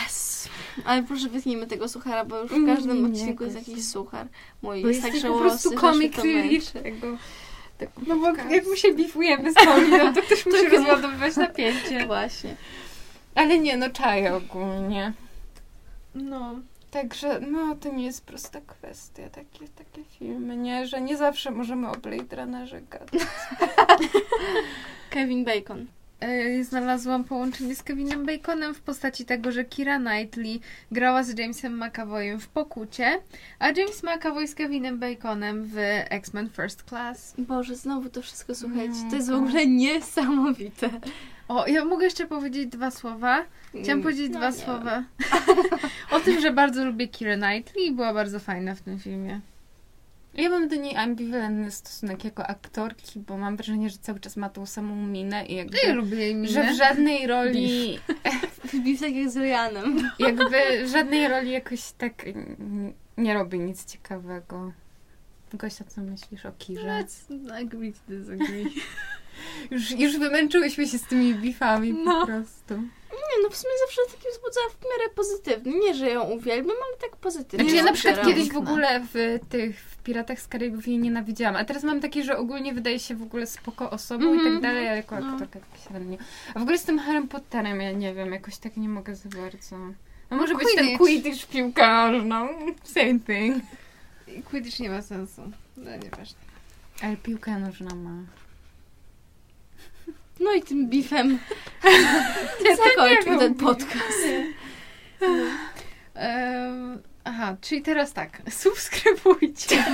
Speaker 1: ale proszę wytnijmy tego suchara, bo już w każdym
Speaker 3: Nie,
Speaker 1: odcinku jest jakiś suchar. Mój
Speaker 3: Bo
Speaker 1: jest tak
Speaker 3: po prostu komik relicznego. Tak,
Speaker 2: No bo jak my się bifujemy z Pauliną, to ktoś musi
Speaker 1: chyba-
Speaker 2: rozładowywać napięcie.
Speaker 1: Właśnie.
Speaker 3: Ale nie, no czaję ogólnie.
Speaker 2: No.
Speaker 3: Także, no, to nie jest prosta kwestia, takie, takie filmy, nie? Że nie zawsze możemy o Blade Runnerze gadać.
Speaker 1: Kevin Bacon.
Speaker 2: E, Znalazłam połączenie z Kevinem Baconem w postaci tego, że Kira Knightley grała z Jamesem McAvoyem w Pokucie, a James McAvoy z Kevinem Baconem w X-Men First Class.
Speaker 1: Boże, znowu to wszystko słuchajcie. To jest w
Speaker 3: tak.
Speaker 1: ogóle niesamowite.
Speaker 2: O, ja mogę jeszcze powiedzieć dwa słowa. Chciałam powiedzieć
Speaker 1: No
Speaker 2: dwa
Speaker 1: nie.
Speaker 2: słowa. o tym, że bardzo lubię Kira Knightley i była bardzo fajna w tym filmie.
Speaker 3: Ja mam do niej ambiwalentny stosunek jako aktorki, bo mam wrażenie, że cały czas ma tą samą minę i jakby...
Speaker 2: Ja lubię jej minę.
Speaker 3: Że w żadnej roli,
Speaker 1: Beef tak jak z Ryanem.
Speaker 3: jakby w żadnej roli jakoś tak nie robi nic ciekawego. Gościa, co myślisz o Kirze?
Speaker 2: Let's agree to disagree.
Speaker 3: Już, już wymęczyłyśmy się z tymi bifami
Speaker 2: No.
Speaker 3: po prostu.
Speaker 1: Nie, no w sumie zawsze taki wzbudza w miarę pozytywny. Nie, że ją uwielbiam, ale tak pozytywnie.
Speaker 3: Znaczy ja na przykład kiedyś w ogóle w tych w Piratach z Karaibów jej nienawidziłam, a teraz mam takie, że ogólnie wydaje się w ogóle spoko osobą i
Speaker 2: Mhm.
Speaker 3: tak dalej, ale jako
Speaker 2: No.
Speaker 3: aktorka tak średnio. A w ogóle z tym Harrym Potterem ja nie wiem, jakoś tak nie mogę za bardzo. No może być ten
Speaker 2: Quidditch.
Speaker 3: Quidditch piłka same thing.
Speaker 2: Quidditch nie ma sensu. No nieważne.
Speaker 3: Ale piłka nożna ma.
Speaker 1: No i tym beefem
Speaker 3: Nie,
Speaker 1: zakończmy ten podcast.
Speaker 2: Aha, czyli teraz tak. Subskrybujcie.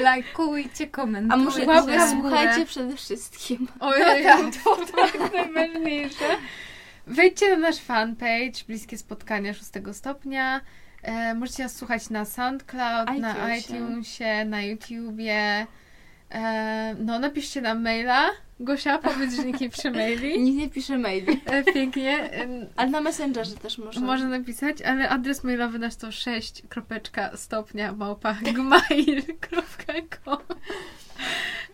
Speaker 3: Lajkujcie, komentujcie.
Speaker 1: A może
Speaker 2: Łapka
Speaker 1: słuchajcie przede wszystkim.
Speaker 2: Ojej, to tak najważniejsze. Wejdźcie na nasz fanpage Bliskie Spotkania szóstego stopnia. E, możecie nas słuchać na SoundCloud, na
Speaker 1: iTunesie.
Speaker 2: iTunesie, na YouTubie. E, no, napiszcie nam maila. Gosia, powiedz, że nikt nie pisze maili.
Speaker 1: Nikt nie pisze maili.
Speaker 2: Pięknie.
Speaker 1: Ale na Messengerze też można.
Speaker 2: Można napisać, ale adres mailowy nasz to 6 stopnia małpa gmail.com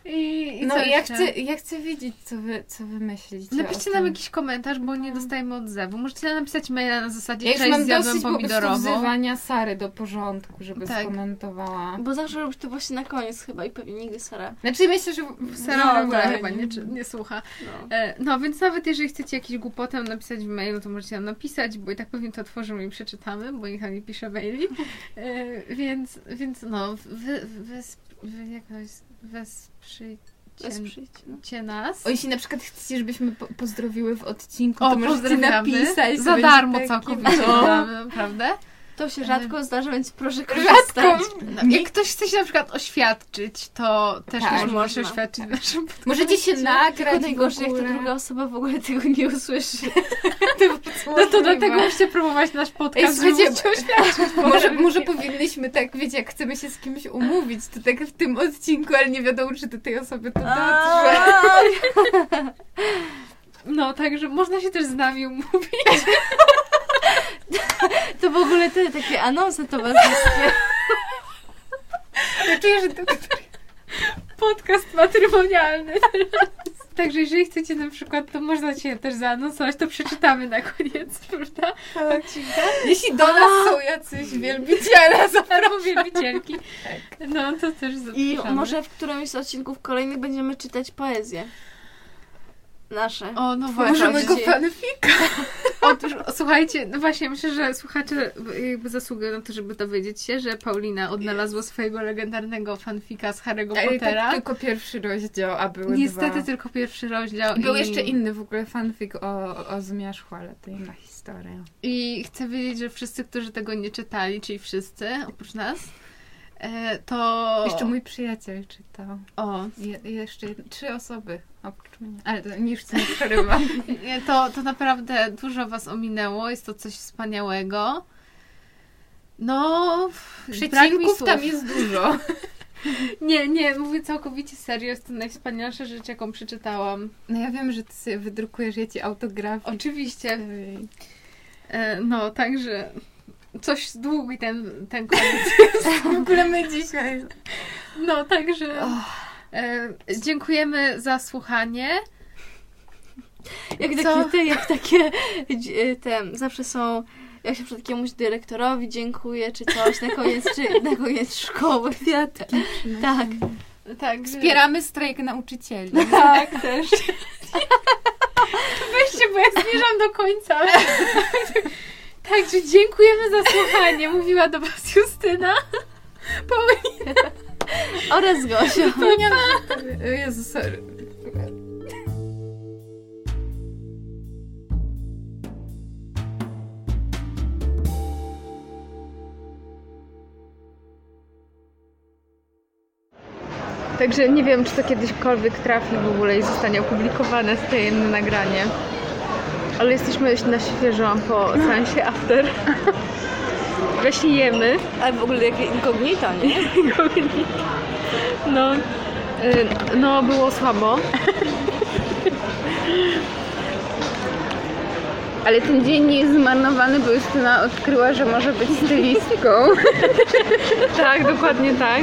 Speaker 2: I, i
Speaker 3: No ja
Speaker 2: jeszcze?
Speaker 3: chcę, ja chcę wiedzieć, co wy, co wy myślicie
Speaker 2: Napiszcie nam jakiś komentarz, bo nie dostajemy odzewu. Możecie nam napisać maila na zasadzie
Speaker 3: Ja
Speaker 2: cześć, zjadłem pomidorową.
Speaker 3: wzywania Sary do porządku, żeby
Speaker 2: Tak.
Speaker 3: skomentowała.
Speaker 1: Bo zawsze robisz to właśnie na koniec chyba i pewnie nigdy Sara.
Speaker 3: Znaczy myślę, że...
Speaker 2: Sara
Speaker 1: No,
Speaker 2: w ogóle
Speaker 1: tak.
Speaker 2: chyba nie, nie słucha.
Speaker 1: No.
Speaker 2: E, No, więc nawet jeżeli chcecie jakiś głupotę napisać w mailu, to możecie nam napisać, bo i tak pewnie to otworzymy i przeczytamy, bo nikt nam nie pisze maili. E, Więc, więc no, wy, wy, wy jakoś wesprzyjcie
Speaker 1: Wesprzyjcie, no.
Speaker 2: nas.
Speaker 3: O, jeśli na przykład chcecie, żebyśmy po pozdrowiły w odcinku,
Speaker 2: O,
Speaker 3: to możecie napisać.
Speaker 2: Za darmo całkowicie
Speaker 3: No.
Speaker 2: naprawdę.
Speaker 1: To się rzadko zdarza, więc proszę
Speaker 3: Rzadko.
Speaker 1: korzystać.
Speaker 2: No, jak ktoś chce się na przykład oświadczyć, to też
Speaker 3: Tak,
Speaker 2: można się oświadczyć w naszym
Speaker 3: Możecie się nagrać
Speaker 1: Tylko najgorsze, jak ta druga osoba w ogóle tego nie usłyszy.
Speaker 2: No to dlatego musicie promować nasz
Speaker 3: Ej,
Speaker 2: podcast,
Speaker 3: słuchajcie,
Speaker 2: się oświadczyć.
Speaker 3: może, może powinnyśmy tak, wiecie, jak chcemy się z kimś umówić, to tak w tym odcinku, ale nie wiadomo, czy do tej osoby to dotrze.
Speaker 2: No, także można się też z nami umówić.
Speaker 1: To w ogóle te takie anonsy towarzyskie.
Speaker 3: Ja czuję, że to...
Speaker 2: Podcast matrymonialny. Także jeżeli chcecie na przykład, to można się też zaanonsować, to przeczytamy na koniec, prawda? Odcinka.
Speaker 3: Jeśli do nas są jacyś wielbiciele,
Speaker 2: Albo wielbicielki. No, to też
Speaker 1: I
Speaker 2: zapraszamy.
Speaker 1: może w którymś z odcinków kolejnych będziemy czytać poezję. Nasze.
Speaker 2: O, no właśnie.
Speaker 3: możemy go fanfika.
Speaker 2: Otóż, słuchajcie, no właśnie, myślę, że słuchacze jakby zasługują na to, żeby dowiedzieć się, że Paulina odnalazła swojego legendarnego fanfika z Harry'ego
Speaker 3: Ej,
Speaker 2: Pottera.
Speaker 3: tak tylko pierwszy rozdział, a były
Speaker 2: Niestety
Speaker 3: dwa.
Speaker 2: tylko pierwszy rozdział.
Speaker 3: Był
Speaker 2: i...
Speaker 3: jeszcze inny w ogóle fanfic o, o zmierzchu, ale to inna historia.
Speaker 2: I chcę wiedzieć, że wszyscy, którzy tego nie czytali, czyli wszyscy, oprócz nas, e, to...
Speaker 4: Jeszcze mój przyjaciel czytał.
Speaker 2: O,
Speaker 4: Je, jeszcze trzy osoby oprócz mnie. Ale to już co nie przerywam.
Speaker 2: to, to naprawdę dużo was ominęło, jest to coś wspaniałego. No,
Speaker 4: Przecinków tam jest dużo.
Speaker 2: Nie, nie, mówię całkowicie serio, jest to najwspanialsza rzecz, jaką przeczytałam.
Speaker 4: No ja wiem, że ty sobie wydrukujesz ja ci autograf.
Speaker 2: Oczywiście. E, no, także coś długi ten, ten koniec jest.
Speaker 4: W ogóle my dzisiaj.
Speaker 2: No, także e, dziękujemy za słuchanie.
Speaker 1: Jak
Speaker 2: Co?
Speaker 1: takie, te, jak takie dzi- te, zawsze są, jak się przed jakiemuś dyrektorowi dziękuję, czy coś, na koniec, czy na koniec szkoły, kwiatki. Tak.
Speaker 2: Także...
Speaker 4: Wspieramy strajk nauczycieli.
Speaker 2: Tak, też. Weźcie, bo ja zmierzam do końca. Także dziękujemy za słuchanie. Mówiła do Was Justyna. Paulina.
Speaker 1: Oraz Gosia.
Speaker 4: Że- Jezu, sorry.
Speaker 2: Także nie wiem, czy to kiedyśkolwiek trafi w ogóle i zostanie opublikowane z tajemne nagranie. Ale jesteśmy na świeżo po seansie after. Właśnie jemy.
Speaker 1: Ale w ogóle jakie inkognito, nie?
Speaker 2: No, y, no było słabo.
Speaker 3: Ale ten dzień nie jest zmarnowany, bo Justyna odkryła, że może być stylistką.
Speaker 2: Tak, dokładnie tak.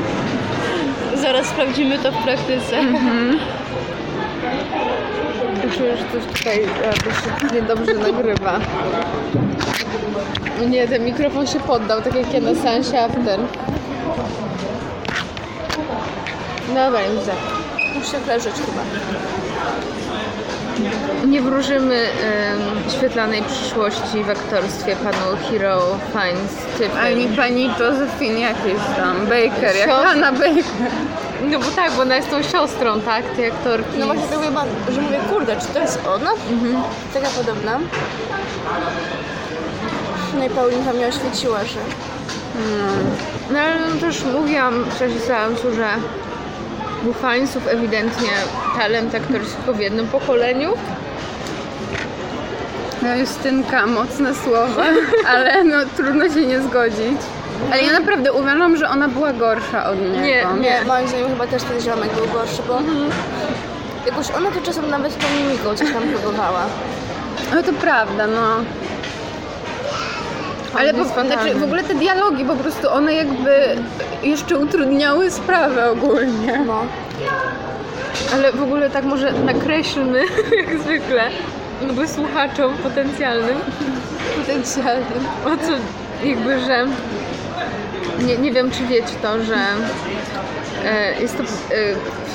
Speaker 1: Zaraz sprawdzimy to w praktyce.
Speaker 2: Czuję, że coś tutaj się niedobrze nagrywa. Nie, ten mikrofon się poddał, tak jak ja na seansie after. Dobra, już tak.
Speaker 1: Muszę leżeć chyba.
Speaker 2: Nie wróżymy em, świetlanej przyszłości w aktorstwie panu Hero Fines typy.
Speaker 3: Ani pani Josephine jakieś tam, Baker, jak
Speaker 2: Siostra.
Speaker 3: Hanna Baker.
Speaker 2: No bo tak, bo ona jest tą siostrą, tak, tej aktorki.
Speaker 1: No właśnie tak mówię, że mówię, kurde, czy to jest ona? Taka podobna. No i Paulinka mnie oświeciła, że
Speaker 2: No ale no też mówiłam w czasie seansu, że Finesów ewidentnie talent aktorski tylko w jednym pokoleniu.
Speaker 3: No Justynka, mocne słowa, ale no trudno się nie zgodzić. Ale ja naprawdę uważam, że ona była gorsza od niego.
Speaker 2: Nie,
Speaker 1: nie, moim zdaniem chyba też ten ziomek był gorszy, bo jakoś ona to czasem nawet tą mimiką coś tam próbowała.
Speaker 3: No to prawda, no. Ale
Speaker 2: fatalny.
Speaker 3: znaczy, w ogóle te dialogi po prostu one jakby jeszcze utrudniały sprawę ogólnie.
Speaker 1: No.
Speaker 2: Ale w ogóle tak może nakreślmy, jak zwykle, jakby słuchaczom potencjalnym,
Speaker 1: Potencjalnym.
Speaker 2: o co jakby, że nie, nie wiem czy wiecie to, że jest to e,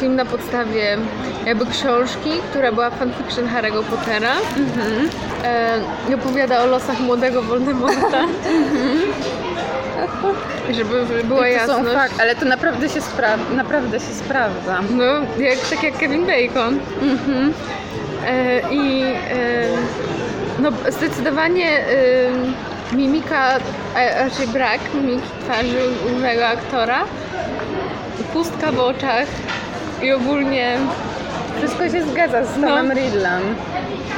Speaker 2: film na podstawie jakby książki, która była fanfiction Harry'ego Pottera e, i opowiada o losach młodego Voldemorta. Żeby była
Speaker 3: I to są
Speaker 2: jasność.
Speaker 3: fakt, ale to naprawdę się, spra- naprawdę się sprawdza.
Speaker 2: No, jak, tak jak Kevin Bacon. E, I e, no, zdecydowanie e, mimika, a raczej brak mimiki twarzy głównego aktora, pustka w oczach i ogólnie
Speaker 3: Wszystko się zgadza z Tomem
Speaker 2: No.
Speaker 3: Riddlem.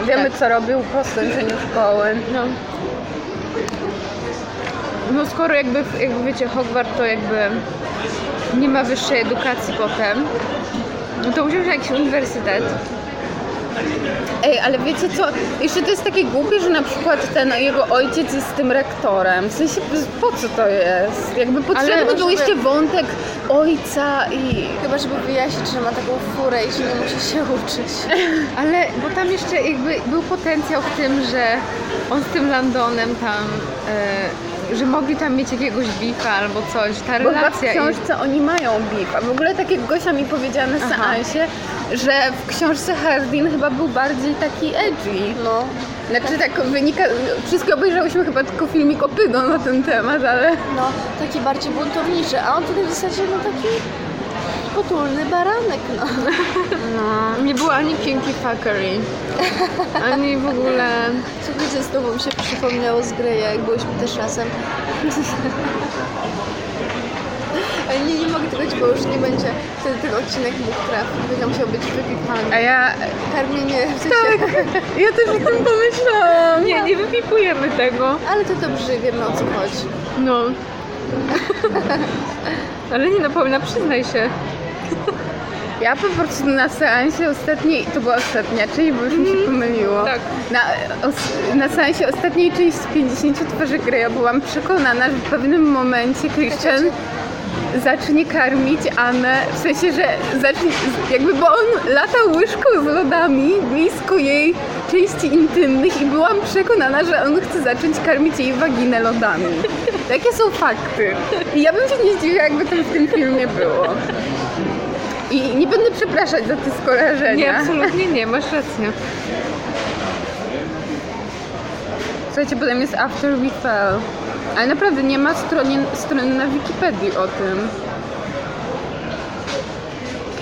Speaker 3: Wiemy, co robił po skończeniu szkoły.
Speaker 2: no, no skoro jakby, jakby wiecie, Hogwart to jakby nie ma wyższej edukacji potem, no to musiał się jakiś uniwersytet.
Speaker 3: Ej, ale wiecie co? Jeszcze to jest takie głupie, że na przykład ten jego ojciec jest tym rektorem. W sensie, po co to jest? Jakby potrzebny był
Speaker 2: by-
Speaker 3: jeszcze wątek ojca i...
Speaker 1: Chyba, żeby wyjaśnić, że ma taką furę i że nie musi się uczyć.
Speaker 2: Ale, bo tam jeszcze jakby był potencjał w tym, że on z tym Landonem tam, e, że mogli tam mieć jakiegoś bifa albo coś, ta
Speaker 3: Bo chyba w
Speaker 2: relacja i...
Speaker 3: książce oni mają beef. A w ogóle tak jak Gosia mi powiedziała na
Speaker 2: Aha.
Speaker 3: seansie, że w książce Hardin chyba był bardziej taki edgy.
Speaker 1: No.
Speaker 3: Znaczy tak wynika... Wszystkie obejrzałyśmy chyba tylko filmik o Pydo na ten temat, ale...
Speaker 1: No, taki bardziej buntowniczy, a on tutaj w zasadzie no taki potulny baranek, no.
Speaker 2: No, nie było ani kinky fuckery, ani w ogóle...
Speaker 1: Słuchajcie, znowu mi się przypomniało z Greya, jak byliśmy też razem. Ale nie, nie mogę tego ci, bo już nie będzie wtedy ten odcinek mógł trafić. Będzie musiał być wypipany.
Speaker 3: A ja...
Speaker 1: Karmienie w sensie...
Speaker 3: Ja też o tym pomyślałam.
Speaker 2: Nie, nie wypipujemy tego.
Speaker 1: Ale to dobrze, wiemy o co chodzi.
Speaker 2: No. Ale nie no, Paulina, przyznaj się.
Speaker 3: Ja po prostu na seansie ostatniej, to była ostatnia część, bo już mi się pomyliło.
Speaker 2: tak.
Speaker 3: Na, os, na seansie ostatniej części z 50 twarzy gry ja byłam przekonana, że w pewnym momencie Christian zacznie karmić Anę, w sensie, że zacznie, jakby, bo on latał łyżką z lodami blisko jej części intymnych i byłam przekonana, że on chce zacząć karmić jej waginę lodami. Takie są fakty. I ja bym się nie zdziwiła, jakby to w tym filmie było. I nie będę przepraszać za te skojarzenia.
Speaker 2: Nie, absolutnie nie, masz rację.
Speaker 3: Słuchajcie, potem jest After We Fell. Ale naprawdę nie ma strony, strony na Wikipedii o tym.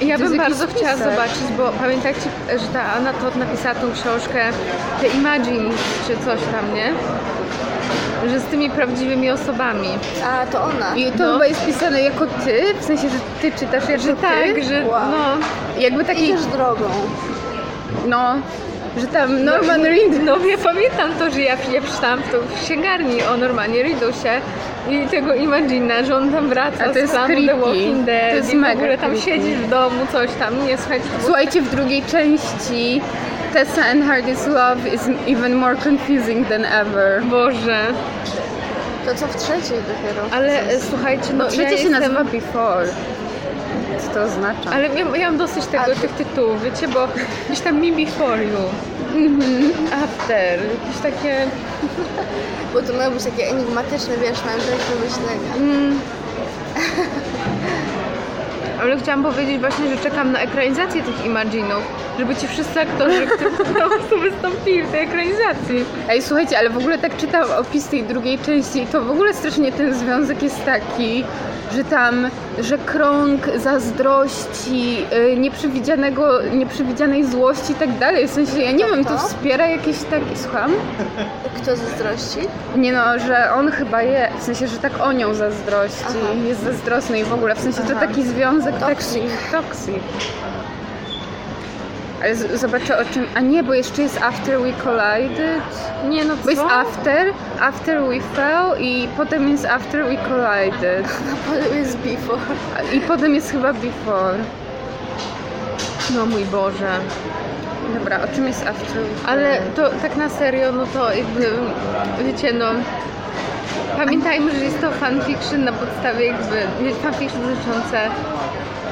Speaker 2: Ja bym bardzo chciała zobaczyć, bo pamiętajcie, że ta Anna Todd napisała tą książkę The Imagine, czy coś tam, nie? Że z tymi prawdziwymi osobami.
Speaker 1: A, to ona.
Speaker 3: I to
Speaker 2: No.
Speaker 3: chyba jest pisane jako ty, w sensie, że ty czytasz jako
Speaker 2: Że
Speaker 3: ty.
Speaker 2: tak, że
Speaker 1: Wow.
Speaker 2: no...
Speaker 3: Jakby taki,
Speaker 1: Idziesz drogą.
Speaker 3: no, że tam Norman Reed
Speaker 2: No ja pamiętam to, że ja, ja przeczytałam w, to w księgarni o Normanie Reedusie i tego Imagina, że on tam wraca
Speaker 3: A to jest
Speaker 2: z planu The. Walking Dead
Speaker 3: To jest
Speaker 2: i w ogóle tam
Speaker 3: creepy.
Speaker 2: siedzisz w domu, coś tam, nie słuchajcie.
Speaker 3: Słuchajcie, w drugiej części Tessa and Hardy's love is even more confusing than ever.
Speaker 2: Boże,
Speaker 1: To co w trzeciej dopiero.
Speaker 2: ale e, słuchajcie, no
Speaker 3: No, przecież
Speaker 2: ja
Speaker 3: się
Speaker 2: jestem...
Speaker 3: nazywa Before. Co to oznacza?
Speaker 2: Ale ja, ja mam dosyć tego,
Speaker 1: A-
Speaker 2: tych tytułów, wiecie, bo gdzieś tam Me Before You, After, jakieś takie...
Speaker 1: Bo to miało być takie enigmatyczne, wiesz, mają też pomyślenia.
Speaker 2: Mm. Ale chciałam powiedzieć właśnie, że czekam na ekranizację tych Imaginów, żeby ci wszyscy aktorzy, którzy po prostu wystąpili w tej ekranizacji.
Speaker 3: Ej, słuchajcie, ale w ogóle tak czytam opis tej drugiej części i to w ogóle strasznie ten związek jest taki, że tam, że krąg zazdrości, y, nieprzewidzianego, nieprzewidzianej złości i tak dalej. W sensie, ja nie wiem, to
Speaker 1: to?
Speaker 3: wspiera jakieś takie, słucham?
Speaker 1: Kto zazdrości?
Speaker 3: Nie no, że on chyba je, w sensie, że tak o nią zazdrości,
Speaker 1: Aha.
Speaker 3: jest zazdrosny i w ogóle, w sensie to
Speaker 1: Aha.
Speaker 3: taki związek taki toxic. Ale z- zobaczę o czym, a nie, bo jeszcze jest After We Collided.
Speaker 2: Nie no
Speaker 3: Bo jest
Speaker 2: co?
Speaker 3: After, After We Fell i potem jest After We Collided.
Speaker 1: A potem jest before.
Speaker 3: I potem jest chyba Before.
Speaker 2: No mój Boże.
Speaker 3: Dobra, o czym jest After
Speaker 2: Ale to tak na serio, no to jakby, wiecie, no... Pamiętajmy, że jest to fanfiction na podstawie jakby, fanfiction dotyczące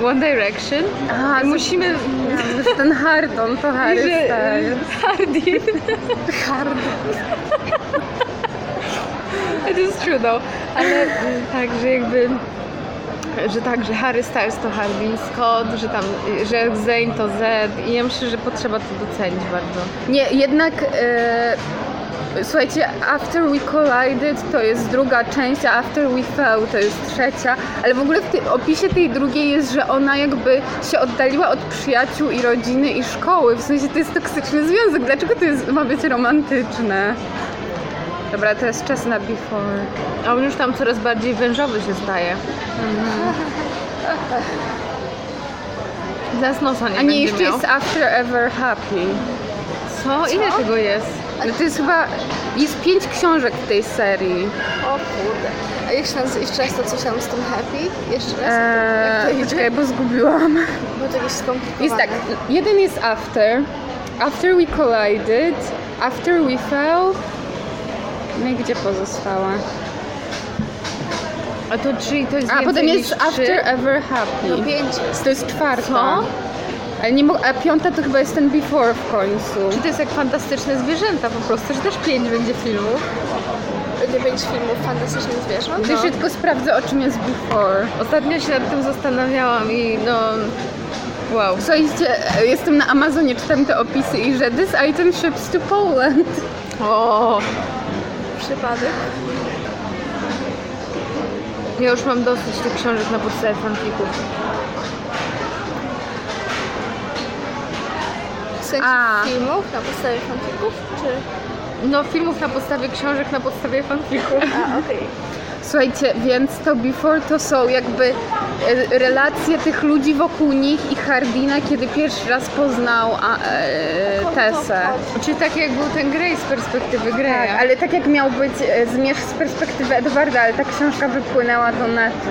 Speaker 2: One Direction.
Speaker 3: A,
Speaker 2: I musimy...
Speaker 3: że ten Hardon to Harry
Speaker 2: że-
Speaker 3: Styles.
Speaker 2: Hardy.
Speaker 3: Hardon.
Speaker 2: It is true though. Ale mm, tak, że jakby że tak, że Harry Styles to Harvey Scott, że tam, że Zayn to Z i ja myślę, że potrzeba to docenić bardzo.
Speaker 3: Nie, jednak e, słuchajcie, After We Collided to jest druga część, a After We Fell to jest trzecia, ale w ogóle w opisie tej drugiej jest, że ona jakby się oddaliła od przyjaciół i rodziny i szkoły, w sensie to jest toksyczny związek, dlaczego to jest, ma być romantyczne? Dobra, teraz czas na Before.
Speaker 2: A on już tam coraz bardziej wężowy się staje. Zaraz nosa nie
Speaker 3: A nie,
Speaker 2: będzie
Speaker 3: jeszcze
Speaker 2: miał.
Speaker 3: jest After Ever Happy.
Speaker 2: Co? Ile tego jest?
Speaker 3: No to jest chyba, jest pięć książek w tej serii.
Speaker 1: O kurde. A jeszcze raz, jeszcze raz to coś tam z tym happy? Jeszcze raz? Jak to
Speaker 3: Eee,
Speaker 1: idzie?
Speaker 3: poczekaj, bo zgubiłam.
Speaker 1: Bo to jest skomplikowane.
Speaker 3: Jest tak, jeden jest After, After We Collided, After We Fell, no i gdzie pozostała?
Speaker 2: A to czyli to jest
Speaker 3: A potem jest? After Ever Happy.
Speaker 1: No pięć.
Speaker 3: To jest czwarta.
Speaker 2: Co?
Speaker 3: Ale nie a piąta to chyba jest ten Before w końcu.
Speaker 2: Czy to jest jak fantastyczne zwierzęta po prostu, że też pięć będzie filmów?
Speaker 1: Będzie pięć filmów fantastycznych zwierząt.
Speaker 3: Jeszcze tylko sprawdzę o czym jest Before.
Speaker 2: Ostatnio się nad tym zastanawiałam i no... Wow.
Speaker 3: Słuchajcie, jestem na Amazonie, czytam te opisy i że this item ships to Poland.
Speaker 2: O,
Speaker 1: Przypadek.
Speaker 2: ja już mam dosyć tych książek na podstawie fanfików.
Speaker 1: W sensie
Speaker 3: A.
Speaker 1: filmów na podstawie fanfików? Czy...
Speaker 2: No, filmów na podstawie książek na podstawie fanfików.
Speaker 1: A, okej.
Speaker 3: Słuchajcie, więc to Before to są jakby e, relacje tych ludzi wokół nich i Hardina, kiedy pierwszy raz poznał a, e, Tessę.
Speaker 2: Czyli tak jak był ten Grey z perspektywy
Speaker 3: Tak,
Speaker 2: Greya.
Speaker 3: ale tak jak miał być e, zmierzch z perspektywy Edwarda, ale ta książka wypłynęła do netu.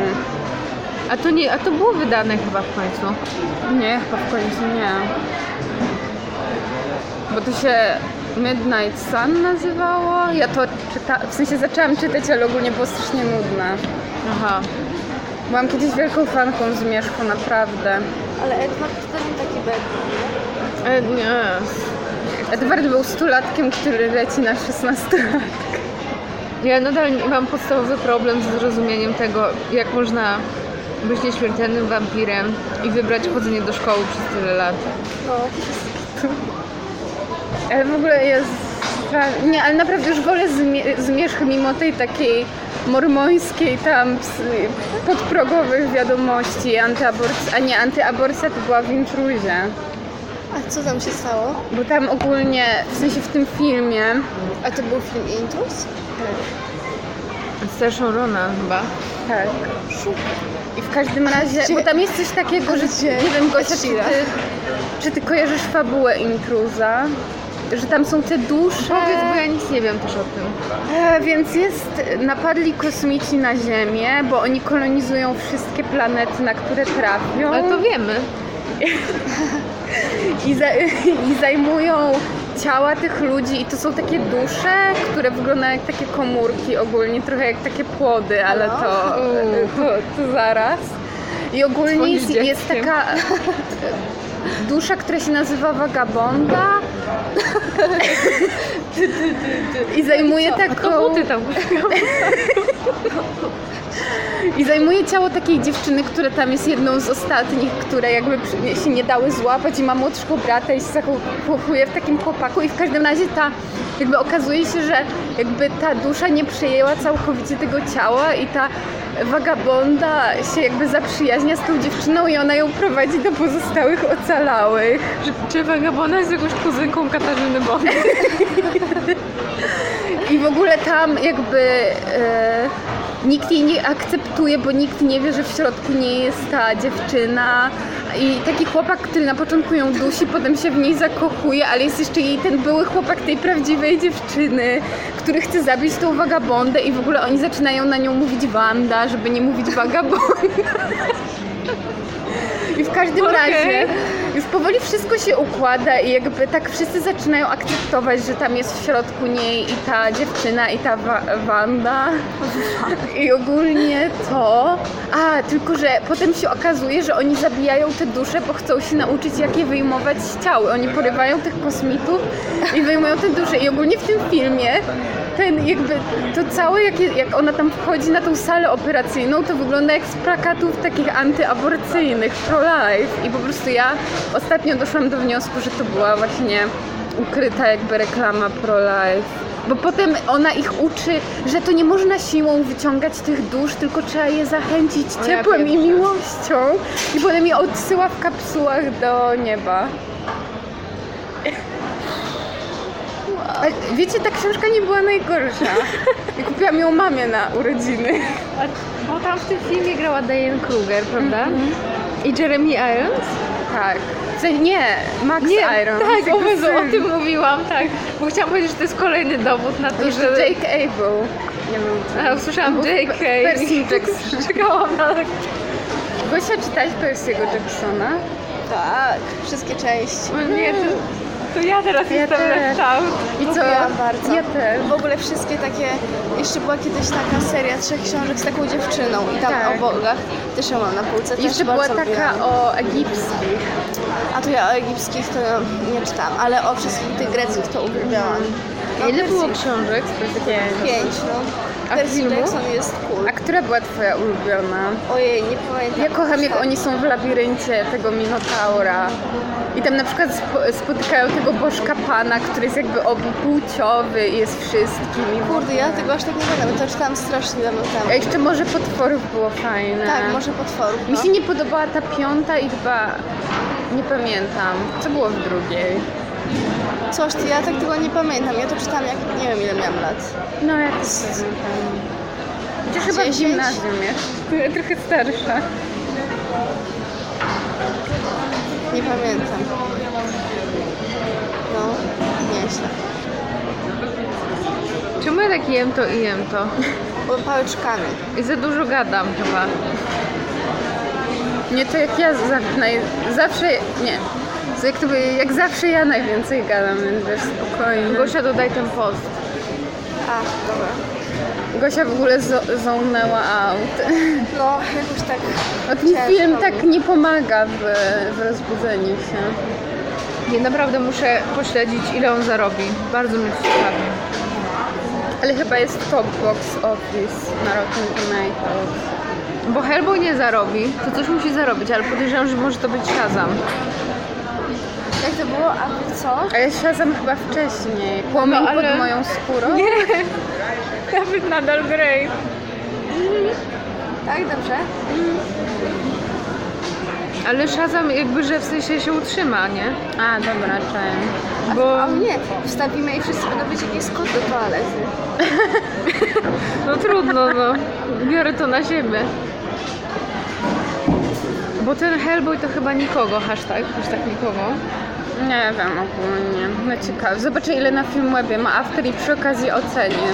Speaker 2: A to nie, a to było wydane chyba w końcu.
Speaker 3: Nie, chyba w końcu nie. Bo to się Midnight Sun nazywało. Ja to czyta... w sensie zaczęłam czytać, ale ogólnie było strasznie nudne.
Speaker 2: Aha.
Speaker 3: Byłam kiedyś wielką fanką Zmierzchu, naprawdę.
Speaker 1: Ale Edward to nie taki bad.
Speaker 2: E, nie.
Speaker 3: Edward był stulatkiem, który leci na 16 lat.
Speaker 2: Ja nadal mam podstawowy problem z zrozumieniem tego, jak można być nieśmiertelnym wampirem i wybrać chodzenie do szkoły przez tyle lat.
Speaker 1: No,
Speaker 3: Ale w ogóle jest... Nie, ale naprawdę już wolę zmie- Zmierzch mimo tej takiej mormońskiej tam ps- podprogowych wiadomości antyaborc- a nie antyaborcja to była w intruzie.
Speaker 1: a co tam się stało?
Speaker 3: Bo tam ogólnie, w sensie w tym filmie,
Speaker 1: A to był film Intrus?
Speaker 2: Z Sashą Rona chyba.
Speaker 3: tak. I w każdym razie, bo tam jest coś takiego, że nie wiem Gosia, czy ty, czy ty kojarzysz fabułę intruza? Że tam są te dusze.
Speaker 2: Powiedz, bo ja nic nie wiem też o tym.
Speaker 3: E, więc jest, napadli kosmici na Ziemię, bo oni kolonizują wszystkie planety, na które trafią.
Speaker 2: Ale to wiemy.
Speaker 3: I, za, I zajmują ciała tych ludzi i to są takie dusze, które wyglądają jak takie komórki ogólnie, trochę jak takie płody, ale to, to, to zaraz. I ogólnie jest, jest taka dusza, która się nazywa Vagabonda. I zajmuje taką...
Speaker 2: Koguty tam.
Speaker 3: I zajmuje ciało takiej dziewczyny, która tam jest jedną z ostatnich, które jakby się nie dały złapać i ma młodszego brata i się zakochuje w takim chłopaku. I w każdym razie ta, jakby okazuje się, że jakby ta dusza nie przejęła całkowicie tego ciała i ta wagabonda się jakby zaprzyjaźnia z tą dziewczyną i ona ją prowadzi do pozostałych ocalałych.
Speaker 2: Czy, czy Vagabona jest jakąś kuzynką Katarzyny Bond?
Speaker 3: I w ogóle tam jakby e, nikt jej nie akceptuje, bo nikt nie wie, że w środku nie jest ta dziewczyna. I taki chłopak, który na początku ją dusi, potem się w niej zakochuje, ale jest jeszcze jej ten były chłopak tej prawdziwej dziewczyny, który chce zabić tą wagabondę i w ogóle oni zaczynają na nią mówić Wanda, żeby nie mówić wagabonda. I w każdym
Speaker 2: Okej.
Speaker 3: razie już powoli wszystko się układa i jakby tak wszyscy zaczynają akceptować, że tam jest w środku niej i ta dziewczyna i ta wa- Wanda. I ogólnie to. A, tylko że potem się okazuje, że oni zabijają te dusze, bo chcą się nauczyć, jak je wyjmować z ciały. Oni porywają tych kosmitów i wyjmują te dusze. I ogólnie w tym filmie ten jakby to całe, jak, jak ona tam wchodzi na tą salę operacyjną, to wygląda jak z plakatów takich antyaborcyjnych, pro-life. I po prostu ja ostatnio doszłam do wniosku, że to była właśnie ukryta jakby reklama pro-life. Bo potem ona ich uczy, że to nie można siłą wyciągać tych dusz, tylko trzeba je zachęcić
Speaker 2: ja
Speaker 3: ciepłem i
Speaker 2: pierwsza.
Speaker 3: miłością. I potem je odsyła w kapsułach do nieba. A wiecie, ta książka nie była najgorsza. I kupiłam ją mamie na urodziny.
Speaker 2: A, bo tam w tym filmie grała Diane Kruger, prawda? I Jeremy Irons?
Speaker 3: Tak. Nie, Max Iron.
Speaker 2: tak, o, Jezu, o tym mówiłam, tak. Bo chciałam powiedzieć, że to jest kolejny dowód na to,
Speaker 3: Jeszcze
Speaker 2: że...
Speaker 3: Jake Abel. Nie wiem.
Speaker 2: A, usłyszałam J.K.
Speaker 3: Percy Jackson.
Speaker 2: Czekałam na...
Speaker 3: Gosia, czytałeś Percy'ego Jacksona?
Speaker 1: Tak, wszystkie części.
Speaker 2: O nie, to, to ja teraz
Speaker 3: Ja
Speaker 2: jestem
Speaker 3: też.
Speaker 2: left out.
Speaker 3: I co?
Speaker 1: Lubiłam bardzo.
Speaker 3: Ja też.
Speaker 1: W ogóle wszystkie takie, jeszcze była kiedyś taka seria trzech książek z taką dziewczyną i tam
Speaker 3: Tak.
Speaker 1: o bogach też ją mam na półce, też
Speaker 3: Jeszcze była
Speaker 1: bardzo
Speaker 3: taka o egipskich.
Speaker 1: A to ja o egipskich to nie czytałam, ale o wszystkich tych greckich to uwielbiałam. No,
Speaker 2: Ile było
Speaker 1: Percy-
Speaker 2: książek?
Speaker 1: Pięć, no.
Speaker 3: A
Speaker 1: Percy
Speaker 3: filmów?
Speaker 1: Jackson jest cool.
Speaker 3: A która była twoja ulubiona?
Speaker 1: Ojej, nie pamiętam.
Speaker 3: Ja kocham, jak oni są w labiryncie tego Minotaura. I tam na przykład spo- spotykają tego bożka pana, który jest jakby obupłciowy i jest wszystkim.
Speaker 1: Kurde, ja tego aż tak nie pamiętam, to czytałam strasznie dawno
Speaker 3: A
Speaker 1: temu.
Speaker 3: jeszcze może potworów było fajne.
Speaker 1: Tak, może potworów.
Speaker 3: Mi
Speaker 1: No.
Speaker 3: się nie podobała ta piąta i chyba nie pamiętam. Co było w drugiej?
Speaker 1: Coś, ty, ja tak tego nie pamiętam. Ja to czytałam jak nie wiem ile miałam lat.
Speaker 3: No ja też pamiętam. Chociaż chyba w
Speaker 1: 10?
Speaker 3: gimnazjum jest. Tro- Trochę starsza.
Speaker 1: Nie pamiętam. No, nieźle.
Speaker 2: Czemu ja tak jem to i jem to?
Speaker 1: Byłem pałeczkami.
Speaker 2: I za dużo gadam chyba.
Speaker 3: Nie to jak ja za, naj, zawsze, nie. Jak, to jak zawsze ja najwięcej gadam, więc wiesz, spokojnie.
Speaker 2: Gosia, dodaj ten post.
Speaker 1: A, dobra.
Speaker 3: Gosia w ogóle zo- zonęła out.
Speaker 1: No, jakoś tak.
Speaker 3: O ten film tak nie pomaga w, w rozbudzeniu się.
Speaker 2: Nie, naprawdę muszę pośledzić, ile on zarobi. Bardzo mnie to ciekawi.
Speaker 3: Ale chyba jest top box office na Rotten Tomatoes.
Speaker 2: Bo Hellboy nie zarobi, to coś musi zarobić, ale podejrzewam, że może to być Shazam.
Speaker 1: Jak to było? A wy co?
Speaker 3: A ja Shazam chyba wcześniej. Płomień
Speaker 2: No, ale-
Speaker 3: pod moją skórą.
Speaker 2: Nawet nadal Grey.
Speaker 1: Tak, dobrze?
Speaker 2: Ale Shazam jakby, że w sensie się utrzyma, nie?
Speaker 3: A, dobra, czaję.
Speaker 2: Bo...
Speaker 1: A nie, wstawimy i wszyscy będą wiedzieć, jaki jest kod do toalety.
Speaker 2: No trudno, no. Biorę to na siebie. Bo ten Hellboy to chyba nikogo, hashtag, hashtag nikogo.
Speaker 3: Nie wiem ogólnie. No ciekawe. Zobaczę ile na Filmwebie ma after i przy okazji ocenię.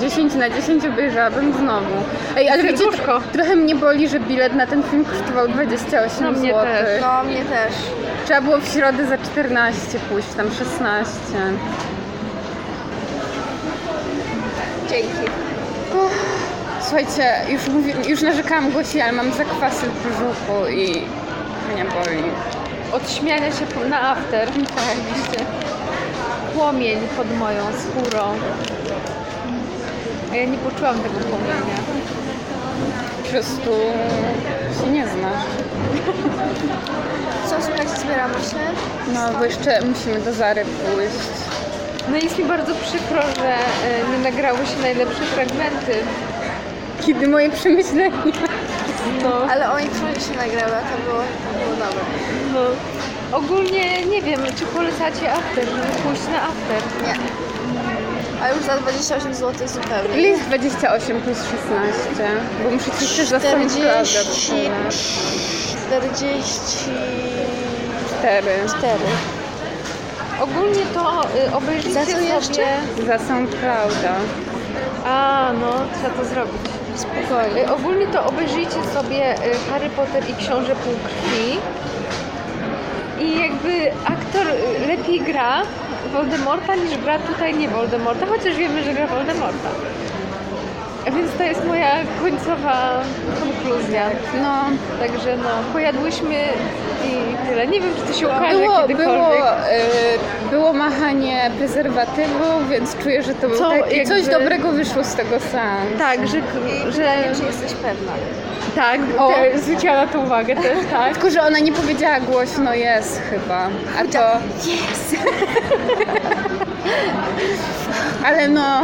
Speaker 3: 10 na 10 obejrzałabym znowu. Ej, ale wiecie, tro- trochę mnie boli, że bilet na ten film kosztował 28
Speaker 2: No, mnie
Speaker 3: zł.
Speaker 2: też.
Speaker 1: No, mnie też.
Speaker 3: Trzeba było w środę za 14 pójść, tam 16.
Speaker 1: Dzięki.
Speaker 3: Słuchajcie, już, mówi, już narzekałam Gosi, ale mam zakwasy w brzuchu i mnie boli.
Speaker 2: Od śmiania się na after. Tak. Płomień pod moją skórą. A ja nie poczułam tego płomienia.
Speaker 3: Po prostu się nie znasz.
Speaker 1: Co, słuchajcie, zbieramy się?
Speaker 3: No, bo jeszcze musimy do Zary pójść.
Speaker 2: No jest mi bardzo przykro, że e, nie nagrały się najlepsze fragmenty.
Speaker 3: Kiedy moje przemyślenia.
Speaker 2: No,
Speaker 1: Ale oni trójki się nagrały, a to było, to było dobre.
Speaker 2: no. Ogólnie nie wiem, czy polecacie after, żeby pójść na after.
Speaker 1: Nie. A już za 28 zł zupełnie.
Speaker 3: Ile jest 28 plus 16? Bo muszę ci jeszcze za
Speaker 1: 40,
Speaker 3: SoundClouda
Speaker 1: 44.
Speaker 3: 4.
Speaker 2: Ogólnie to y, obejrzyjcie
Speaker 1: Za
Speaker 2: sobie...
Speaker 1: jeszcze?
Speaker 3: Za SoundClouda.
Speaker 2: A, no, trzeba to zrobić.
Speaker 1: Spokojnie.
Speaker 2: Y, Ogólnie to obejrzyjcie sobie y, Harry Potter i Książę Półkrwi. I jakby aktor y, lepiej gra Voldemorta niż gra tutaj nie Voldemorta, chociaż wiemy, że gra Voldemorta. A Więc to jest moja końcowa konkluzja.
Speaker 3: No,
Speaker 2: Także no, pojadłyśmy i tyle. Nie wiem, czy to się ukaże
Speaker 3: było,
Speaker 2: kiedykolwiek.
Speaker 3: było, y, było machanie prezerwatywu, więc czuję, że to był
Speaker 2: Co
Speaker 3: taki,
Speaker 2: jakby-
Speaker 3: coś dobrego wyszło z tego seansu.
Speaker 2: Tak, że, że
Speaker 1: pytanie, czy jesteś pewna?
Speaker 2: Tak,
Speaker 3: O.
Speaker 2: te, zwróciła na to uwagę też, tak.
Speaker 3: Tylko, że ona nie powiedziała głośno jest chyba. A to...
Speaker 1: Jest!
Speaker 3: Ale no,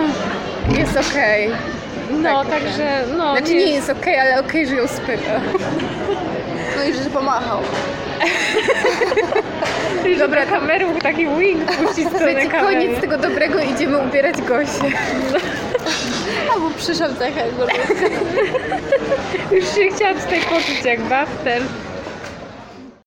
Speaker 3: jest okej.
Speaker 2: No,
Speaker 3: Tak,
Speaker 2: także no.
Speaker 3: Znaczy nie jest okej, ale okej, że ją spyta.
Speaker 1: No i że pomachał.
Speaker 2: Dobra, kamery był taki wing puścić stronę kamery.
Speaker 3: koniec tego dobrego, idziemy ubierać Gosię.
Speaker 1: Albo przyszedł taka jakby
Speaker 2: Już się chciałam tutaj poczuć jak bafter.